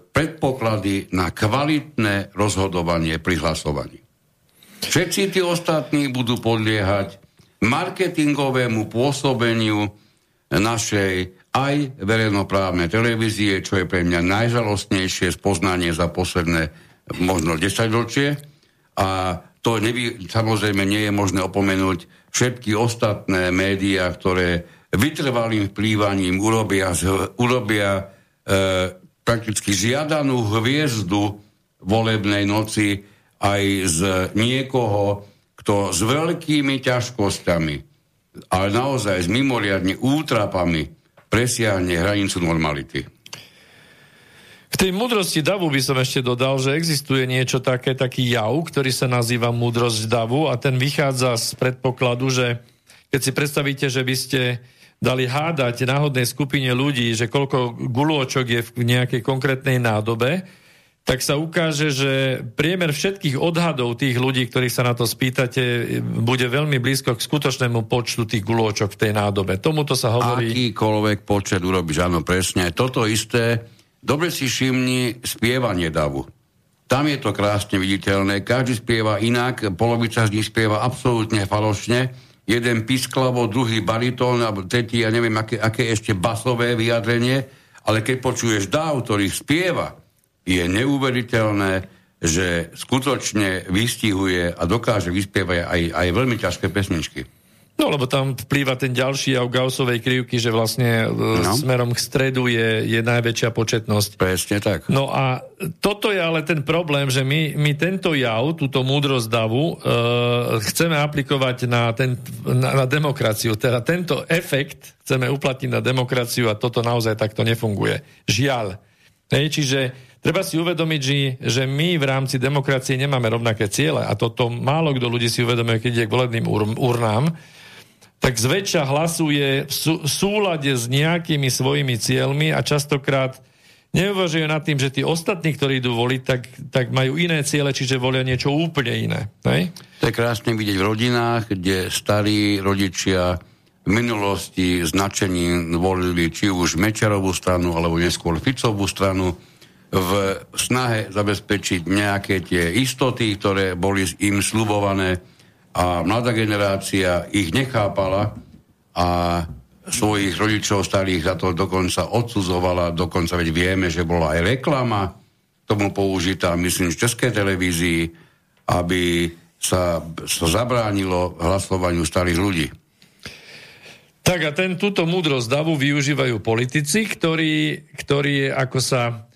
B: predpoklady na kvalitné rozhodovanie pri hlasovaní. Všetci tí ostatní budú podliehať marketingovému pôsobeniu našej aj verejnoprávnej televízie, čo je pre mňa najžalostnejšie spoznanie za posledné možno 10 ročie. A to nevy, samozrejme nie je možné opomenúť všetky ostatné médiá, ktoré vytrvalým vplývaním urobia, urobia e, prakticky žiadanú hviezdu volebnej noci aj z niekoho, kto s veľkými ťažkosťami, ale naozaj s mimoriadne útrapami presiahne hranicu normality.
A: K tej múdrosti davu by som ešte dodal, že existuje niečo také, taký jav, ktorý sa nazýva múdrosť davu a ten vychádza z predpokladu, že keď si predstavíte, že by ste dali hádať náhodnej skupine ľudí, že koľko gulôčok je v nejakej konkrétnej nádobe, tak sa ukáže, že priemer všetkých odhadov tých ľudí, ktorých sa na to spýtate, bude veľmi blízko k skutočnému počtu tých gulôčok v tej nádobe. Tomuto sa hovorí...
B: Akýkoľvek počet urobíš, áno, presne. Toto isté Dobre si všimni spievanie davu. Tam je to krásne viditeľné. Každý spieva inak, polovica z nich spieva absolútne falošne. Jeden pisklavo, druhý baritón, alebo tretí, ja neviem, aké, aké ešte basové vyjadrenie. Ale keď počuješ dáv, ktorý spieva, je neuveriteľné, že skutočne vystihuje a dokáže vyspievať aj, aj veľmi ťažké pesničky.
A: No, lebo tam vplýva ten ďalší jav Gaussovej krivky, že vlastne e, no. smerom k stredu je, je najväčšia početnosť.
B: Presne tak.
A: No a toto je ale ten problém, že my, my tento jav, túto múdrosť davu, e, chceme aplikovať na, ten, na, na demokraciu. Teda tento efekt chceme uplatniť na demokraciu a toto naozaj takto nefunguje. Žiaľ. Hej, čiže treba si uvedomiť, že, my v rámci demokracie nemáme rovnaké ciele a toto málo kto ľudí si uvedomuje, keď ide k volebným urnám, tak zväčša hlasuje v súlade s nejakými svojimi cieľmi a častokrát neuvažujú nad tým, že tí ostatní, ktorí idú voliť, tak, tak majú iné ciele, čiže volia niečo úplne iné. Hej?
B: To je krásne vidieť v rodinách, kde starí rodičia v minulosti značením volili či už Mečarovú stranu, alebo neskôr Ficovú stranu, v snahe zabezpečiť nejaké tie istoty, ktoré boli im slubované a mladá generácia ich nechápala a svojich rodičov starých za to dokonca odsudzovala, dokonca veď vieme, že bola aj reklama tomu použitá, myslím, v českej televízii, aby sa, sa zabránilo hlasovaniu starých ľudí.
A: Tak a ten, túto múdrosť davu využívajú politici, ktorí, ktorí ako sa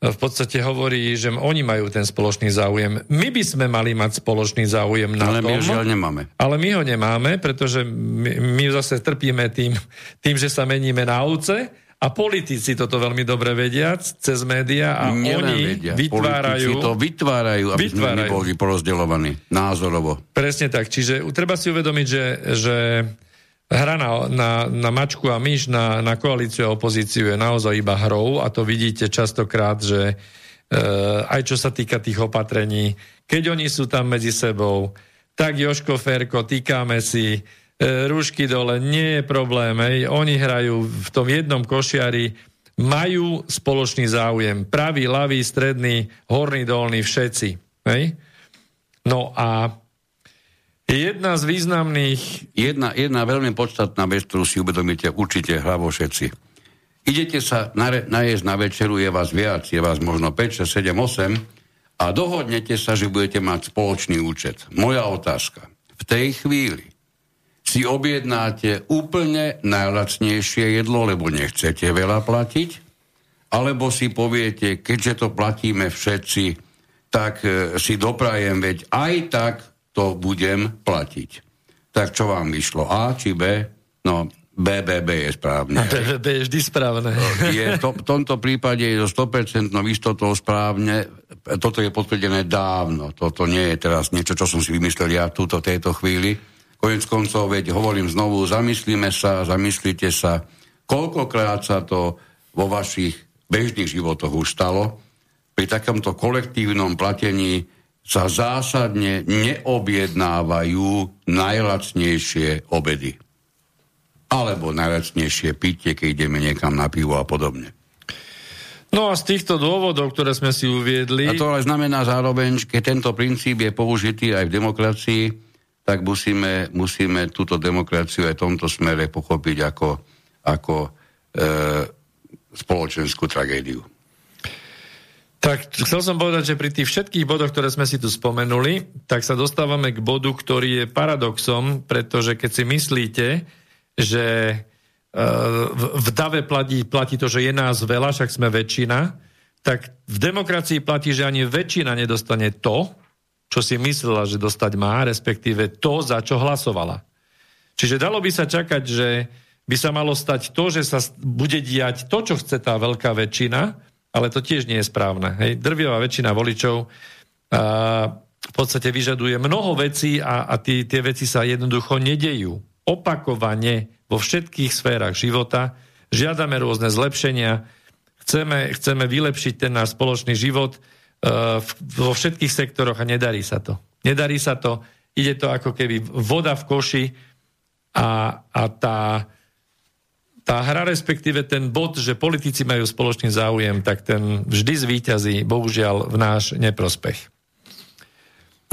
A: v podstate hovorí, že oni majú ten spoločný záujem. My by sme mali mať spoločný záujem na
B: ale
A: tom.
B: Ale my ho nemáme.
A: Ale my ho nemáme, pretože my, my zase trpíme tým, tým, že sa meníme na ovce a politici toto veľmi dobre vedia cez médiá a oni vedia. vytvárajú...
B: Politici to vytvárajú, aby vytvárajú. sme boli porozdeľovaní názorovo.
A: Presne tak. Čiže treba si uvedomiť, že, že hra na, na, na mačku a myš, na, na koalíciu a opozíciu je naozaj iba hrou a to vidíte častokrát, že e, aj čo sa týka tých opatrení, keď oni sú tam medzi sebou, tak Joško Ferko, týkame si, e, rúšky dole, nie je problém, hej. oni hrajú v tom jednom košiari, majú spoločný záujem, pravý, ľavý, stredný, horný, dolný, všetci. Hej? No a Jedna z významných...
B: Jedna, jedna veľmi podstatná vec, ktorú si uvedomíte určite hlavo všetci. Idete sa najesť na večeru, je vás viac, je vás možno 5, 6, 7, 8 a dohodnete sa, že budete mať spoločný účet. Moja otázka. V tej chvíli si objednáte úplne najlacnejšie jedlo, lebo nechcete veľa platiť, alebo si poviete, keďže to platíme všetci, tak e, si doprajem, veď aj tak to budem platiť. Tak čo vám vyšlo? A či B? No, BBB je správne.
A: BBB je vždy správne.
B: Je to, v tomto prípade je to 100% istotou správne. Toto je potvrdené dávno. Toto nie je teraz niečo, čo som si vymyslel ja túto tejto chvíli. Konec koncov, veď hovorím znovu, zamyslíme sa, zamyslite sa, koľkokrát sa to vo vašich bežných životoch už stalo, pri takomto kolektívnom platení sa zásadne neobjednávajú najlacnejšie obedy. Alebo najlacnejšie pitie, keď ideme niekam na pivo a podobne.
A: No a z týchto dôvodov, ktoré sme si uviedli...
B: A to ale znamená zároveň, že keď tento princíp je použitý aj v demokracii, tak musíme, musíme túto demokraciu aj v tomto smere pochopiť ako, ako e, spoločenskú tragédiu.
A: Tak chcel som povedať, že pri tých všetkých bodoch, ktoré sme si tu spomenuli, tak sa dostávame k bodu, ktorý je paradoxom, pretože keď si myslíte, že e, v dave platí, platí to, že je nás veľa, však sme väčšina, tak v demokracii platí, že ani väčšina nedostane to, čo si myslela, že dostať má, respektíve to, za čo hlasovala. Čiže dalo by sa čakať, že by sa malo stať to, že sa bude diať to, čo chce tá veľká väčšina, ale to tiež nie je správne. Hej. Drvivá väčšina voličov a, v podstate vyžaduje mnoho vecí a, a tí, tie veci sa jednoducho nedejú. Opakovane vo všetkých sférach života žiadame rôzne zlepšenia, chceme, chceme vylepšiť ten náš spoločný život uh, vo všetkých sektoroch a nedarí sa to. Nedarí sa to, ide to ako keby voda v koši a, a tá, tá hra, respektíve ten bod, že politici majú spoločný záujem, tak ten vždy zvíťazí, bohužiaľ, v náš neprospech.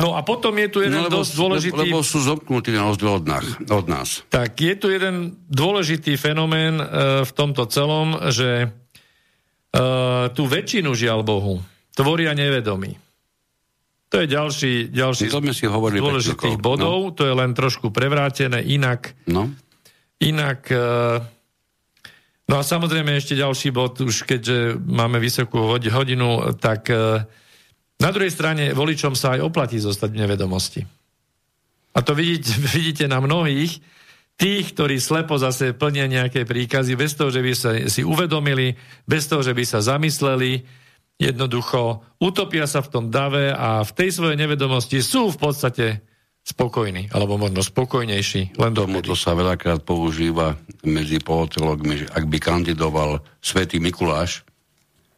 A: No a potom je tu jeden no, lebo, dosť dôležitý...
B: Lebo sú zopnutí na rozdiel od nás, od nás.
A: Tak, je tu jeden dôležitý fenomén uh, v tomto celom, že uh, tú väčšinu, žiaľ Bohu, tvoria nevedomí. To je ďalší, ďalší
B: no, si hovorili
A: dôležitých bodov, no. to je len trošku prevrátené, inak...
B: No.
A: Inak... Uh, No a samozrejme ešte ďalší bod, už keďže máme vysokú hodinu, tak e, na druhej strane voličom sa aj oplatí zostať v nevedomosti. A to vidíte, vidíte na mnohých, tých, ktorí slepo zase plnia nejaké príkazy, bez toho, že by sa si uvedomili, bez toho, že by sa zamysleli jednoducho utopia sa v tom dave a v tej svojej nevedomosti sú v podstate spokojní, alebo možno spokojnejší. Len
B: to sa veľakrát používa medzi pohotelogmi, že ak by kandidoval Svetý Mikuláš,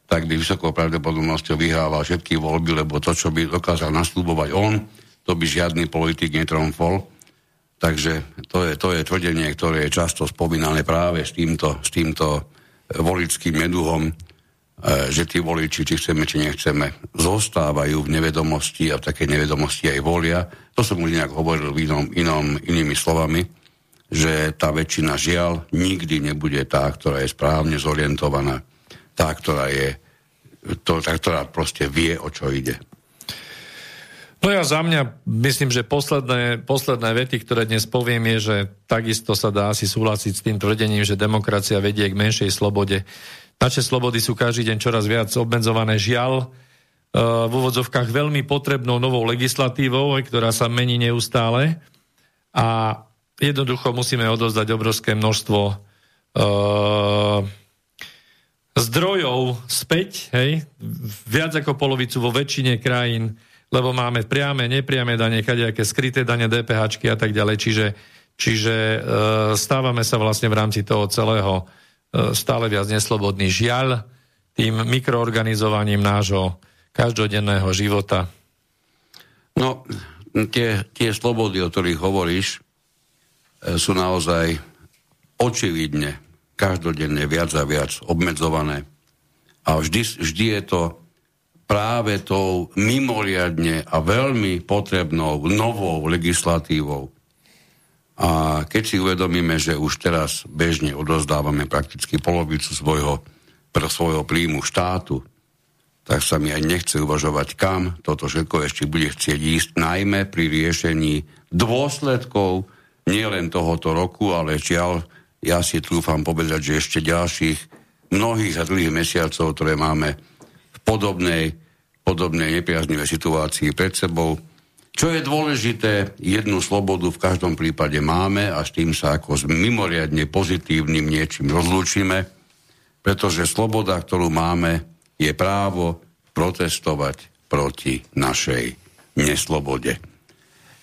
B: tak by vysokou pravdepodobnosťou vyhrával všetky voľby, lebo to, čo by dokázal naslúbovať on, to by žiadny politik netromfol. Takže to je, to je tvrdenie, ktoré je často spomínané práve s týmto, s týmto voličským meduhom, že tí voliči, či chceme, či nechceme, zostávajú v nevedomosti a v takej nevedomosti aj volia. To som už nejak hovoril inom, inom, inými slovami, že tá väčšina žiaľ nikdy nebude tá, ktorá je správne zorientovaná, tá, ktorá je to, tá, ktorá proste vie, o čo ide.
A: No ja za mňa myslím, že posledné, posledné vety, ktoré dnes poviem, je, že takisto sa dá asi súhlasiť s tým tvrdením, že demokracia vedie k menšej slobode. Naše slobody sú každý deň čoraz viac obmedzované. Žiaľ, e, v úvodzovkách veľmi potrebnou novou legislatívou, ktorá sa mení neustále. A jednoducho musíme odozdať obrovské množstvo uh, zdrojov späť, hej, viac ako polovicu vo väčšine krajín, lebo máme priame, nepriame dane, kadejaké skryté dane, DPH a tak ďalej. Čiže, čiže uh, stávame sa vlastne v rámci toho celého stále viac neslobodný. Žiaľ, tým mikroorganizovaním nášho každodenného života.
B: No, tie, tie slobody, o ktorých hovoríš, e, sú naozaj očividne, každodenne viac a viac obmedzované. A vždy, vždy je to práve tou mimoriadne a veľmi potrebnou novou legislatívou, a keď si uvedomíme, že už teraz bežne odozdávame prakticky polovicu svojho, pre svojho príjmu štátu, tak sa mi aj nechce uvažovať, kam toto všetko ešte bude chcieť ísť, najmä pri riešení dôsledkov nielen tohoto roku, ale žiaľ, ja si trúfam povedať, že ešte ďalších mnohých a dlhých mesiacov, ktoré máme v podobnej, podobnej nepriaznivej situácii pred sebou, čo je dôležité, jednu slobodu v každom prípade máme a s tým sa ako s mimoriadne pozitívnym niečím rozlúčime, pretože sloboda, ktorú máme, je právo protestovať proti našej neslobode.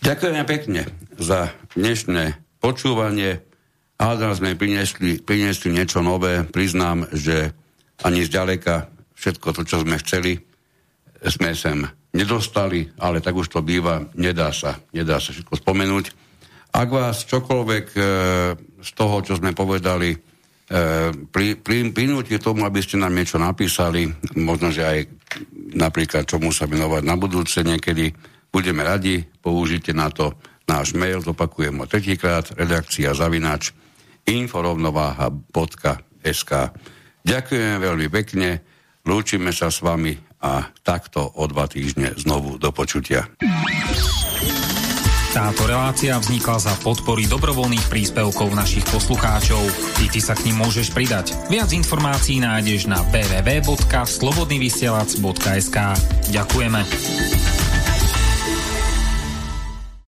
B: Ďakujeme pekne za dnešné počúvanie. Hádam sme priniesli, priniesli niečo nové. Priznám, že ani zďaleka všetko to, čo sme chceli, sme sem nedostali, ale tak už to býva, nedá sa, nedá sa všetko spomenúť. Ak vás čokoľvek e, z toho, čo sme povedali, e, pri, pri, prinúti tomu, aby ste nám niečo napísali, možno, že aj napríklad čomu sa venovať na budúce niekedy, budeme radi, použite na to náš mail, zopakujem ho tretíkrát, redakcia zavinač inforovnováha.sk Ďakujem veľmi pekne, lúčime sa s vami a takto o dva týždne znovu do počutia.
E: Táto relácia vznikla za podpory dobrovoľných príspevkov našich poslucháčov. I ty sa k ním môžeš pridať. Viac informácií nájdeš na www.slobodnyvysielac.sk Ďakujeme.